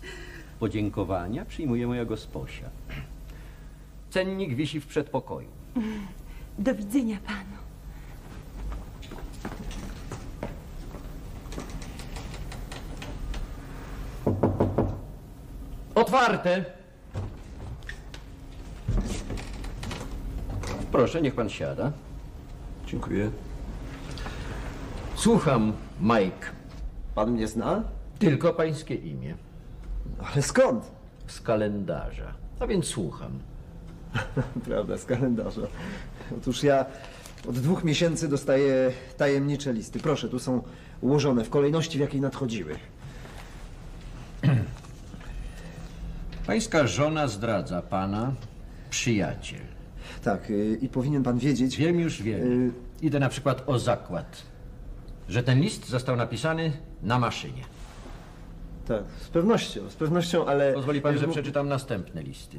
Podziękowania przyjmuje moja gosposia. Cennik wisi w przedpokoju. Do widzenia panu. Otwarte! Proszę, niech pan siada. Dziękuję. Słucham, Mike. Pan mnie zna? Tylko pańskie imię. Ale skąd? Z kalendarza. A więc słucham. [laughs] Prawda, z kalendarza. Otóż ja od dwóch miesięcy dostaję tajemnicze listy. Proszę, tu są ułożone w kolejności, w jakiej nadchodziły. [clears throat] Pańska żona zdradza pana przyjaciel. Tak, y, i powinien pan wiedzieć... Wiem już, wiem. Y, Idę na przykład o zakład, że ten list został napisany na maszynie. Tak, z pewnością, z pewnością, ale... Pozwoli pan, że Jeżeli- przeczytam następne listy.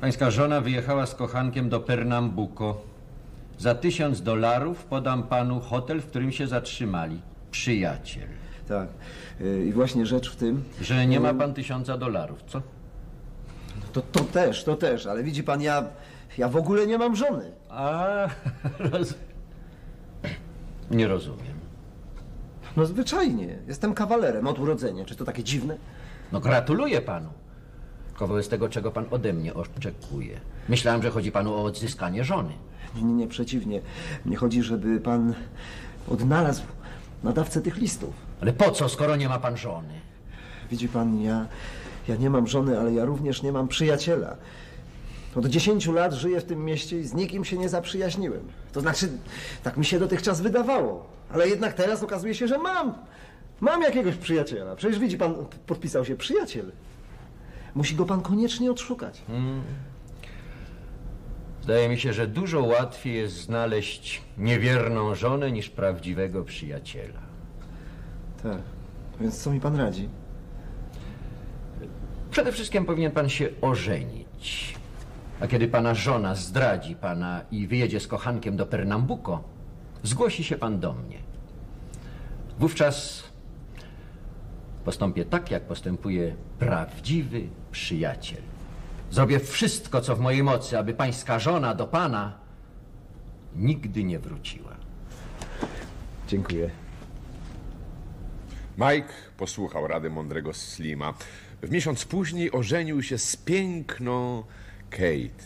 Pańska żona wyjechała z kochankiem do Pernambuco. Za tysiąc dolarów podam panu hotel, w którym się zatrzymali. Przyjaciel. Tak, y, i właśnie rzecz w tym... Że nie ma y, pan tysiąca dolarów, co? To, to też, to też, ale widzi pan, ja, ja w ogóle nie mam żony. A, [laughs] roz... Nie rozumiem. No zwyczajnie, jestem kawalerem od urodzenia. Czy to takie dziwne? No gratuluję panu. Tylko wobec tego, czego pan ode mnie oczekuje. Myślałem, że chodzi panu o odzyskanie żony. Nie, nie, nie, przeciwnie. Mnie chodzi, żeby pan odnalazł nadawcę tych listów. Ale po co, skoro nie ma pan żony? Widzi pan, ja, ja nie mam żony, ale ja również nie mam przyjaciela. Od 10 lat żyję w tym mieście i z nikim się nie zaprzyjaźniłem. To znaczy, tak mi się dotychczas wydawało. Ale jednak teraz okazuje się, że mam. Mam jakiegoś przyjaciela. Przecież widzi pan, podpisał się przyjaciel. Musi go pan koniecznie odszukać. Hmm. Zdaje mi się, że dużo łatwiej jest znaleźć niewierną żonę niż prawdziwego przyjaciela. Tak. Więc co mi pan radzi? Przede wszystkim powinien pan się ożenić. A kiedy pana żona zdradzi pana i wyjedzie z kochankiem do Pernambuco, zgłosi się pan do mnie. Wówczas postąpię tak, jak postępuje prawdziwy przyjaciel. Zrobię wszystko, co w mojej mocy, aby pańska żona do pana nigdy nie wróciła. Dziękuję. Mike posłuchał rady mądrego Slima. W miesiąc później ożenił się z piękną Kate.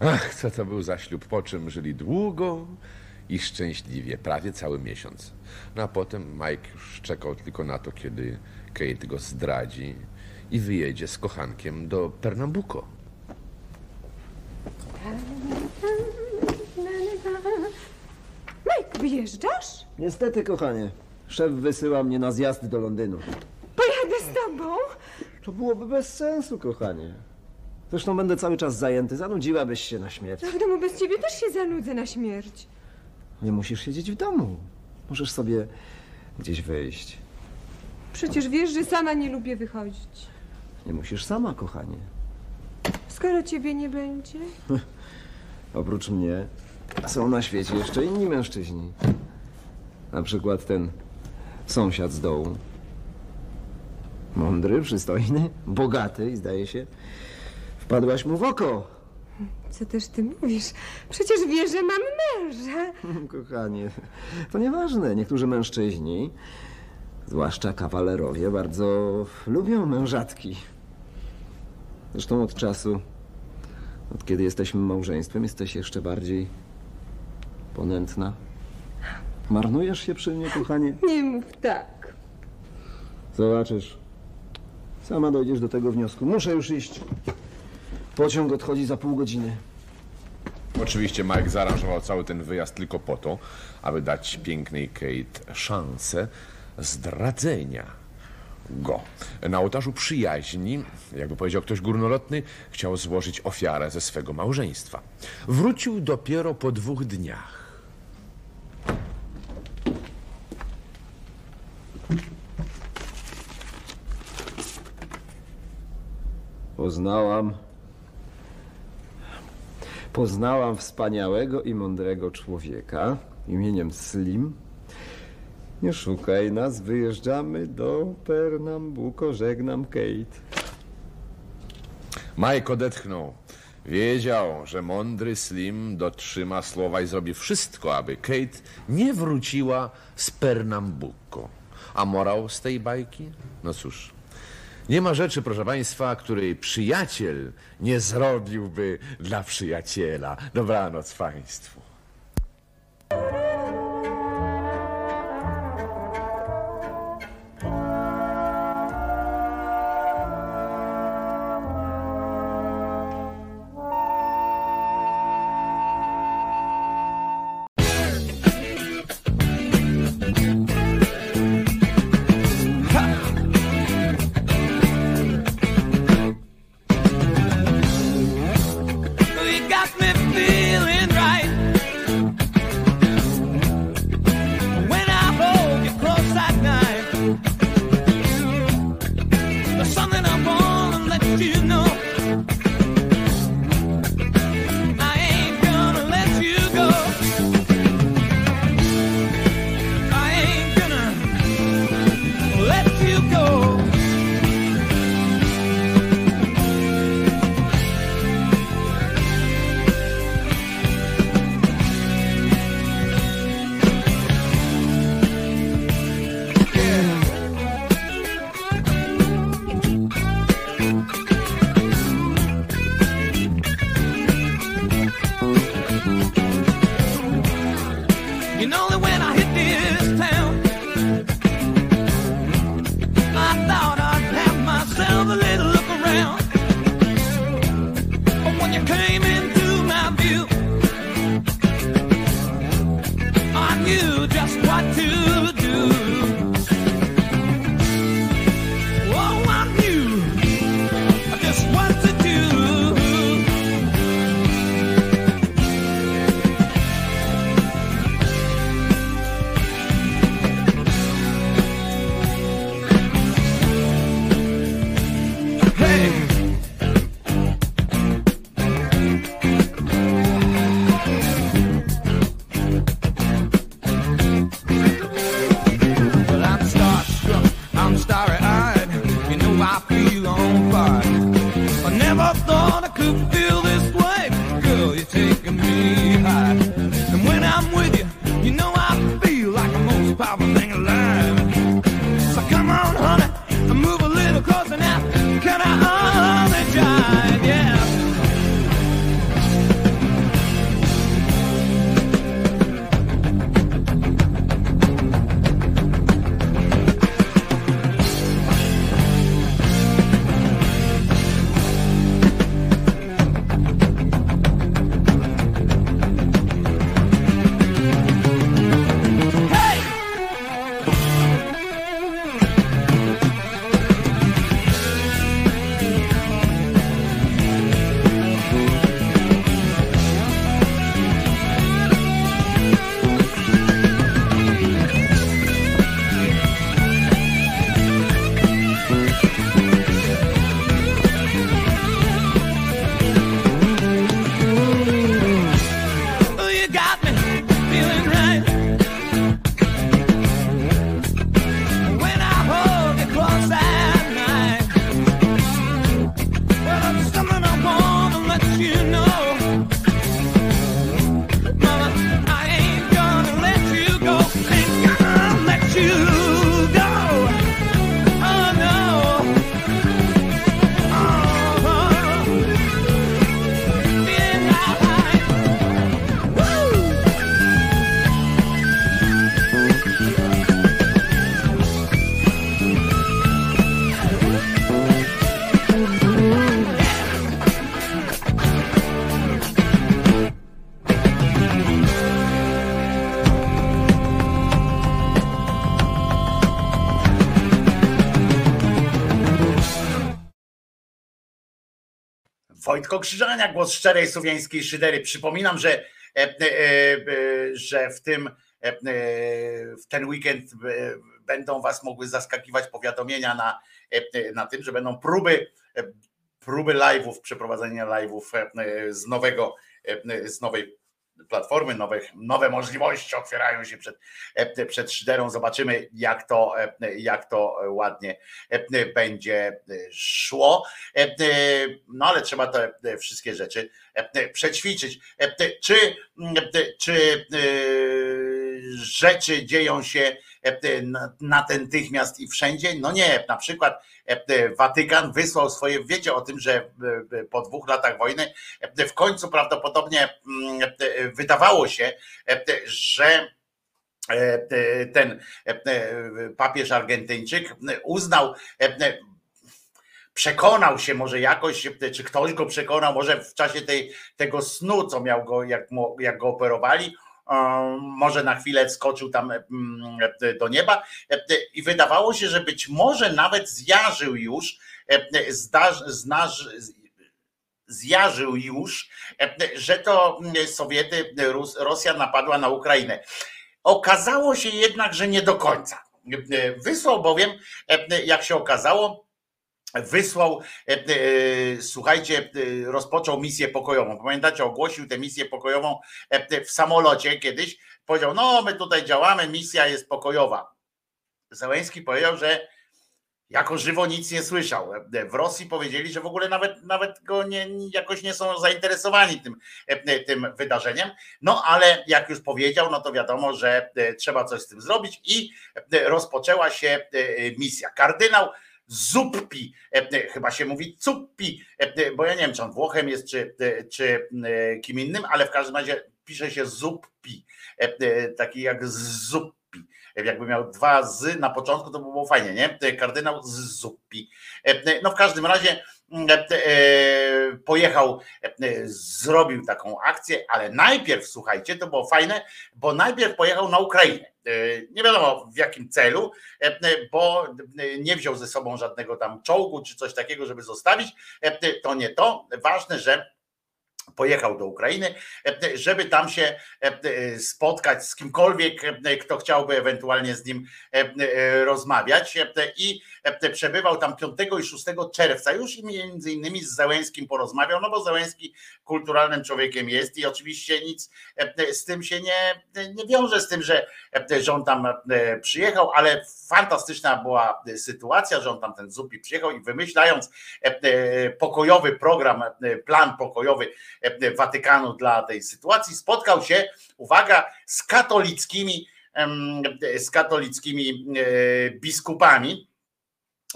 Ach, co to był za ślub, po czym żyli długo i szczęśliwie, prawie cały miesiąc. No a potem Mike już czekał tylko na to, kiedy Kate go zdradzi i wyjedzie z kochankiem do Pernambuco. Mike, wyjeżdżasz? Niestety, kochanie. Szef wysyła mnie na zjazd do Londynu. Pojadę z tobą. To byłoby bez sensu, kochanie. Zresztą będę cały czas zajęty. Zanudziłabyś się na śmierć. W domu bez ciebie też się zanudzę na śmierć. Nie musisz siedzieć w domu. Możesz sobie gdzieś wyjść. Przecież wiesz, że sama nie lubię wychodzić. Nie musisz sama, kochanie. Skoro ciebie nie będzie. [laughs] Oprócz mnie są na świecie jeszcze inni mężczyźni. Na przykład ten sąsiad z dołu. Mądry, przystojny, bogaty i zdaje się, wpadłaś mu w oko. Co też ty mówisz? Przecież wiesz, że mam męża. [laughs] Kochanie, to nieważne. Niektórzy mężczyźni, zwłaszcza kawalerowie, bardzo lubią mężatki. Zresztą od czasu, od kiedy jesteśmy małżeństwem, jesteś jeszcze bardziej ponętna. Marnujesz się przy mnie, kochanie? Nie mów tak. Zobaczysz. Sama dojdziesz do tego wniosku. Muszę już iść. Pociąg odchodzi za pół godziny. Oczywiście Mike zaaranżował cały ten wyjazd tylko po to, aby dać pięknej Kate szansę zdradzenia go. Na ołtarzu przyjaźni, jakby powiedział ktoś górnolotny, chciał złożyć ofiarę ze swego małżeństwa. Wrócił dopiero po dwóch dniach. Poznałam. Poznałam wspaniałego i mądrego człowieka imieniem Slim. Nie szukaj nas, wyjeżdżamy do Pernambuco, żegnam Kate. Mike odetchnął. Wiedział, że mądry Slim dotrzyma słowa i zrobi wszystko, aby Kate nie wróciła z Pernambuco. A morał z tej bajki? No cóż, nie ma rzeczy, proszę Państwa, której przyjaciel nie zrobiłby dla przyjaciela. Dobranoc Państwu. Krzyżania, głos szczerej słowiańskiej szydery. Przypominam, że, e, e, e, że w tym w ten weekend będą was mogły zaskakiwać powiadomienia na, na tym, że będą próby próby live'ów, przeprowadzenia live'ów z nowego, z nowej platformy, nowe, nowe możliwości otwierają się przed, e, przed szyderą. Zobaczymy, jak to, e, jak to ładnie e, będzie szło. No ale trzeba te wszystkie rzeczy przećwiczyć. Czy, czy rzeczy dzieją się natychmiast i wszędzie? No nie, na przykład e, Watykan wysłał swoje, wiecie o tym, że e, po dwóch latach wojny e, w końcu prawdopodobnie mm, e, wydawało się, e, że e, ten e, papież Argentyńczyk uznał e, przekonał się może jakoś, czy ktoś go przekonał, może w czasie tej, tego snu, co miał go, jak, mu- jak go operowali, um, może na chwilę skoczył tam mm, do nieba i wydawało się, że być może nawet zjarzył już, zdaż, znaż, zjarzył już, że to Sowiety, Rosja napadła na Ukrainę. Okazało się jednak, że nie do końca. Wysłał bowiem, jak się okazało, wysłał, e, e, słuchajcie, e, rozpoczął misję pokojową. Pamiętacie, ogłosił tę misję pokojową w samolocie kiedyś. Powiedział, no my tutaj działamy, misja jest pokojowa. Zełenski powiedział, że jako żywo nic nie słyszał. W Rosji powiedzieli, że w ogóle nawet, nawet go nie, jakoś nie są zainteresowani tym, tym wydarzeniem. No ale jak już powiedział, no to wiadomo, że trzeba coś z tym zrobić i rozpoczęła się misja. Kardynał Zuppi, e, e, chyba się mówi Cuppi, e, bo ja nie wiem, czy on Włochem jest, czy, czy kim innym, ale w każdym razie pisze się Zuppi, taki jak Zuppi. Jakby miał dwa z na początku, to by było fajnie, nie? Kardynał Zuppi. No w każdym razie pojechał, e, e, zrobił taką akcję, ale najpierw, słuchajcie, to było fajne, bo najpierw pojechał na Ukrainę. E, Nie wiadomo w jakim celu, e, e, bo e, nie wziął ze sobą żadnego tam czołgu czy coś takiego, żeby zostawić. E, e, To nie to. Ważne, że pojechał do Ukrainy, e, żeby tam się e, spotkać z kimkolwiek, e, kto chciałby ewentualnie z nim e, e, rozmawiać e, i e, przebywał tam 5 i 6 czerwca już między innymi z Załęskim porozmawiał, no bo Załęski kulturalnym człowiekiem jest i oczywiście nic e, z tym się nie, nie wiąże z tym, że, e, że on tam e, przyjechał, ale fantastyczna była sytuacja, że on tam ten Zupi przyjechał i wymyślając pokojowy program, plan pokojowy Watykanu dla tej sytuacji, spotkał się, uwaga, z katolickimi, z katolickimi biskupami.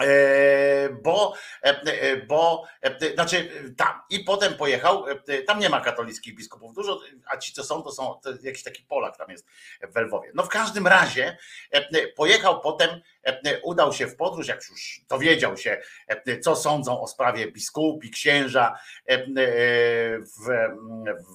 E, Bo, e, bo, e, znaczy tam i potem pojechał, e, tam nie ma katolickich biskupów dużo, a ci co są, to są to jakiś taki Polak tam jest w Lwowie. No w każdym razie e, pojechał potem, e, udał się w podróż, jak już dowiedział się, e, co sądzą o sprawie biskupi, księża e, w,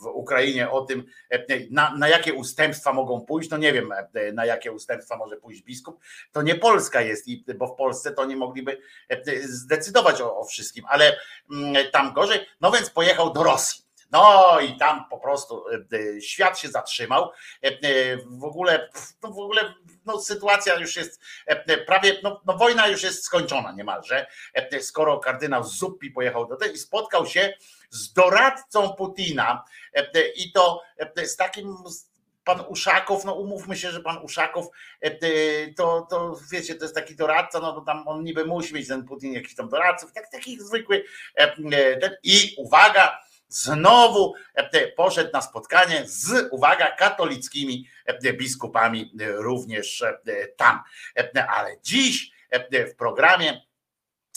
w Ukrainie, o tym, e, na, na jakie ustępstwa mogą pójść. No nie wiem, e, na jakie ustępstwa może pójść biskup. To nie Polska jest, bo w Polsce to nie mogliby e, zdecydować o, o wszystkim, ale mm, tam gorzej. No więc pojechał do Rosji. No i tam po prostu e, e, świat się zatrzymał. E, e, W ogóle, no w ogóle no, sytuacja już jest e, e, prawie, no, no wojna już jest skończona niemalże. E, e, Skoro kardynał Zuppi pojechał do tej i spotkał się z doradcą Putina e, e, i to e, z takim pan Uszakow, no umówmy się, że pan Uszakow e, e, to, to wiecie, to jest taki doradca, no to tam on niby musi mieć ten Putin jakiś tam doradców, tak, taki zwykły e, e, ten, i uwaga, znowu e, poszedł na spotkanie z, uwaga, katolickimi e, biskupami e, również e, tam. E, Ale dziś e, w programie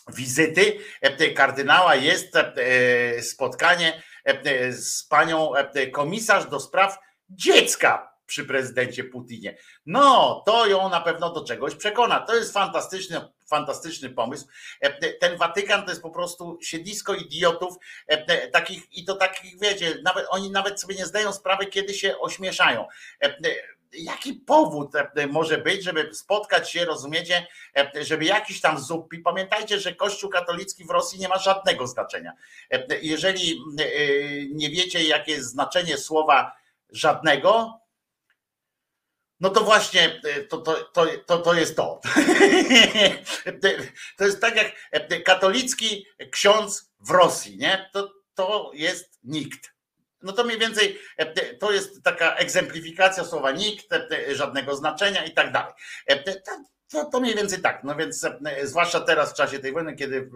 wizyty e, kardynała jest e, spotkanie e, z panią e, komisarz do spraw dziecka przy prezydencie Putinie. No, to ją na pewno do czegoś przekona. To jest fantastyczny, fantastyczny pomysł. E, Ten Watykan to jest po prostu siedlisko idiotów, e, takich i to takich, wiecie, nawet oni nawet sobie nie zdają sprawy, kiedy się ośmieszają. E, jaki powód może być, żeby spotkać się, rozumiecie, żeby jakiś tam zupi, pamiętajcie, że Kościół katolicki w Rosji nie ma żadnego znaczenia. Jeżeli e, nie wiecie, jakie jest znaczenie słowa żadnego, no to właśnie e, to, to, to, to, jest to. [laughs] To jest tak jak e, katolicki ksiądz w Rosji, nie? To, to jest nikt. No to mniej więcej e, to jest taka egzemplifikacja słowa nikt, żadnego znaczenia i tak dalej. To, to, mniej więcej tak. No więc zwłaszcza teraz w czasie tej wojny, kiedy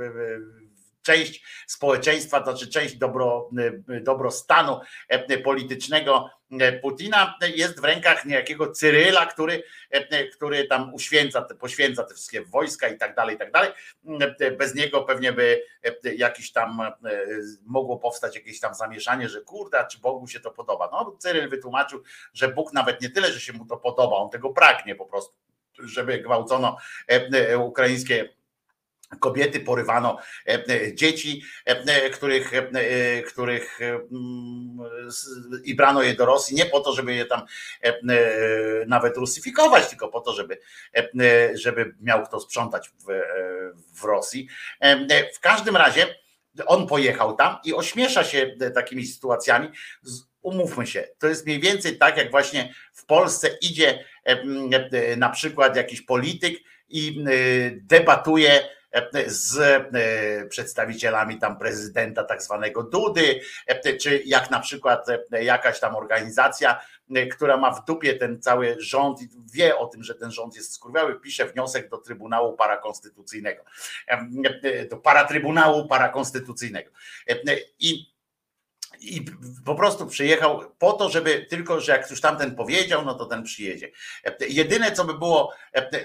część społeczeństwa, to znaczy część dobro, e, dobrostanu e, politycznego e, Putina jest w rękach niejakiego Cyryla, który, który tam uświęca, poświęca te wszystkie wojska i tak dalej, i tak dalej. Bez niego pewnie by jakiś tam mogło powstać jakieś tam zamieszanie, że kurde, czy Bogu się to podoba. No Cyryl wytłumaczył, że Bóg nawet nie tyle, że się mu to podoba, on tego pragnie po prostu, żeby gwałcono ukraińskie kobiety, porywano e, e, dzieci, e, których, których mm, i brano je do Rosji nie po to, żeby je tam nawet rusyfikować, tylko po to, żeby, żeby miał kto sprzątać w, w Rosji. W każdym razie on pojechał tam i ośmiesza się takimi sytuacjami. Umówmy się, to jest mniej więcej tak, jak właśnie w Polsce idzie na przykład jakiś polityk i debatuje z e, przedstawicielami tam prezydenta tak zwanego Dudy, e, czy jak na przykład e, jakaś tam organizacja, e, która ma w dupie ten cały rząd i wie o tym, że ten rząd jest skurwiały, pisze wniosek do Trybunału Parakonstytucyjnego, e, e, do Paratrybunału Parakonstytucyjnego. E, e, I i po prostu przyjechał po to, żeby tylko, że jak już tamten powiedział, no to ten przyjedzie. Jedyne, co by było,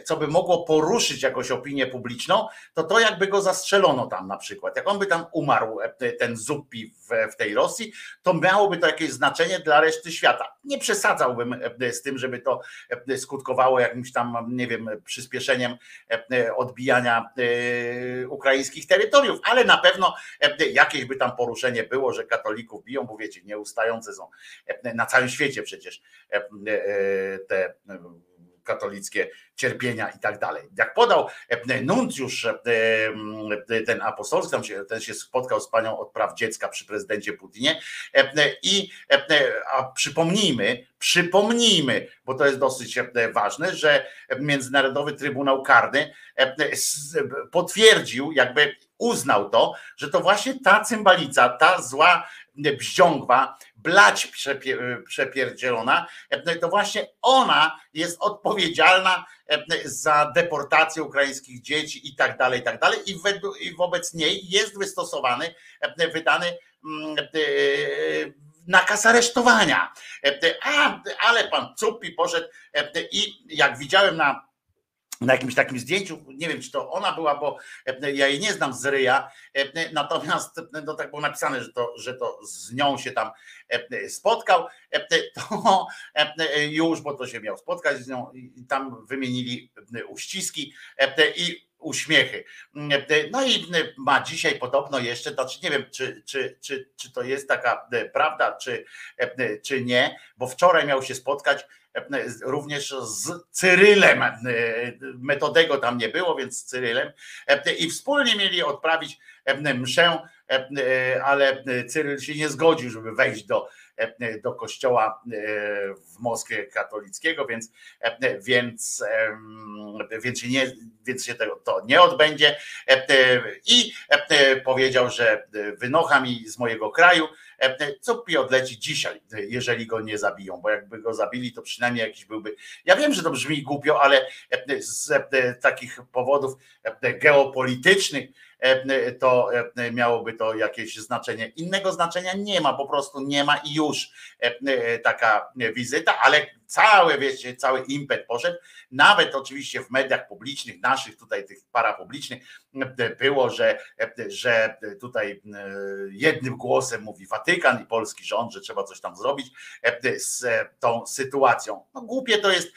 co by mogło poruszyć jakoś opinię publiczną, to to, jakby go zastrzelono tam na przykład. Jak on by tam umarł, ten Zuppi w, w tej Rosji, to miałoby to jakieś znaczenie dla reszty świata. Nie przesadzałbym z tym, żeby to skutkowało jakimś tam, nie wiem, przyspieszeniem odbijania e, ukraińskich terytoriów, ale na pewno jakieś by tam poruszenie było, że katolików biją, bo wiecie, nieustające są na całym świecie przecież e, e, te e, katolickie cierpienia i tak dalej. Jak podał e, nuncjusz e, e, ten apostolski, ten się spotkał z panią od praw dziecka przy prezydencie Putinie i a przypomnijmy, przypomnijmy, bo to jest dosyć ważne, że Międzynarodowy Trybunał Karny potwierdził, jakby uznał to, że to właśnie ta cymbalica, ta zła bździągwa, blać przepie, przepierdzielona, e, to właśnie ona jest odpowiedzialna e, za deportację ukraińskich dzieci i tak dalej, i tak dalej. I, i wobec niej jest wystosowany, e, wydany mm, e, nakaz aresztowania. E, A, ale pan Cuppi poszedł e, i jak widziałem na na jakimś takim zdjęciu, nie wiem czy to ona była, bo e, ja jej nie znam z ryja, e, natomiast no, tak było napisane, że to, że to z nią się tam e, spotkał, e, to e, już, bo to się miał spotkać z nią i tam wymienili uściski e, i uśmiechy. No i ma dzisiaj podobno jeszcze, to czy nie wiem, czy, czy, czy, czy to jest taka prawda, czy, czy nie, bo wczoraj miał się spotkać również z Cyrylem. Metodego tam nie było, więc z Cyrylem. I wspólnie mieli odprawić mszę, ale Cyryl się nie zgodził, żeby wejść do, do kościoła w Moskwie katolickiego, więc, więc, więc, się nie, więc się to, to nie odbędzie. I powiedział, że wynocha mi z mojego kraju, co pi odleci dzisiaj, jeżeli go nie zabiją, bo jakby go zabili, to przynajmniej jakiś byłby. Ja wiem, że to brzmi głupio, ale z takich powodów geopolitycznych to miałoby to jakieś znaczenie. Innego znaczenia nie ma, po prostu nie ma i już taka wizyta, ale cały, wiecie, cały impet poszedł. Nawet oczywiście w mediach publicznych, naszych tutaj tych parapublicznych, było, że, że tutaj jednym głosem mówi Watykan i polski rząd, że trzeba coś tam zrobić z tą sytuacją. No głupie to jest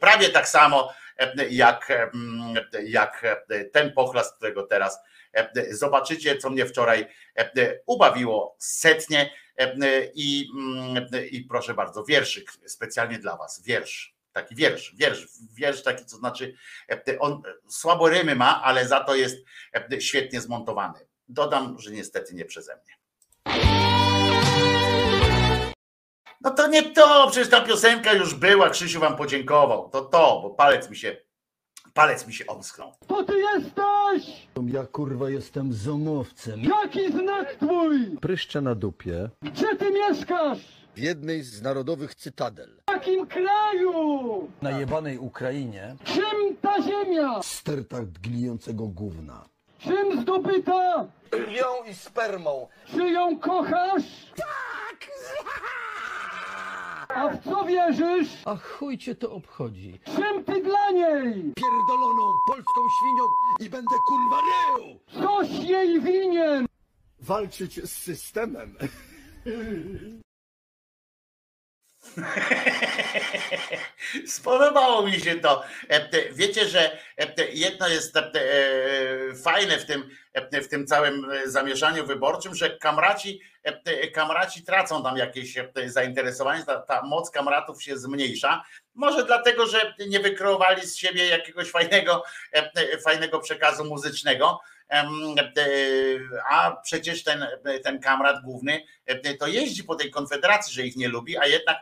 prawie tak samo jak, jak ten pochlast, którego teraz zobaczycie, co mnie wczoraj ubawiło setnie, I, I proszę bardzo, wierszyk specjalnie dla was. Wiersz. Taki wiersz, wiersz, wiersz taki, to znaczy on słabo rymy ma, ale za to jest świetnie zmontowany. Dodam, że niestety nie przeze mnie. No to nie to, przecież ta piosenka już była, Krzysiu wam podziękował. To to, bo palec mi się, palec mi się omsknął. To ty jesteś! Ja kurwa jestem zomowcem. Jaki znak twój? Pryszcze na dupie. Gdzie ty mieszkasz? W jednej z narodowych cytadel. W jakim kraju? Na jebanej Ukrainie. Czym ta ziemia? Stertach gnijącego gówna. Czym zdobyta? Krwią i spermą. Czy ją kochasz? Tak! A w co wierzysz? A chuj cię to obchodzi. Czym ty dla niej? Pierdoloną polską świnią i będę kurwa rył! Coś jej winien! Walczyć z systemem. [laughs] Spodobało mi się to. Wiecie, że jedno jest fajne w tym, w tym całym zamieszaniu wyborczym, że kamraci, kamraci tracą tam jakieś zainteresowanie, ta, ta moc kamratów się zmniejsza. Może dlatego, że nie wykreowali z siebie jakiegoś fajnego, fajnego przekazu muzycznego. A przecież ten, ten kamrat główny to jeździ po tej konfederacji, że ich nie lubi, a jednak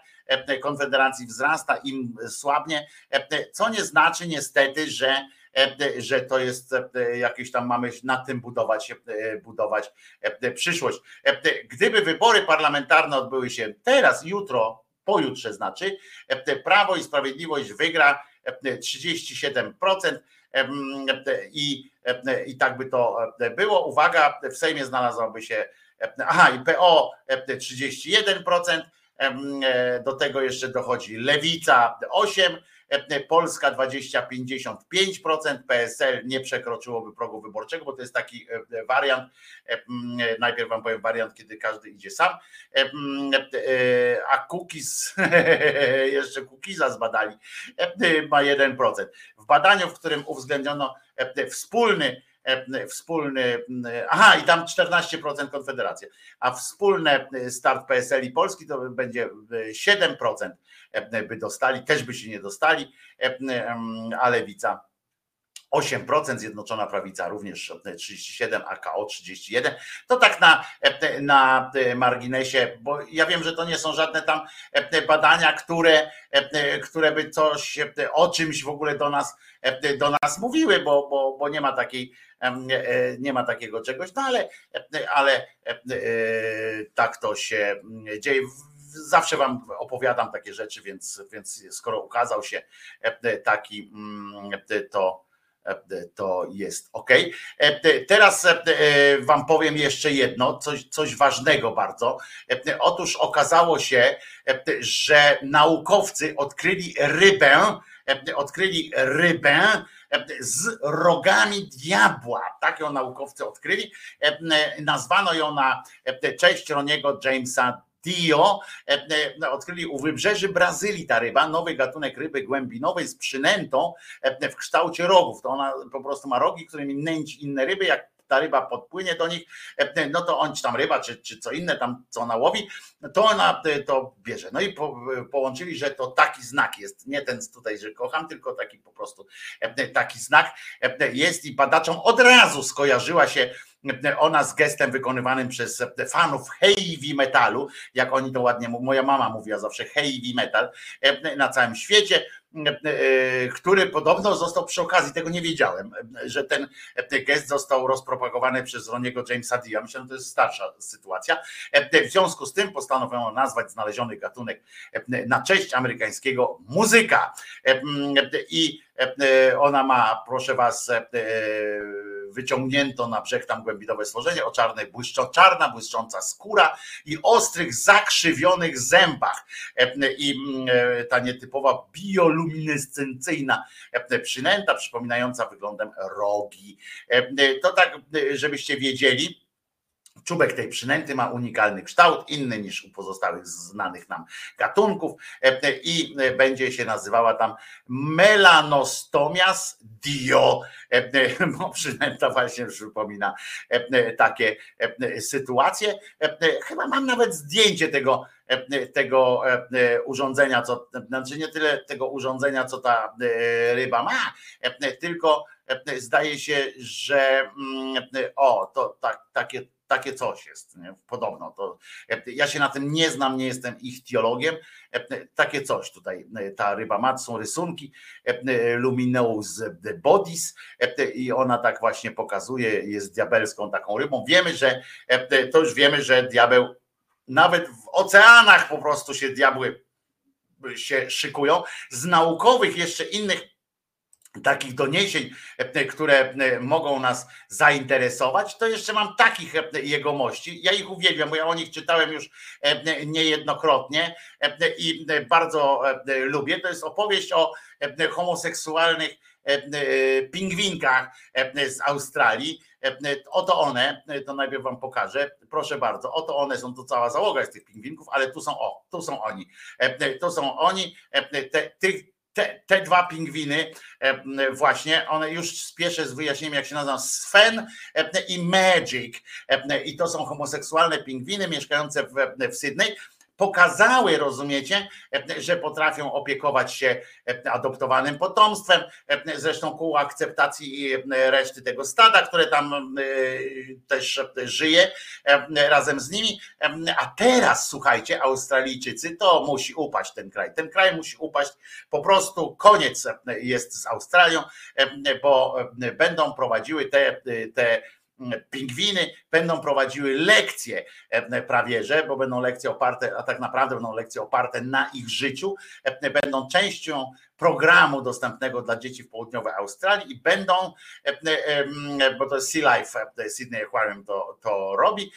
konfederacji wzrasta, im słabnie, co nie znaczy niestety, że, że to jest jakieś tam mamy na tym budować, budować przyszłość. Gdyby wybory parlamentarne odbyły się teraz, jutro, pojutrze znaczy, Prawo i Sprawiedliwość wygra 37% i, i tak by to było. Uwaga, w Sejmie znalazłaby się, aha, i PO 31%, do tego jeszcze dochodzi Lewica 8%, Polska 20-55%, PSL nie przekroczyłoby progu wyborczego, bo to jest taki wariant. Najpierw wam powiem wariant, kiedy każdy idzie sam, a Kukiz, [laughs] jeszcze Kukiza zbadali, ma 1%. W badaniu, w którym uwzględniono wspólny wspólny, aha i tam 14% Konfederacja, a wspólne start PSL i Polski to będzie 7% by dostali, też by się nie dostali, a Lewica 8%, Zjednoczona Prawica również 37, a KO 31. To tak na, na marginesie, bo ja wiem, że to nie są żadne tam badania, które, które by coś o czymś w ogóle do nas, do nas mówiły, bo, bo, bo nie ma takiej nie ma takiego czegoś, no ale, ale tak to się dzieje. Zawsze wam opowiadam takie rzeczy, więc, więc skoro ukazał się taki, to, to jest ok. Teraz Wam powiem jeszcze jedno, coś, coś ważnego bardzo. Otóż okazało się, że naukowcy odkryli rybę, odkryli rybę z rogami diabła. Tak ją naukowcy odkryli. Nazwano ją na cześć Roniego Jamesa Dio odkryli u wybrzeży Brazylii ta ryba, nowy gatunek ryby głębinowej z przynętą w kształcie rogów. To ona po prostu ma rogi, którymi nęci inne ryby, jak ta ryba podpłynie do nich, no to on czy tam ryba, czy, czy co inne tam, co ona łowi, to ona to bierze. No i po, połączyli, że to taki znak jest, nie ten tutaj, że kocham, tylko taki po prostu taki znak jest i badaczom od razu skojarzyła się ona z gestem wykonywanym przez fanów heavy metalu, jak oni to ładnie moja mama mówiła zawsze heavy metal na całym świecie, który podobno został przy okazji, tego nie wiedziałem, że ten gest został rozpropagowany przez Roniego Jamesa Dio. Myślę, że to jest starsza sytuacja. W związku z tym postanowiono nazwać znaleziony gatunek na cześć amerykańskiego muzyka. I ona ma, proszę was, wyciągnięto na brzeg tam głębinowe stworzenie o czarnej błyszczą, czarna błyszcząca skóra i ostrych zakrzywionych zębach i ta nietypowa bioluminescencyjna przynęta przypominająca wyglądem rogi. To tak, żebyście wiedzieli, Czubek tej przynęty ma unikalny kształt, inny niż u pozostałych znanych nam gatunków e, i e, będzie się nazywała tam Melanostomias dio, E, [laughs] bo przynęta właśnie przypomina e, takie e, sytuacje. E, Chyba mam nawet zdjęcie tego, e, tego e, urządzenia, co, znaczy nie tyle tego urządzenia, co ta e, ryba ma, e, tylko e, zdaje się, że mm, o, to tak, takie takie coś jest, nie? podobno. To, ja się na tym nie znam, nie jestem ich teologiem. Takie coś tutaj ta ryba ma, to są rysunki Luminous Bodies i ona tak właśnie pokazuje, jest diabelską taką rybą. Wiemy, że to już wiemy, że diabeł nawet w oceanach po prostu się diabły się szykują. Z naukowych jeszcze innych takich doniesień, e, które e, mogą nas zainteresować, to jeszcze mam takich e, jegomości. Ja ich uwielbiam, bo ja o nich czytałem już niejednokrotnie i bardzo lubię. To jest opowieść o homoseksualnych pingwinkach z Australii. Oto one, to najpierw wam pokażę, proszę bardzo, oto one są, to cała załoga z tych pingwinków, ale tu są, o, tu są oni, tu są oni, te, tych te, te dwa pingwiny, e, właśnie, one już spieszę z wyjaśnieniem, jak się nazywa, Sven e, i Magic. E, I to są homoseksualne pingwiny mieszkające w, w Sydney pokazały, rozumiecie, że potrafią opiekować się adoptowanym potomstwem, zresztą ku akceptacji reszty tego stada, które tam też żyje razem z nimi. A teraz, słuchajcie, Australijczycy, to musi upaść ten kraj. Ten kraj musi upaść, po prostu koniec jest z Australią, bo będą prowadziły te, te pingwiny będą prowadziły lekcje e, prawie, że, bo będą lekcje oparte, a tak naprawdę będą lekcje oparte na ich życiu, e, będą częścią programu dostępnego dla dzieci w południowej Australii i będą, e, bo to Sea Life, Sydney Aquarium to, to robi,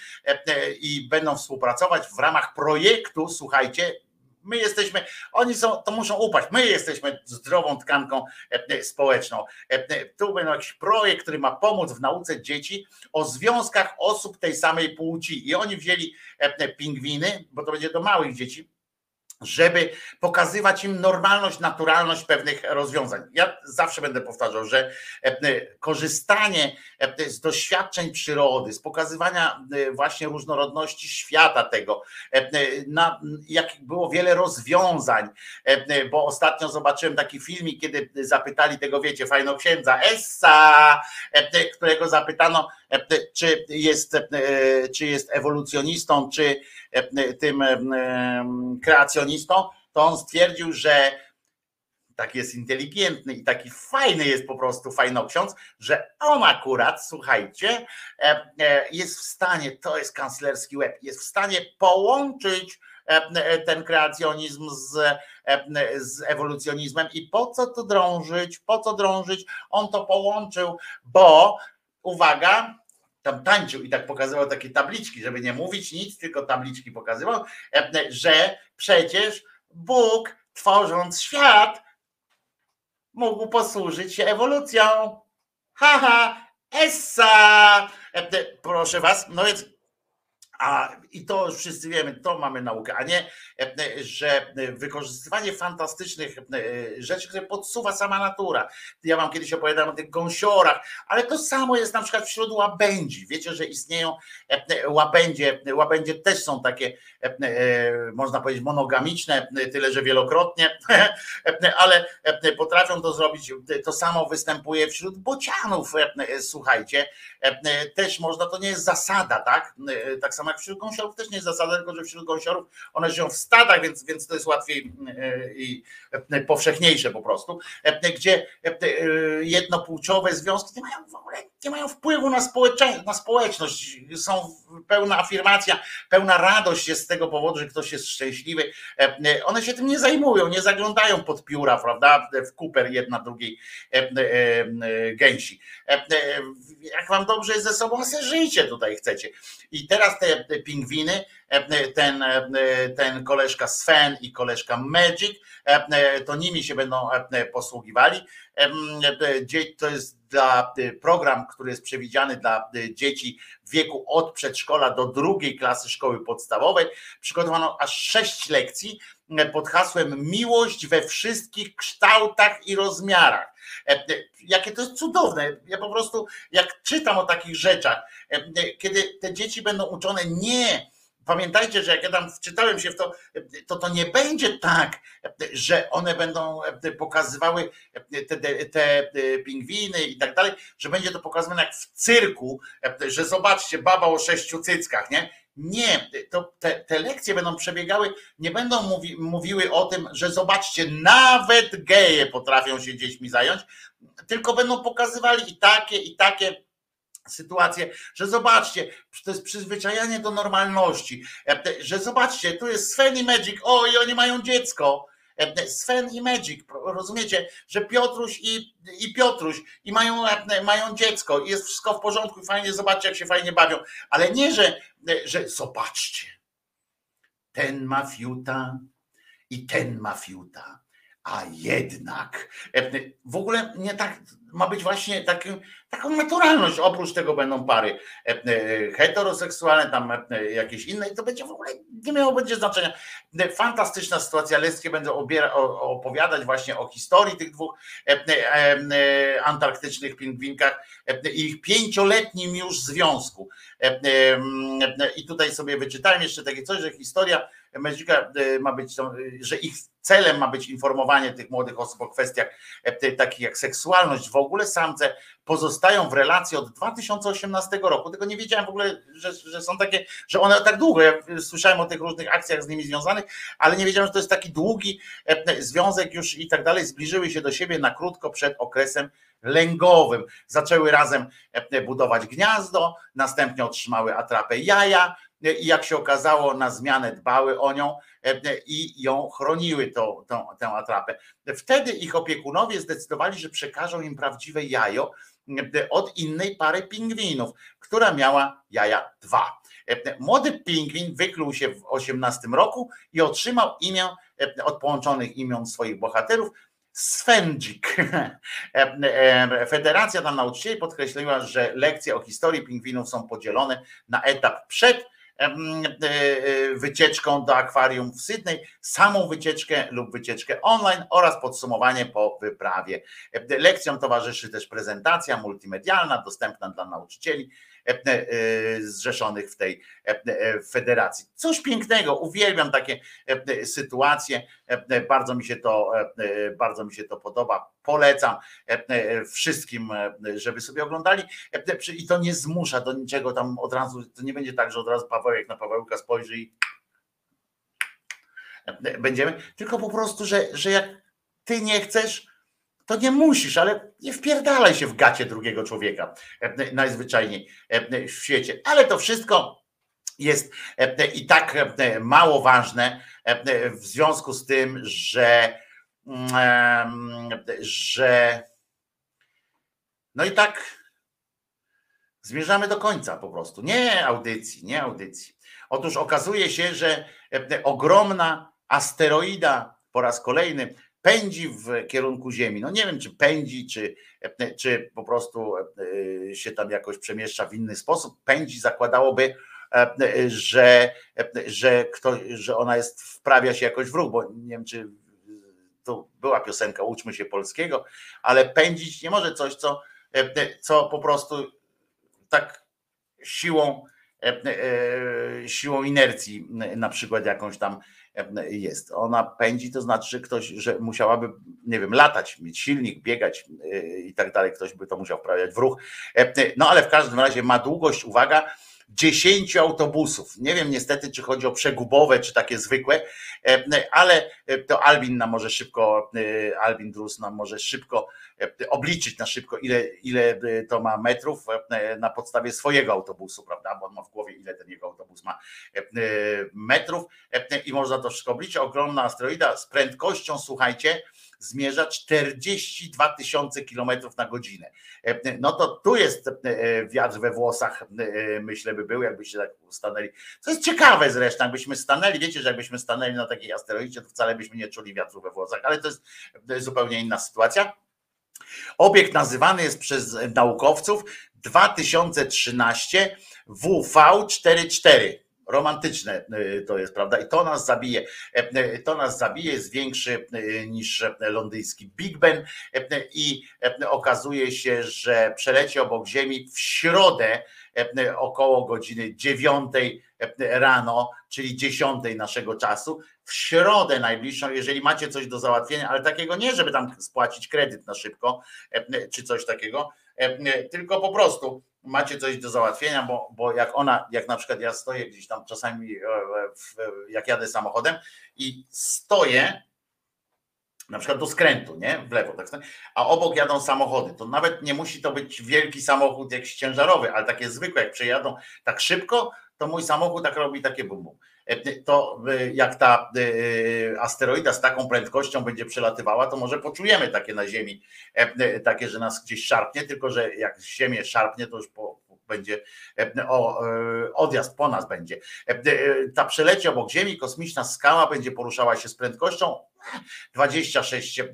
i będą współpracować w ramach projektu, słuchajcie, My jesteśmy, oni są, to muszą upaść. My jesteśmy zdrową tkanką e, społeczną. E, tu będzie jakiś projekt, który ma pomóc w nauce dzieci o związkach osób tej samej płci. I oni wzięli e, pingwiny, bo to będzie do małych dzieci, żeby pokazywać im normalność, naturalność pewnych rozwiązań. Ja zawsze będę powtarzał, że korzystanie z doświadczeń przyrody, z pokazywania właśnie różnorodności świata tego, na, jak było wiele rozwiązań, bo ostatnio zobaczyłem taki filmik, kiedy zapytali tego, wiecie, fajno księdza Essa, którego zapytano, czy jest, czy jest ewolucjonistą, czy tym kreacjonistą, to on stwierdził, że tak jest inteligentny i taki fajny jest po prostu fajnoksiądz, że on akurat, słuchajcie, jest w stanie, to jest kanclerski łeb, jest w stanie połączyć ten kreacjonizm z, z ewolucjonizmem. I po co tu drążyć, po co drążyć, on to połączył, bo uwaga, tam tańczył i tak pokazywał takie tabliczki, żeby nie mówić nic, tylko tabliczki pokazywał, że przecież Bóg tworząc świat mógł posłużyć się ewolucją. Haha, essa! Proszę was, no więc a i to wszyscy wiemy, to mamy naukę, a nie, że wykorzystywanie fantastycznych rzeczy, które podsuwa sama natura. Ja wam kiedyś opowiadałem o tych gąsiorach, ale to samo jest na przykład wśród łabędzi. Wiecie, że istnieją łabędzie, łabędzie też są takie, można powiedzieć, monogamiczne, tyle że wielokrotnie, [laughs] ale potrafią to zrobić. To samo występuje wśród bocianów, słuchajcie. Też można, to nie jest zasada, tak? Tak samo jak wśród gąsiorów też nie jest zasada, tylko że wśród gąsiorów one żyją w stadach, więc, więc to jest łatwiej i powszechniejsze po prostu, gdzie jednopłciowe związki nie mają w ogóle nie mają wpływu na, społecze, na społeczność. Są pełna afirmacja, pełna radość jest z tego powodu, że ktoś jest szczęśliwy. One się tym nie zajmują, nie zaglądają pod pióra, prawda? W kuper jedna drugiej gęsi. Jak wam dobrze jest ze sobą, se żyjcie tutaj chcecie. I teraz te pingwiny, ten, ten koleżka Sven i koleżka Magic, to nimi się będą posługiwali. To jest dla program, który jest przewidziany dla dzieci w wieku od przedszkola do drugiej klasy szkoły podstawowej. Przygotowano aż sześć lekcji pod hasłem Miłość we wszystkich kształtach i rozmiarach. E, e, Jakie to jest cudowne. Ja po prostu, jak czytam o takich rzeczach, e, kiedy te dzieci będą uczone nie. Pamiętajcie, że jak ja tam wczytałem się w to, to to nie będzie tak, że one będą pokazywały te, te pingwiny i tak dalej, że będzie to pokazywane jak w cyrku, że zobaczcie, baba o sześciu cyckach, nie? Nie, to te, te lekcje będą przebiegały, nie będą mówi, mówiły o tym, że zobaczcie, nawet geje potrafią się dziećmi zająć, tylko będą pokazywali i takie, i takie sytuacje, że zobaczcie, to jest przyzwyczajanie do normalności, że zobaczcie, tu jest Sven i Magic, o i oni mają dziecko, Sven i Magic, rozumiecie, że Piotruś i, i Piotruś i mają, mają dziecko i jest wszystko w porządku i fajnie, zobaczcie jak się fajnie bawią, ale nie, że, że zobaczcie, ten ma fiuta i ten ma fiuta, a jednak w ogóle nie tak ma być właśnie takim, taką naturalność. Oprócz tego będą pary heteroseksualne, tam jakieś inne i to będzie w ogóle nie miało będzie znaczenia. Fantastyczna sytuacja. Leskie będą opowiadać właśnie o historii tych dwóch antarktycznych pingwinkach i ich pięcioletnim już związku. I tutaj sobie wyczytałem jeszcze takie coś, że historia Magica ma być, że ich celem ma być informowanie tych młodych osób o kwestiach takich jak seksualność. W ogóle samce pozostają w relacji od 2018 roku. Tego nie wiedziałem w ogóle, że, że są takie, że one tak długo. Ja słyszałem o tych różnych akcjach z nimi związanych, ale nie wiedziałem, że to jest taki długi związek już i tak dalej. Zbliżyły się do siebie na krótko przed okresem lęgowym. Zaczęły razem budować gniazdo, następnie otrzymały atrapę jaja i jak się okazało, na zmianę dbały o nią i ją chroniły tą, tą, tę atrapę. Wtedy ich opiekunowie zdecydowali, że przekażą im prawdziwe jajo od innej pary pingwinów, która miała jaja dwa. Młody pingwin wykluł się w 18 roku i otrzymał imię od połączonych imion swoich bohaterów Swendzik. [laughs] Federacja tam nauczycieli podkreśliła, że lekcje o historii pingwinów są podzielone na etap przed wycieczką do akwarium w Sydney, samą wycieczkę lub wycieczkę online oraz podsumowanie po wyprawie. Lekcjom towarzyszy też prezentacja multimedialna, dostępna dla nauczycieli zrzeszonych w tej federacji. Coś pięknego, uwielbiam takie sytuacje, bardzo mi się to, bardzo mi się to podoba, polecam wszystkim, żeby sobie oglądali. I to nie zmusza do niczego tam od razu, to nie będzie tak, że od razu Pawełek na Pawełka spojrzy i będziemy, tylko po prostu, że, że jak ty nie chcesz, to nie musisz, ale nie wpierdalaj się w gacie drugiego człowieka najzwyczajniej w świecie. Ale to wszystko jest i tak mało ważne w związku z tym, że że no i tak zmierzamy do końca po prostu. Nie audycji, nie audycji. Otóż okazuje się, że ogromna asteroida po raz kolejny pędzi w kierunku Ziemi. No nie wiem, czy pędzi, czy, czy po prostu się tam jakoś przemieszcza w inny sposób. Pędzi zakładałoby, że, że, ktoś, że ona jest, wprawia się jakoś w ruch, bo nie wiem, czy to była piosenka Uczmy się polskiego, ale pędzić nie może coś, co, co po prostu tak siłą, siłą inercji na przykład jakąś tam jest. Ona pędzi, to znaczy, że ktoś, że musiałaby, nie wiem, latać, mieć silnik, biegać i tak dalej, ktoś by to musiał wprawiać w ruch. No ale w każdym razie ma długość, uwaga, 10 autobusów. Nie wiem niestety, czy chodzi o przegubowe, czy takie zwykłe, ale to Albin nam może szybko, Albin Drus nam może szybko obliczyć na szybko, ile, ile to ma metrów na podstawie swojego autobusu, prawda? Bo on ma w głowie, ile ten jego autobus ma metrów i można to wszystko obliczyć. Ogromna asteroida z prędkością, słuchajcie, zmierza 42 tysiące kilometrów na godzinę. No to tu jest wiatr we włosach, myślę, by był, jakbyście tak stanęli. Co jest ciekawe zresztą, jakbyśmy stanęli, wiecie, że jakbyśmy stanęli na takiej asteroidzie, to wcale byśmy nie czuli wiatru we włosach, ale to jest zupełnie inna sytuacja. Obiekt nazywany jest przez naukowców 2013 WV44. Romantyczne y, to jest, prawda? I to nas zabije. E, y, To nas zabije, jest większy y, niż e, londyński Big Ben e, i e, okazuje się, że przeleci obok Ziemi w środę e, około godziny 9 rano, czyli 10 naszego czasu, w środę najbliższą, jeżeli macie coś do załatwienia, ale takiego nie, żeby tam spłacić kredyt na szybko, e, czy coś takiego, e, tylko po prostu macie coś do załatwienia, bo, bo jak ona, jak na przykład ja stoję gdzieś tam czasami, e, jak jadę samochodem i stoję, na przykład do skrętu, nie? W lewo, tak a obok jadą samochody. To nawet nie musi to być wielki samochód jakiś ciężarowy, ale takie zwykłe, jak przejadą tak szybko, to mój samochód tak robi takie bum bum. E, To e, jak ta e, asteroida z taką prędkością będzie przelatywała, to może poczujemy takie na Ziemi, e, takie, że nas gdzieś szarpnie, tylko że jak Ziemię szarpnie, to już po, będzie e, o, e, odjazd po nas będzie. E, e, Ta przeleci obok Ziemi, kosmiczna skała będzie poruszała się z prędkością 26 e,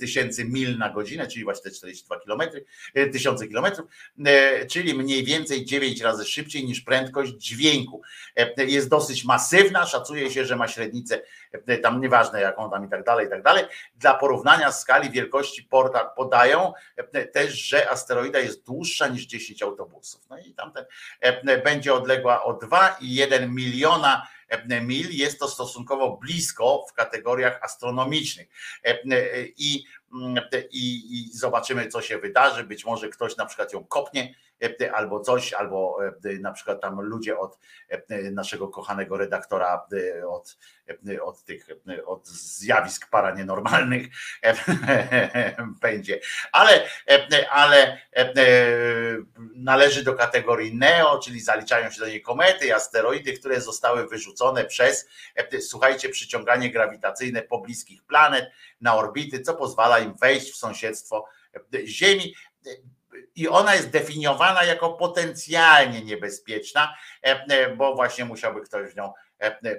tysięcy mil na godzinę, czyli właśnie te 42 kilometry, e, tysiące kilometrów, e, czyli mniej więcej 9 razy szybciej niż prędkość dźwięku. E, Jest dosyć masywna, szacuje się, że ma średnicę, e, tam nieważne jaką tam i tak dalej, i tak dalej. Dla porównania skali wielkości porta podają e, też, że asteroida jest dłuższa niż 10 autobusów. No i tamten e, będzie odległa o 2,1 miliona e, mil. Jest to stosunkowo blisko w kategoriach astronomicznych. E, e, I, mm, i, I zobaczymy, co się wydarzy. Być może ktoś na przykład ją kopnie e, albo coś, albo na przykład tam ludzie od naszego kochanego redaktora od, od tych od zjawisk paranienormalnych [laughs] będzie. Ale, ale należy do kategorii NEO, czyli zaliczają się do niej komety i asteroidy, które zostały wyrzucone przez, słuchajcie, przyciąganie grawitacyjne pobliskich planet na orbity, co pozwala im wejść w sąsiedztwo Ziemi i ona jest definiowana jako potencjalnie niebezpieczna, e, e, bo właśnie musiałby ktoś w nią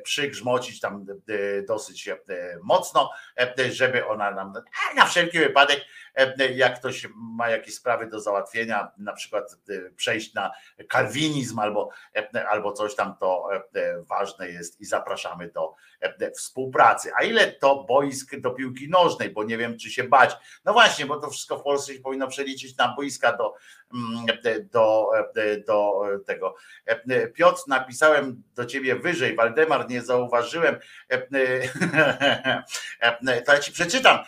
przygrzmocić tam e, dosyć e, mocno, e, żeby ona nam, na wszelki wypadek, e, jak ktoś ma jakieś sprawy do załatwienia, na przykład e, przejść na kalwinizm albo, e, albo coś tam, to e, ważne jest i zapraszamy do e, współpracy. A ile to boisk do piłki nożnej, bo nie wiem, czy się bać. No właśnie, bo to wszystko w Polsce się powinno przeliczyć na boiska do, mm, do, do tego. Piotr, napisałem do ciebie wyżej, Waldemar, nie zauważyłem. To ja ci przeczytam,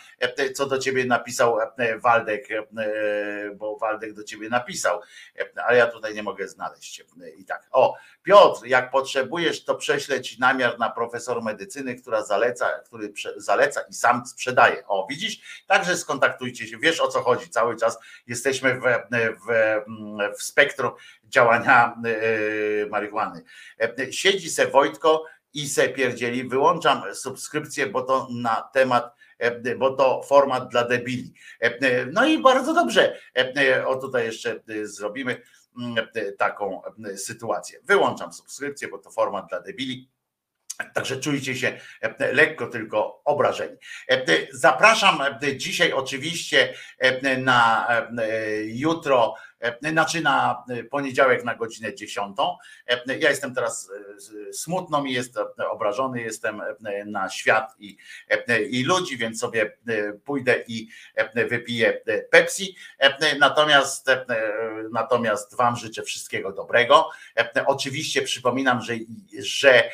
co do ciebie napisał Waldek, bo Waldek do ciebie napisał, ale ja tutaj nie mogę znaleźć. I tak, o, Piotr, jak potrzebujesz, to prześlę ci namiar na profesor medycyny, która zaleca, który zaleca i sam sprzedaje. O, widzisz? Także skontaktujcie się, wiesz o co chodzi. Cały czas jesteśmy w, w, w spektrum działania e, marihuany. E, Siedzi se Wojtko i se pierdzieli. Wyłączam subskrypcję, bo to na temat e, bo to format dla debili. E, No i bardzo dobrze. E, O tutaj jeszcze e, zrobimy mm, e, taką e, sytuację. Wyłączam subskrypcję, bo to format dla debili. Także czujcie się e, lekko tylko obrażeni. E, Zapraszam e, dzisiaj oczywiście e, na e, jutro, e, znaczy na poniedziałek na godzinę 10. E, Ja jestem teraz e, smutno mi jest, e, obrażony jestem e, na świat i, e, i ludzi, więc sobie e, pójdę i e, wypiję e, Pepsi. E, Natomiast, e, natomiast Wam życzę wszystkiego dobrego. E, Oczywiście przypominam, że, że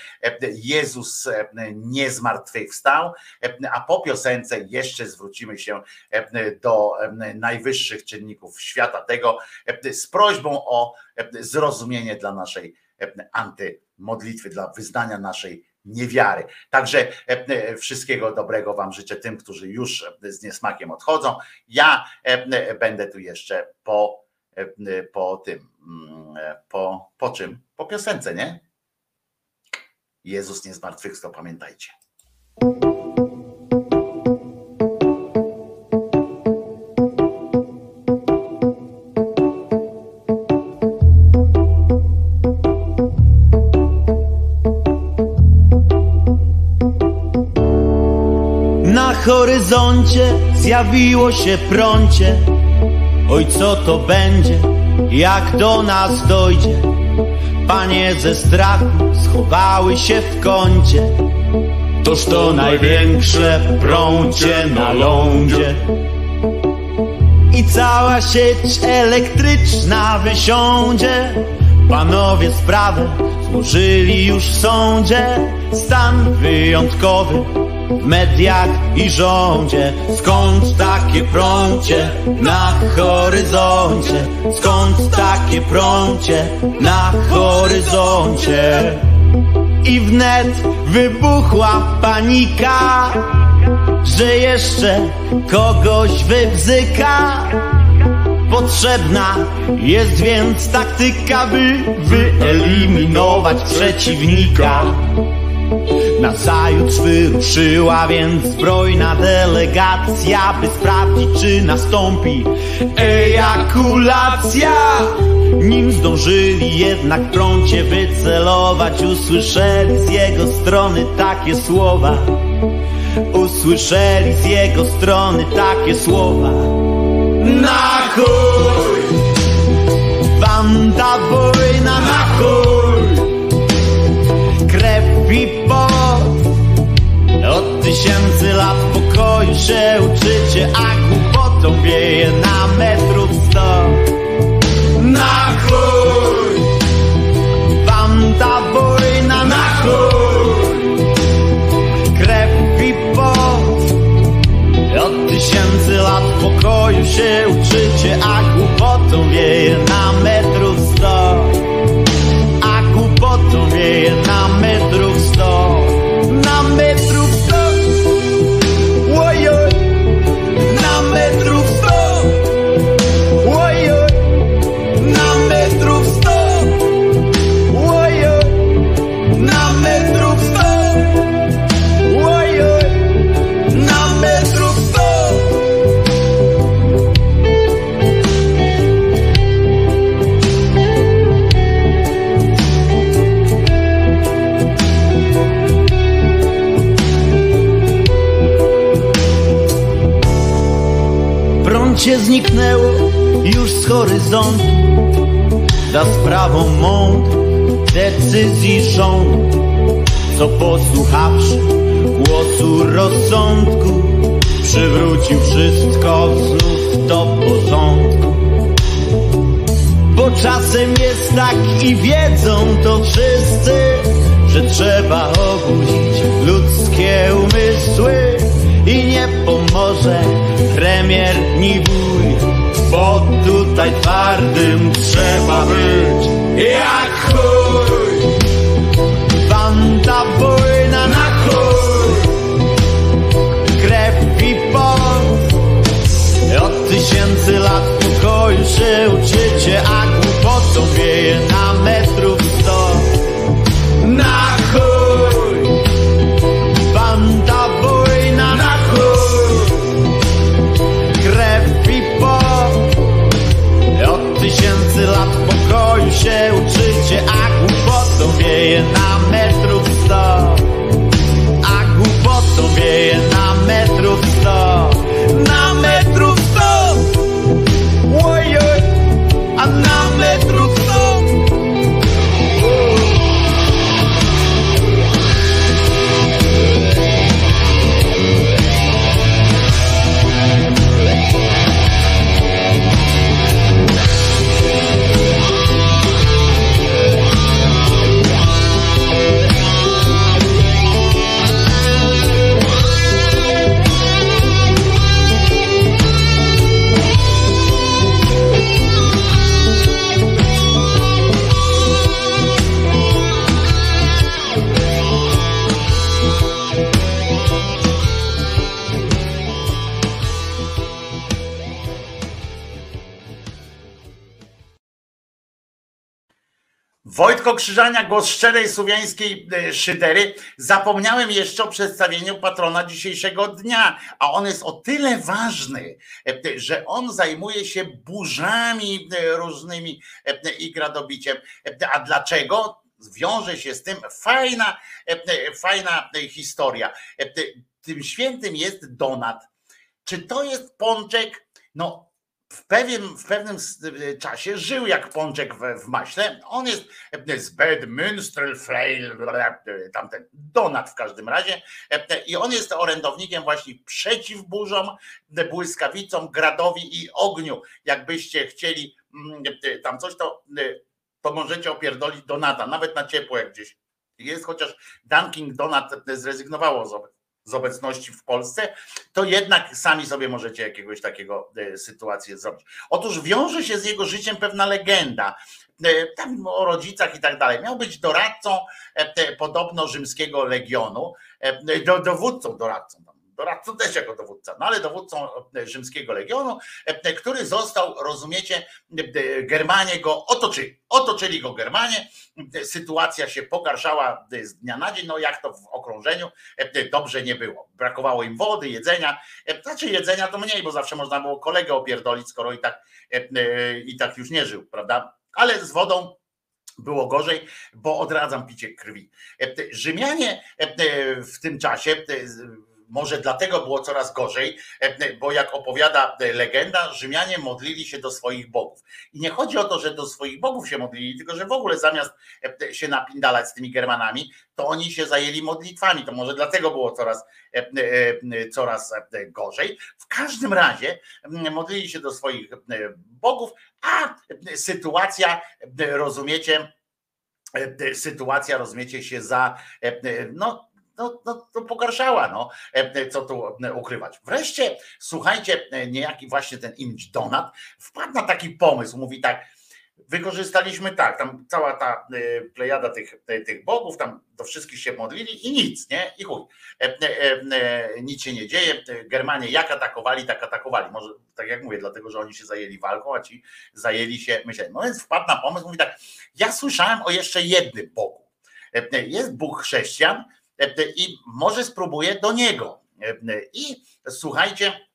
Jezus e, nie zmartwychwstał, e, a po piosence jeszcze zwrócimy się e, do e, najwyższych czynników świata tego e, z prośbą o e, zrozumienie dla naszej e, antymodlitwy, dla wyznania naszej niewiary. Także e, wszystkiego dobrego Wam życzę tym, którzy już z niesmakiem odchodzą. Ja e, będę tu jeszcze po, e, po tym, mm, po, po czym? Po piosence, nie? Jezus nie zmartwychwstał, pamiętajcie. Horyzoncie zjawiło się prącie. Oj, co to będzie, jak do nas dojdzie? Panie ze strachu schowały się w kącie. Toż to największe prącie na lądzie. I cała sieć elektryczna wysiądzie. Panowie sprawę złożyli już w sądzie. Stan wyjątkowy mediach i rządzie. Skąd takie prącie na horyzoncie? Skąd takie prącie na horyzoncie? I wnet wybuchła panika, że jeszcze kogoś wybzyka. Potrzebna jest więc taktyka, by wyeliminować przeciwnika. Nazajutrz wyruszyła więc zbrojna delegacja, by sprawdzić, czy nastąpi ejakulacja. Nim zdążyli jednak prącie wycelować, usłyszeli z jego strony takie słowa. Usłyszeli z jego strony takie słowa. Na chuj! Wanda wojna tysięcy lat pokoju się uczycie A głupotą wieje na metrów sto Na chuj! Wanda wojna na chuj! Krew i pot Od tysięcy lat pokoju się uczycie A głupotą wieje na metrów Zniknęło już z horyzontu. Za sprawą mądrych decyzji rządu Co posłuchawszy głosu rozsądku Przywrócił wszystko znów do porządku. Bo czasem jest tak i wiedzą to wszyscy Że trzeba obudzić ludzkie umysły I nie pomoże premier ni wuj Bo tutaj twardym trzeba być Jak chuj. Wanda wojna na chuj Krew i pot. Od tysięcy lat pokoju się uczycie A głupotą wieje na głupotą Wojtko Krzyżania, głos szczerej słowiańskiej e, szydery. Zapomniałem jeszcze o przedstawieniu patrona dzisiejszego dnia, a on jest o tyle ważny, e, że on zajmuje się burzami e, różnymi e, i gradobiciem. E, A dlaczego? Wiąże się z tym fajna, e, fajna historia. E, Tym świętym jest Donat. czy to jest pączek, no w, pewien, w pewnym y, czasie żył jak pączek w, w maśle. On jest e, z Bedminsterfleil, tamten Donat w każdym razie. E, I on jest orędownikiem właśnie przeciw burzom, e, błyskawicom, gradowi i ogniu. Jakbyście chcieli mm, e, tam coś, to, e, to możecie opierdolić Donata, nawet na ciepło jak gdzieś jest, chociaż Dunkin Donat zrezygnowało z, z obecności w Polsce, to jednak sami sobie możecie jakiegoś takiego e, sytuację zrobić. Otóż wiąże się z jego życiem pewna legenda, e, tam o rodzicach i tak dalej. Miał być doradcą e, podobno rzymskiego legionu, do, dowódcą, doradcą, doradcą też jako dowódca, no ale dowódcą e, rzymskiego legionu, e, który został, rozumiecie, e, Germanie go otoczyli. Otoczyli go Germanie, sytuacja się pogarszała z dnia na dzień, no jak to w okrążeniu, e, dobrze nie było. Brakowało im wody, jedzenia, e, znaczy jedzenia to mniej, bo zawsze można było kolegę opierdolić, skoro i tak, e, e, i tak już nie żył, prawda? Ale z wodą było gorzej, bo odradzam picie krwi. E, Rzymianie e, e, w tym czasie, e, może dlatego było coraz gorzej, e, bo jak opowiada e, legenda, Rzymianie modlili się do swoich bogów. I nie chodzi o to, że do swoich bogów się modlili, tylko że w ogóle zamiast e, się napindalać z tymi Germanami, to oni się zajęli modlitwami. To może dlatego było coraz, coraz gorzej. W każdym razie modlili się do swoich bogów, a sytuacja, rozumiecie, sytuacja, rozumiecie, się za, no, no, no, to pogarszała, no, e, co tu e, ukrywać. Wreszcie, słuchajcie, e, niejaki właśnie ten image Donat wpadł na taki pomysł, mówi tak, wykorzystaliśmy tak, tam cała ta e, plejada tych, e, tych bogów, tam do wszystkich się modlili i nic, nie? I chuj. E, e, e, Nic się nie dzieje. E, Germanie jak atakowali, tak atakowali. Może tak jak mówię, dlatego, że oni się zajęli walką, a ci zajęli się myśleniem. No więc wpadł na pomysł, mówi tak, ja słyszałem o jeszcze jednym Bogu. E, e, Jest Bóg chrześcijan e, e, i może spróbuję do niego. E, e, I słuchajcie,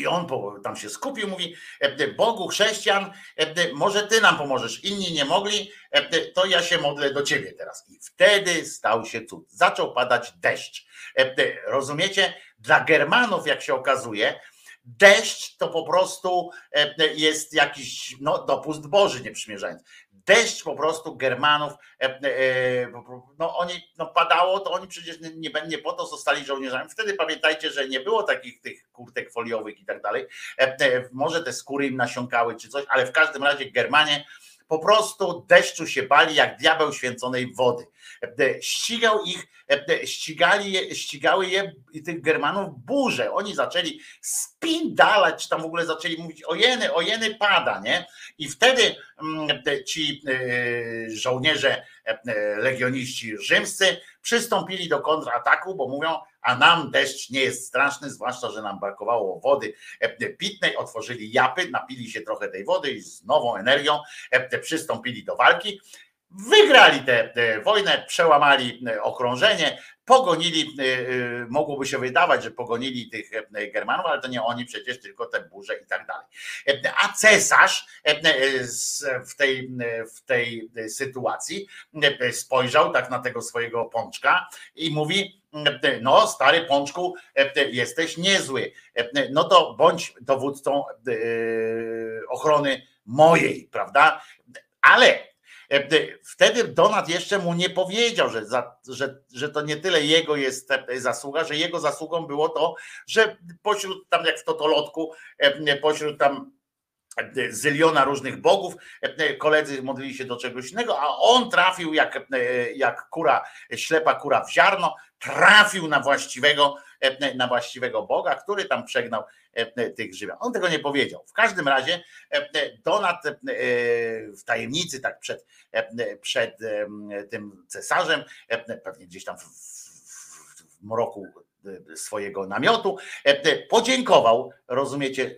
i on tam się skupił, mówi: e, Bogu chrześcijan, e, może ty nam pomożesz. Inni nie mogli, e, to ja się modlę do ciebie teraz. I wtedy stał się cud. Zaczął padać deszcz. E, Rozumiecie? Dla Germanów, jak się okazuje, deszcz to po prostu e, jest jakiś no, dopust Boży, nie przymierzając. Deszcz po prostu Germanów, e, e, no oni, no padało, to oni przecież nie, nie, nie po to zostali żołnierzami. Wtedy pamiętajcie, że nie było takich tych kurtek foliowych i tak dalej. E, e, Może te skóry im nasiąkały czy coś, ale w każdym razie Germanie po prostu deszczu się bali jak diabeł święconej wody. E, Ścigał ich, e, ścigali je, ścigały je tych Germanów burze. Oni zaczęli spindalać, czy tam w ogóle zaczęli mówić ojeny, ojeny pada, nie? I wtedy mm, te- ci e, żołnierze, e, e, legioniści rzymscy przystąpili do kontrataku, bo mówią, a nam deszcz nie jest straszny, zwłaszcza, że nam brakowało wody e, pitnej, otworzyli japy, napili się trochę tej wody i z nową energią e, przystąpili do walki. Wygrali tę tę wojnę, przełamali e, okrążenie, pogonili, e, e, mogłoby się wydawać, że pogonili tych e, Germanów, ale to nie oni przecież, tylko te burze i tak dalej. E, A cesarz e, e, w tej, e, w tej sytuacji e, spojrzał tak na tego swojego pączka i mówi, e, no stary pączku, e, jesteś niezły, E, no to bądź dowódcą e, ochrony mojej, prawda? Ale e, wtedy Donat jeszcze mu nie powiedział, że, za, że, że to nie tyle jego jest e, zasługa, że jego zasługą było to, że pośród tam jak w Totolotku, e, pośród tam e, zyliona różnych bogów, e, koledzy modlili się do czegoś innego, a on trafił jak, e, jak kura, ślepa kura w ziarno, trafił na właściwego, e, na właściwego Boga, który tam przegnał e, tych Rzymian. On tego nie powiedział. W każdym razie e, Donat e, w tajemnicy, tak przed, e, przed tym cesarzem, e, pewnie gdzieś tam w, w, w mroku e, swojego namiotu, e, podziękował, rozumiecie,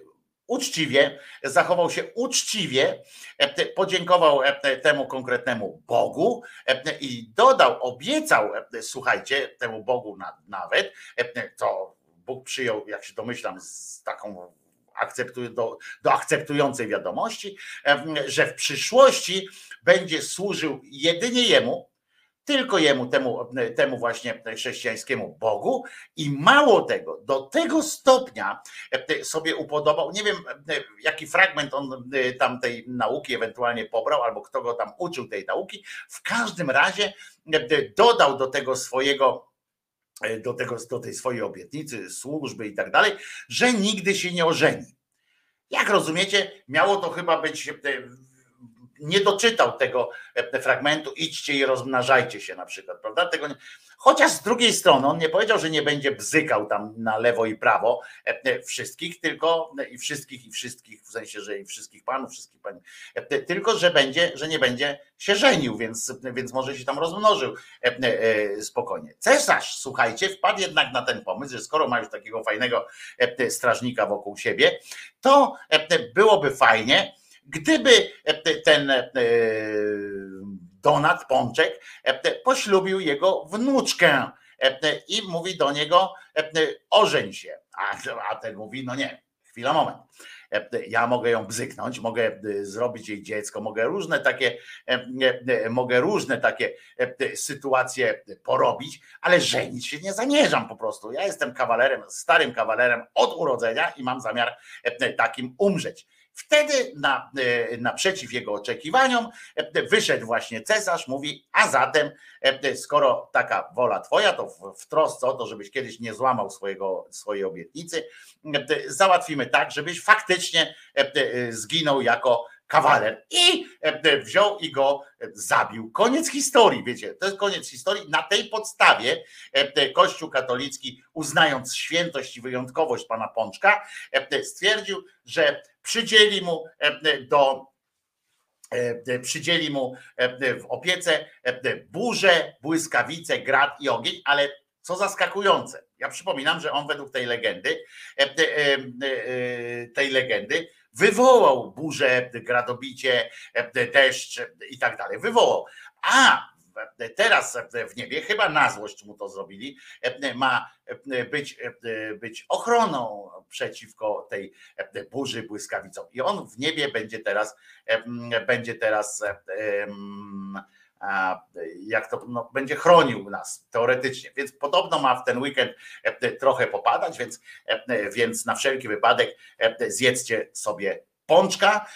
uczciwie, zachował się uczciwie, e, podziękował e, temu konkretnemu Bogu e, i dodał, obiecał, słuchajcie, temu Bogu na- nawet, to Bóg przyjął, jak się domyślam, z taką akceptuje, do, do akceptującej wiadomości, że w przyszłości będzie służył jedynie jemu, tylko jemu, temu, temu właśnie chrześcijańskiemu Bogu i mało tego, do tego stopnia e, sobie upodobał, nie wiem e, jaki fragment on e, tam tej nauki ewentualnie pobrał, albo kto go tam uczył tej nauki, w każdym razie dodał do tego swojego do, tego, do tej swojej obietnicy, służby i tak dalej, że nigdy się nie ożeni. Jak rozumiecie, miało to chyba być nie doczytał tego e, fragmentu, idźcie i rozmnażajcie się na przykład, prawda? Tego nie... Chociaż z drugiej strony on nie powiedział, że nie będzie bzykał tam na lewo i prawo e, wszystkich, tylko i wszystkich, i wszystkich, w sensie, że i wszystkich panów, wszystkich e, tylko że będzie, że nie będzie się żenił, więc, więc może się tam rozmnożył spokojnie. Cesarz, słuchajcie, wpadł jednak na ten pomysł, że skoro ma już takiego fajnego strażnika wokół siebie, to byłoby fajnie, Gdyby ten e, Donat Pączek poślubił jego wnuczkę i mówi do niego ożeń się, a, a ten mówi no nie, chwila, moment. Ja mogę ją bzyknąć, mogę zrobić jej dziecko, mogę różne takie, mogę różne takie sytuacje porobić, ale żenić się nie zamierzam po prostu. Ja jestem kawalerem, starym kawalerem od urodzenia i mam zamiar takim umrzeć. Wtedy na, e, naprzeciw jego oczekiwaniom e, wyszedł właśnie cesarz, mówi, a zatem e, skoro taka wola twoja, to w, trosce o to, żebyś kiedyś nie złamał swojego, swojej obietnicy, załatwimy tak, żebyś faktycznie zginął jako kawaler. I wziął i go zabił. Koniec historii, wiecie, to jest koniec historii. Na tej podstawie Kościół katolicki, uznając świętość i wyjątkowość pana Pączka, stwierdził, że przydzieli mu do przydzieli mu w opiece burze, błyskawice, grad i ogień, ale co zaskakujące, ja przypominam, że on według tej legendy, tej legendy wywołał burzę, gradobicie, deszcz i tak dalej. Wywołał. A teraz w niebie, chyba na złość mu to zrobili, ma być, być ochroną przeciwko tej burzy błyskawicą. I on w niebie będzie teraz, będzie teraz jak to no, będzie chronił nas teoretycznie. Więc podobno ma w ten weekend trochę popadać, więc, więc na wszelki wypadek zjedzcie sobie pączka,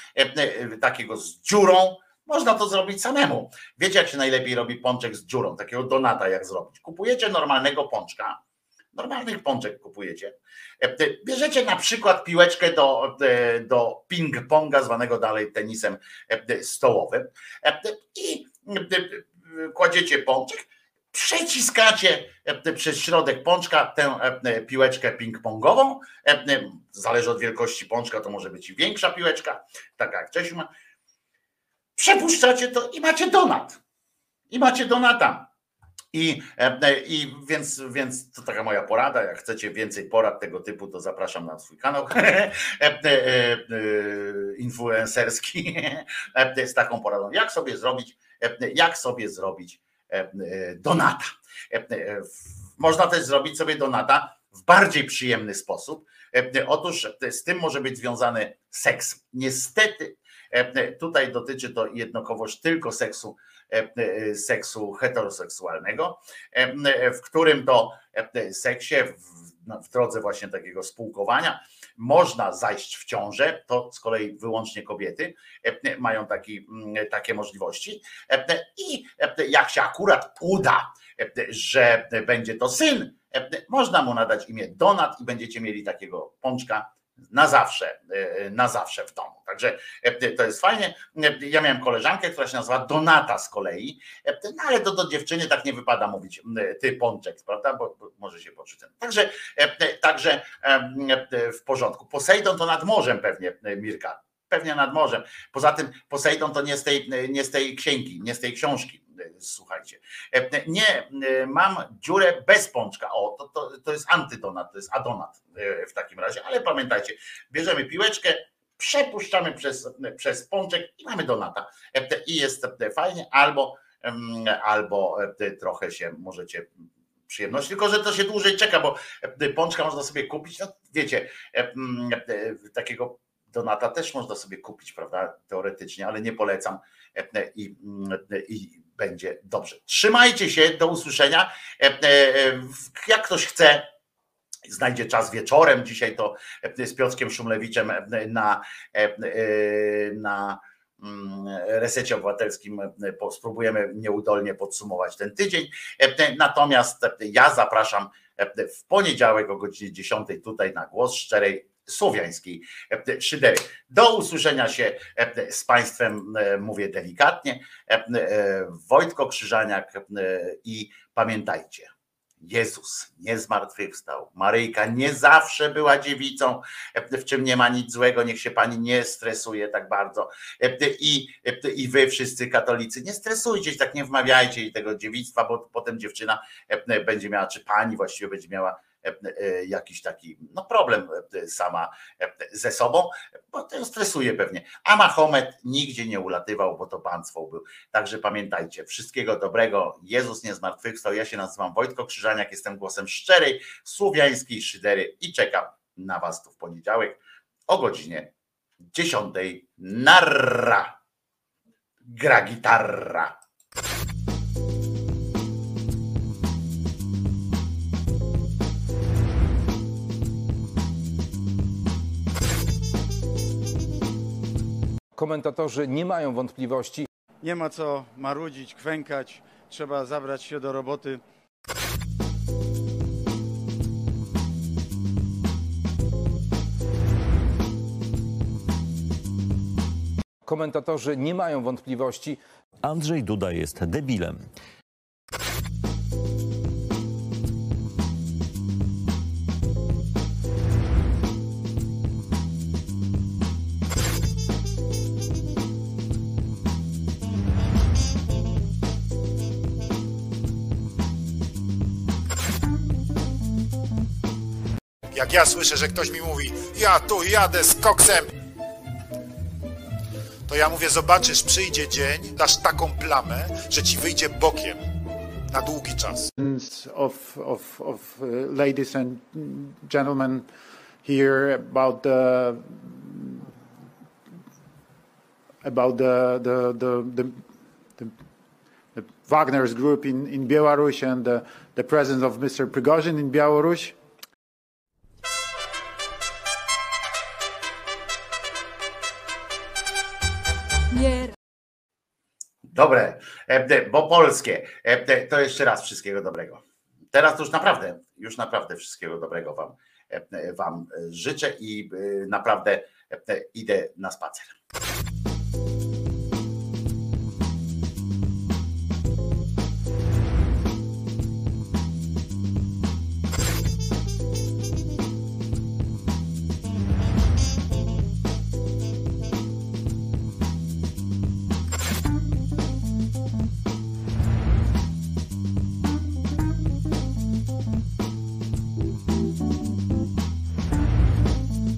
takiego z dziurą. Można to zrobić samemu. Wiecie, jak się najlepiej robi pączek z dziurą, takiego donata, jak zrobić. Kupujecie normalnego pączka, normalnych pączek kupujecie. Bierzecie na przykład piłeczkę do, do ping-ponga, zwanego dalej tenisem stołowym i kładziecie pączek, przeciskacie przez środek pączka tę piłeczkę ping-pongową. Zależy od wielkości pączka, to może być większa piłeczka, taka jak Czesiu ma. Przepuszczacie to i macie donat. I macie donata. I, i więc, więc to taka moja porada. Jak chcecie więcej porad tego typu, to zapraszam na swój kanał [laughs] influencerski z taką poradą. Jak sobie zrobić, jak sobie zrobić donata. Można też zrobić sobie donata w bardziej przyjemny sposób. Otóż z tym może być związany seks. Niestety tutaj dotyczy to jednakowoż tylko seksu seksu heteroseksualnego, w którym to seksie w, w drodze właśnie takiego spółkowania można zajść w ciążę, to z kolei wyłącznie kobiety mają taki, takie możliwości i jak się akurat uda, że będzie to syn, można mu nadać imię Donat i będziecie mieli takiego pączka na zawsze, na zawsze w domu. Także to jest fajnie. Ja miałem koleżankę, która się nazywa Donata z kolei, no ale to do dziewczyny tak nie wypada mówić ty pączek, prawda, bo, bo może się poczuć. Także, także w porządku. Posejdon to nad morzem pewnie, Mirka, pewnie nad morzem. Poza tym Posejdon to nie z tej, nie z tej księgi, nie z tej książki. Słuchajcie, nie, mam dziurę bez pączka. O, to, to, to jest antydonat, to jest adonat w takim razie, ale pamiętajcie, bierzemy piłeczkę, przepuszczamy przez, przez pączek i mamy donata. I jest fajnie, albo, albo trochę się możecie przyjemność, tylko że to się dłużej czeka, bo pączka można sobie kupić, no wiecie, takiego Donata też można sobie kupić, prawda? Teoretycznie, ale nie polecam e, i, i będzie dobrze. Trzymajcie się, do usłyszenia. E, e, Jak ktoś chce, znajdzie czas wieczorem. Dzisiaj to e, z Piotrkiem Szumlewiczem e, na, e, e, na mm, resecie obywatelskim e, spróbujemy nieudolnie podsumować ten tydzień. E, Natomiast e, ja zapraszam e, w poniedziałek o godzinie 10 tutaj na głos szczerej słowiańskiej e, szydery. Do usłyszenia się e, z Państwem, e, mówię delikatnie, Wojtko Krzyżaniak i pamiętajcie, Jezus nie zmartwychwstał. Maryjka nie zawsze była dziewicą, w czym nie ma nic złego, niech się pani nie stresuje tak bardzo. I, i wy wszyscy katolicy, nie stresujcie się, tak nie wmawiajcie jej tego dziewictwa, bo potem dziewczyna będzie miała, czy pani właściwie będzie miała jakiś taki no problem sama ze sobą, bo to stresuje pewnie. A Mahomet nigdzie nie ulatywał, bo to państwo był. Także pamiętajcie, wszystkiego dobrego. Jezus nie zmartwychwstał. Ja się nazywam Wojtko Krzyżaniak, jestem głosem szczerej, słowiańskiej szydery i czekam na was tu w poniedziałek o godzinie 10. Narra. Gra gitarra. Komentatorzy nie mają wątpliwości, Nie ma co marudzić, kwękać, trzeba zabrać się do roboty. komentatorzy nie mają wątpliwości. Andrzej Duda jest debilem. Jak ja słyszę, że ktoś mi mówi, ja tu jadę z koksem, to ja mówię, zobaczysz, przyjdzie dzień, dasz taką plamę, że ci wyjdzie bokiem na długi czas. Of, of, of uh, ladies and gentlemen here about the about the the the, the, the, Wagner's group in, in Belarus and the, the presence of Mr. Prigozhin in Belarus. Dobre, e, bo polskie. E, To jeszcze raz wszystkiego dobrego. Teraz to już naprawdę, już naprawdę wszystkiego dobrego wam, e, wam życzę i naprawdę idę na spacer.